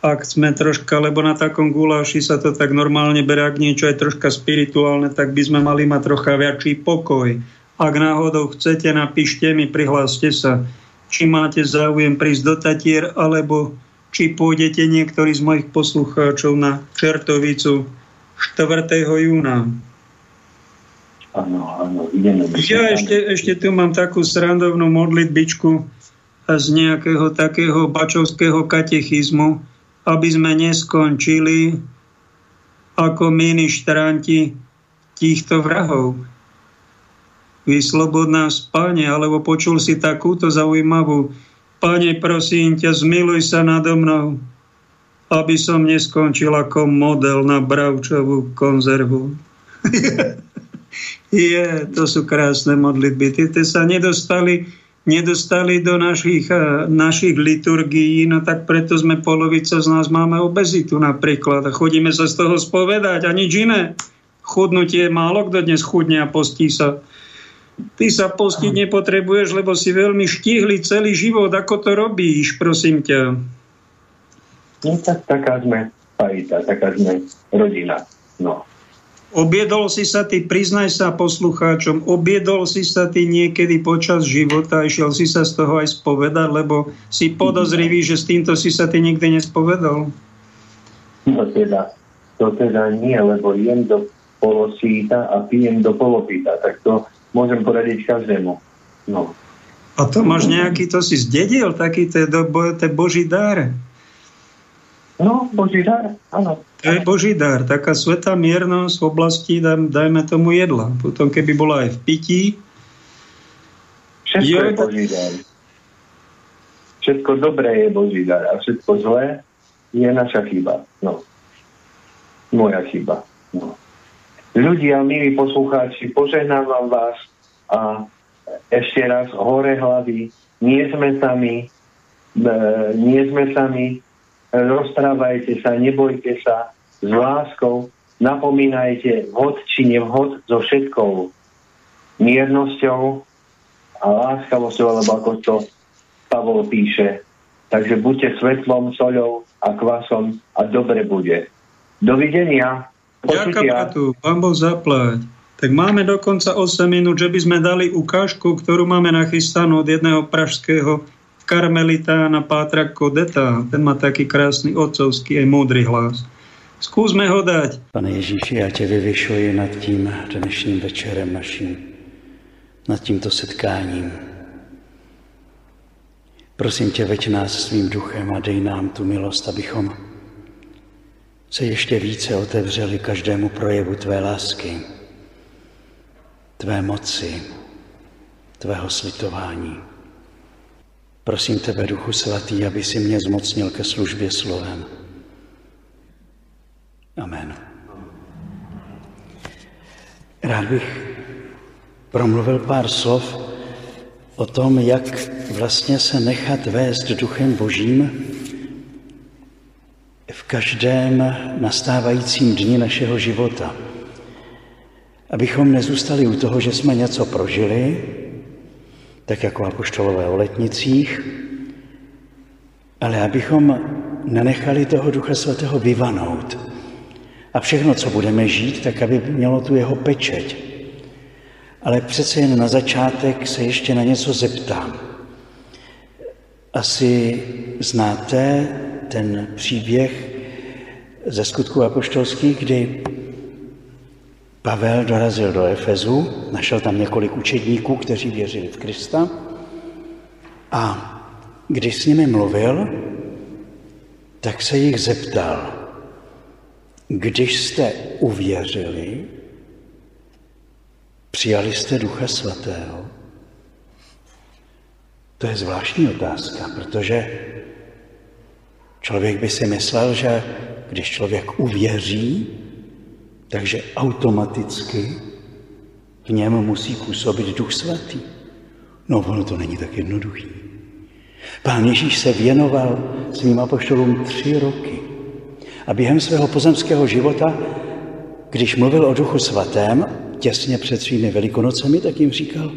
ak sme troška, lebo na takom guláši sa to tak normálne berie, ak niečo je troška spirituálne, tak by sme mali mať trocha väčší pokoj. Ak náhodou chcete, napíšte mi, prihláste sa, či máte záujem prísť do Tatier, alebo či pôjdete niektorí z mojich poslucháčov na Čertovicu 4. júna. Áno, áno, ideme. Ja ešte, ešte tu mám takú srandovnú modlitbičku z nejakého takého bačovského katechizmu, aby sme neskončili ako ministranti týchto vrahov. Vyslobodná spáne, alebo počul si takúto zaujímavú Pane, prosím ťa, zmiluj sa nado mnou, aby som neskončil ako model na bravčovú konzervu. Je, to sú krásne modlitby. Ty, ty sa nedostali nedostali do našich, eh, našich liturgií, no tak preto sme polovica z nás máme obezitu napríklad a chodíme sa z toho spovedať a nič iné. Chudnutie málo kto dnes chudne a postí sa. Ty sa postiť nepotrebuješ, lebo si veľmi štíhli celý život. Ako to robíš, prosím ťa? No tak taká sme parita, taká sme rodina. No. Obiedol si sa ty, priznaj sa poslucháčom, obiedol si sa ty niekedy počas života, išiel si sa z toho aj spovedať, lebo si podozrivý, že s týmto si sa ty nikdy nespovedal. No teda, to teda nie, lebo jem do polosíta a pijem do polopíta, tak to môžem poradiť každému. No. A to máš nejaký, to si zdedil, taký to je boží dar. No, Boží dar, áno. To je Boží dar, taká svetá miernosť v oblasti, dajme tomu jedla. Potom, keby bola aj v pití. Všetko je, je Boží dar. Všetko dobré je Boží dar a všetko zlé je naša chyba. No. Moja chyba. No. Ľudia, milí poslucháči, požehnávam vás a ešte raz hore hlavy, nie sme sami, e, nie sme sami, rozprávajte sa, nebojte sa s láskou, napomínajte vhod či nevhod so všetkou miernosťou a láskavosťou, alebo ako to Pavol píše. Takže buďte svetlom, soľou a kvasom a dobre bude. Dovidenia. Ďakujem tu, pán Boh zaplať. Tak máme dokonca 8 minút, že by sme dali ukážku, ktorú máme nachystanú od jedného pražského karmelitána Pátra Kodeta. Ten má taký krásny otcovský aj múdry hlas. Skúsme ho dať. Pane Ježíši, já tě vyvyšuji nad tím dnešním večerem naším, nad tímto setkáním. Prosím tě, veď nás svým duchem a dej nám tu milost, abychom se ještě více otevřeli každému projevu tvé lásky, tvé moci, tvého slitování. Prosím tebe, Duchu Svatý, aby si mě zmocnil ke službě slovem. Amen. Rád bych promluvil pár slov o tom, jak vlastně se nechat vést duchem božím v každém nastávajícím dni našeho života. Abychom nezůstali u toho, že jsme něco prožili, tak jako apoštolové o letnicích, ale abychom nenechali toho Ducha Svatého vyvanout. A všechno, co budeme žít, tak aby mělo tu jeho pečeť. Ale přece jen na začátek se ještě na něco zeptám. Asi znáte ten příběh ze skutku apoštolských, kdy Pavel dorazil do Efezu, našel tam několik učedníků, kteří věřili v Krista a když s nimi mluvil, tak se jich zeptal, když jste uvěřili, přijali jste Ducha Svatého? To je zvláštní otázka, protože člověk by si myslel, že když člověk uvěří, takže automaticky v něm musí působit Duch Svatý. No ono to není tak jednoduchý. Pán Ježíš se věnoval svým apoštolům tři roky. A během svého pozemského života, když mluvil o Duchu Svatém, těsně před svými velikonocemi, tak jim říkal,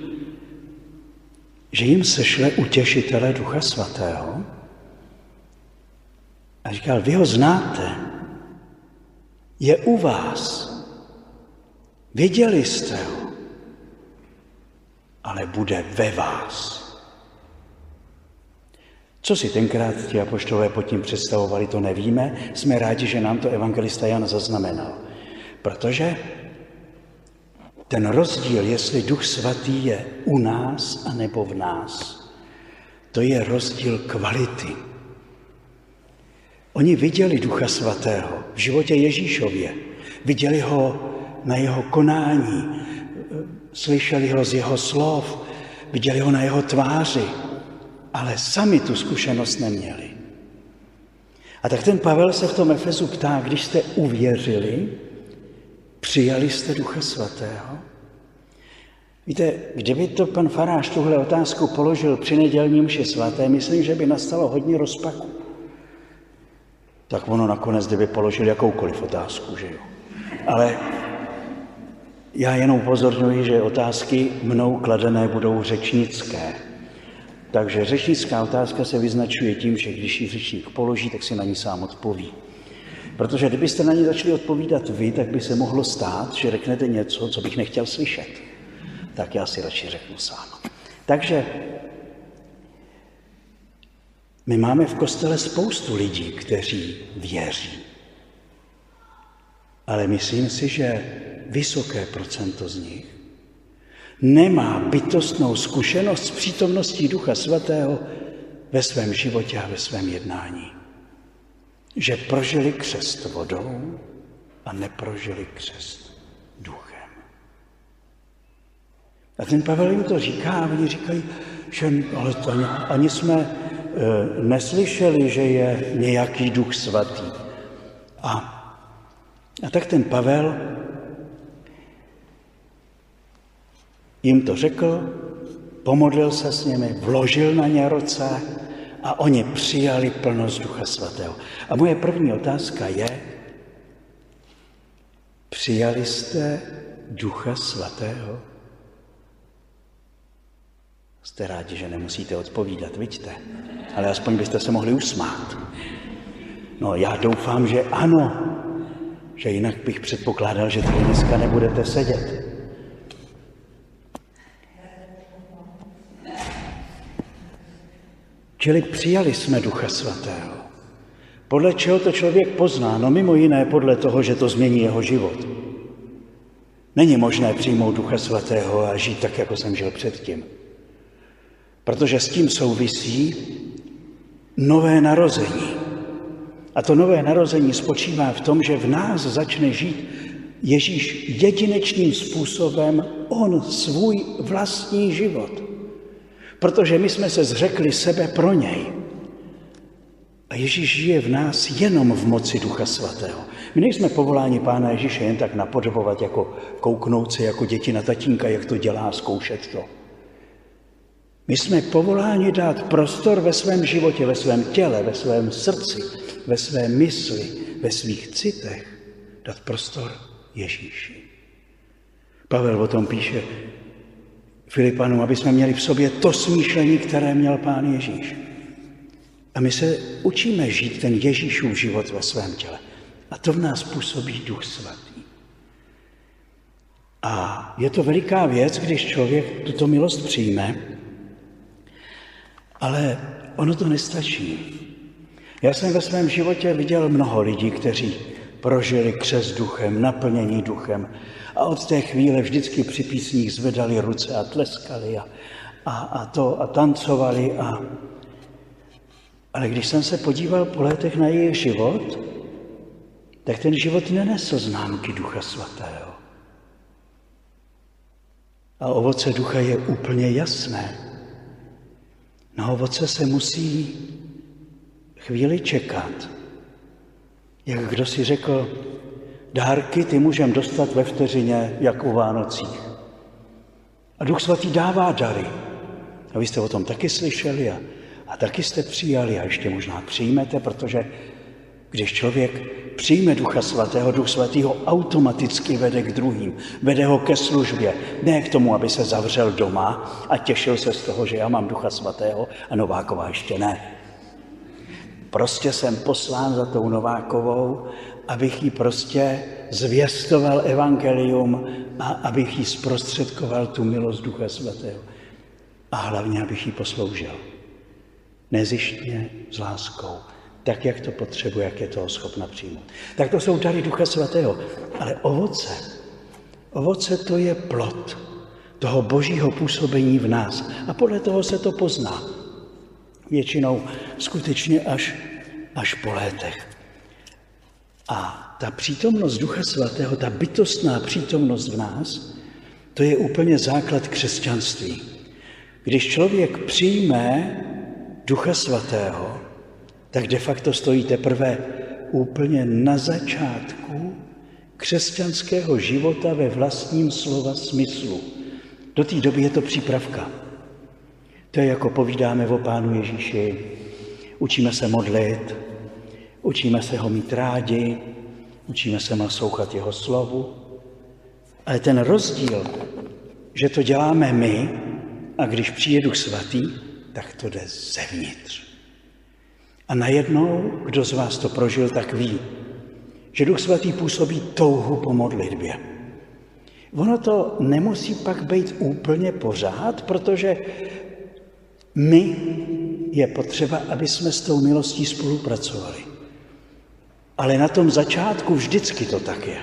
že jim sešle utěšitele Ducha Svatého. A říkal, vy ho znáte, je u vás. Viděli jste ho, ale bude ve vás. Co si tenkrát ti apoštové pod tím představovali, to nevíme. Jsme rádi, že nám to evangelista Jan zaznamenal. Protože ten rozdíl, jestli Duch Svatý je u nás a nebo v nás, to je rozdíl kvality. Oni viděli Ducha Svatého v životě Ježíšově. Viděli ho na jeho konání, slyšeli ho z jeho slov, viděli ho na jeho tváři, ale sami tu zkušenost neměli. A tak ten Pavel se v tom Efezu ptá, když jste uvěřili, přijali jste Ducha Svatého? Víte, kdyby to pan Faráš tuhle otázku položil při nedělní mši svaté, myslím, že by nastalo hodně rozpaku. Tak ono nakonec, kdyby položil jakoukoliv otázku, že jo. Ale já jenom upozorňuji, že otázky mnou kladené budou řečnické. Takže řečnická otázka se vyznačuje tím, že když ji řečník položí, tak si na ní sám odpoví. Protože kdybyste na ní začali odpovídat vy, tak by se mohlo stát, že řeknete něco, co bych nechtěl slyšet. Tak já si radši řeknu sám. Takže my máme v kostele spoustu lidí, kteří věří. Ale myslím si, že vysoké procento z nich nemá bytostnou zkušenost s přítomností Ducha Svatého ve svém životě a ve svém jednání. Že prožili křest vodou a neprožili křest duchem. A ten Pavel jim to říká a oni říkají, že ale to ani, ani jsme neslyšeli, že je nějaký duch svatý. A, a tak ten Pavel jim to řekl, pomodlil se s nimi, vložil na ně roce a oni přijali plnost Ducha Svatého. A moje první otázka je, přijali jste Ducha Svatého? Jste rádi, že nemusíte odpovídat, vidíte? Ale aspoň byste se mohli usmát. No já doufám, že ano, že jinak bych předpokládal, že tady dneska nebudete sedět. Čili přijali jsme Ducha Svatého. Podle čeho to člověk pozná? No mimo jiné podle toho, že to změní jeho život. Není možné přijmout Ducha Svatého a žít tak, jako jsem žil předtím. Protože s tím souvisí nové narození. A to nové narození spočívá v tom, že v nás začne žít Ježíš jedinečným způsobem, on svůj vlastní život. Protože my jsme se zřekli sebe pro něj. A Ježíš žije v nás jenom v moci Ducha Svatého. My nejsme povoláni Pána Ježíše jen tak napodobovat, jako kouknout se jako děti na tatínka, jak to dělá, zkoušet to. My jsme povoláni dát prostor ve svém životě, ve svém těle, ve svém srdci, ve své mysli, ve svých citech, dát prostor Ježíši. Pavel o tom píše, Filipanům, aby jsme měli v sobě to smýšlení, které měl Pán Ježíš. A my se učíme žít ten Ježíšův život ve svém těle. A to v nás působí Duch Svatý. A je to veliká věc, když člověk tuto milost přijme, ale ono to nestačí. Já jsem ve svém životě viděl mnoho lidí, kteří prožili křes duchem, naplnění duchem, a od té chvíle vždycky při písních zvedali ruce a tleskali a, a, a to a tancovali. A... Ale když jsem se podíval po letech na jejich život, tak ten život nenesl známky Ducha Svatého. A ovoce ducha je úplně jasné. Na ovoce se musí chvíli čekat. Jak kdo si řekl, Dárky ty můžeme dostat ve vteřině, jak u Vánocích. A Duch Svatý dává dary. A vy jste o tom taky slyšeli a, a taky jste přijali a ještě možná přijmete, protože když člověk přijme Ducha Svatého, Duch Svatý ho automaticky vede k druhým, vede ho ke službě, ne k tomu, aby se zavřel doma a těšil se z toho, že já mám Ducha Svatého a Nováková ještě ne. Prostě jsem poslán za tou Novákovou abych jí prostě zvěstoval evangelium a abych jí zprostředkoval tu milost Ducha Svatého. A hlavně, abych jí posloužil. Nezištně, s láskou, tak, jak to potřebuje, jak je toho schopna přijmout. Tak to jsou dary Ducha Svatého. Ale ovoce, ovoce to je plot toho božího působení v nás. A podle toho se to pozná. Většinou skutečně až, až po létech. A ta přítomnost Ducha Svatého, ta bytostná přítomnost v nás, to je úplně základ křesťanství. Když člověk přijme Ducha Svatého, tak de facto stojí teprve úplně na začátku křesťanského života ve vlastním slova smyslu. Do té doby je to přípravka. To je jako povídáme o Pánu Ježíši. Učíme se modlit, učíme se ho mít rádi, učíme se naslouchat jeho slovu. Ale ten rozdíl, že to děláme my a když přijde Duch Svatý, tak to jde zevnitř. A najednou, kdo z vás to prožil, tak ví, že Duch Svatý působí touhu po modlitbě. Ono to nemusí pak být úplně pořád, protože my je potřeba, aby jsme s tou milostí spolupracovali. Ale na tom začátku vždycky to tak je.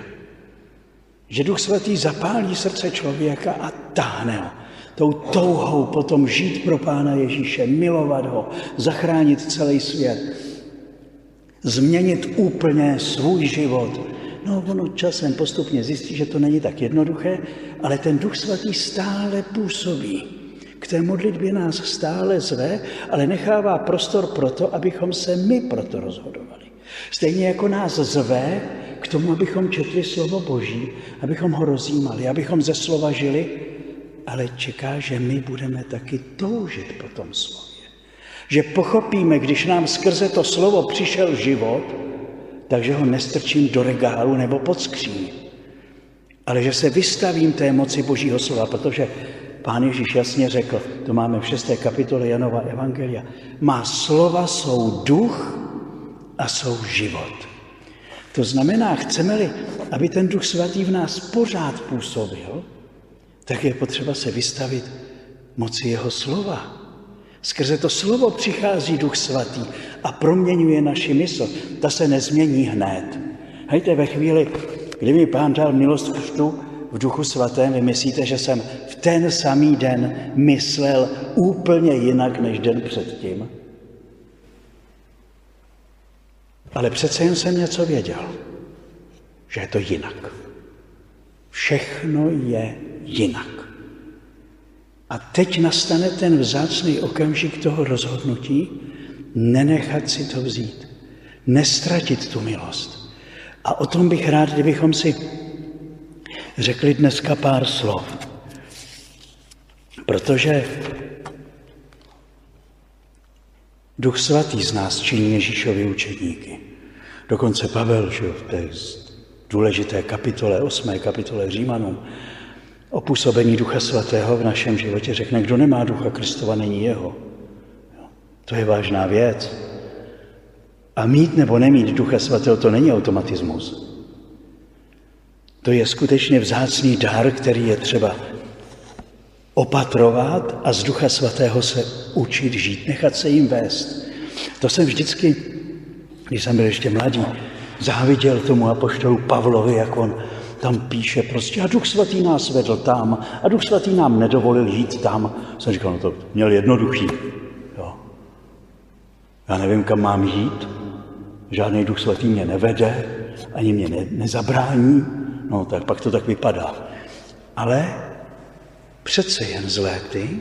Že Duch Svatý zapálí srdce člověka a táhne ho. Tou touhou potom žít pro Pána Ježíše, milovat ho, zachránit celý svět, změnit úplně svůj život. No, ono časem postupně zjistí, že to není tak jednoduché, ale ten Duch Svatý stále působí. K té modlitbě nás stále zve, ale nechává prostor pro to, abychom se my proto rozhodovali. Stejně jako nás zve k tomu, abychom četli slovo Boží, abychom ho rozjímali, abychom ze slova žili, ale čeká, že my budeme taky toužit po tom slově. Že pochopíme, když nám skrze to slovo přišel život, takže ho nestrčím do regálu nebo pod skříň, ale že se vystavím té moci Božího slova, protože Pán Ježíš jasně řekl, to máme v 6. kapitole Janova Evangelia, má slova jsou duch a jsou život. To znamená, chceme-li, aby ten duch svatý v nás pořád působil, tak je potřeba se vystavit moci jeho slova. Skrze to slovo přichází duch svatý a proměňuje naši mysl. Ta se nezmění hned. Hejte, ve chvíli, kdy mi pán dal milost křtu v duchu svatém, vy myslíte, že jsem v ten samý den myslel úplně jinak než den předtím? Ale přece jen jsem něco věděl, že je to jinak. Všechno je jinak. A teď nastane ten vzácný okamžik toho rozhodnutí, nenechat si to vzít, nestratit tu milost. A o tom bych rád, kdybychom si řekli dneska pár slov. Protože Duch Svatý z nás činí Ježíšovi učedníky. Dokonce Pavel, že v té důležité kapitole, 8. kapitole Římanům, o působení Ducha Svatého v našem životě řekne, kdo nemá Ducha Kristova, není jeho. To je vážná věc. A mít nebo nemít Ducha Svatého, to není automatismus. To je skutečně vzácný dar, který je třeba opatrovat a z Ducha Svatého se učit žít, nechat se jim vést. To jsem vždycky, když jsem byl ještě mladý, záviděl tomu apoštolu Pavlovi, jak on tam píše prostě a Duch Svatý nás vedl tam a Duch Svatý nám nedovolil jít tam. Jsem říkal, no to měl jednoduchý. Jo. Já nevím, kam mám jít, žádný Duch Svatý mě nevede, ani mě ne, nezabrání, no tak pak to tak vypadá. Ale přece jen z léty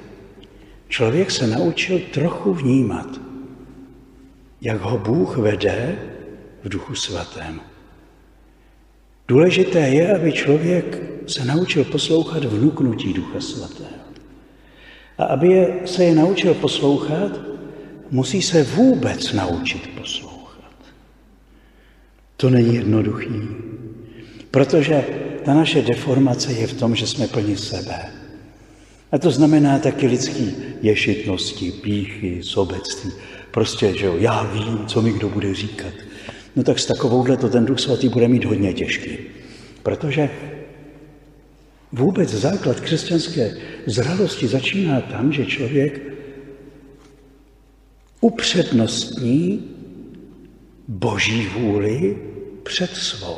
člověk se naučil trochu vnímat, jak ho Bůh vede v duchu svatém. Důležité je, aby člověk se naučil poslouchat vnuknutí ducha svatého. A aby se je naučil poslouchat, musí se vůbec naučit poslouchat. To není jednoduchý, protože ta naše deformace je v tom, že jsme plní sebe. A to znamená taky lidský ješitnosti, píchy, sobectví. Prostě, že jo, já vím, co mi kdo bude říkat. No tak s takovouhle to ten Duch Svatý bude mít hodně těžký. Protože vůbec základ křesťanské zralosti začíná tam, že člověk upřednostní Boží vůli před svou.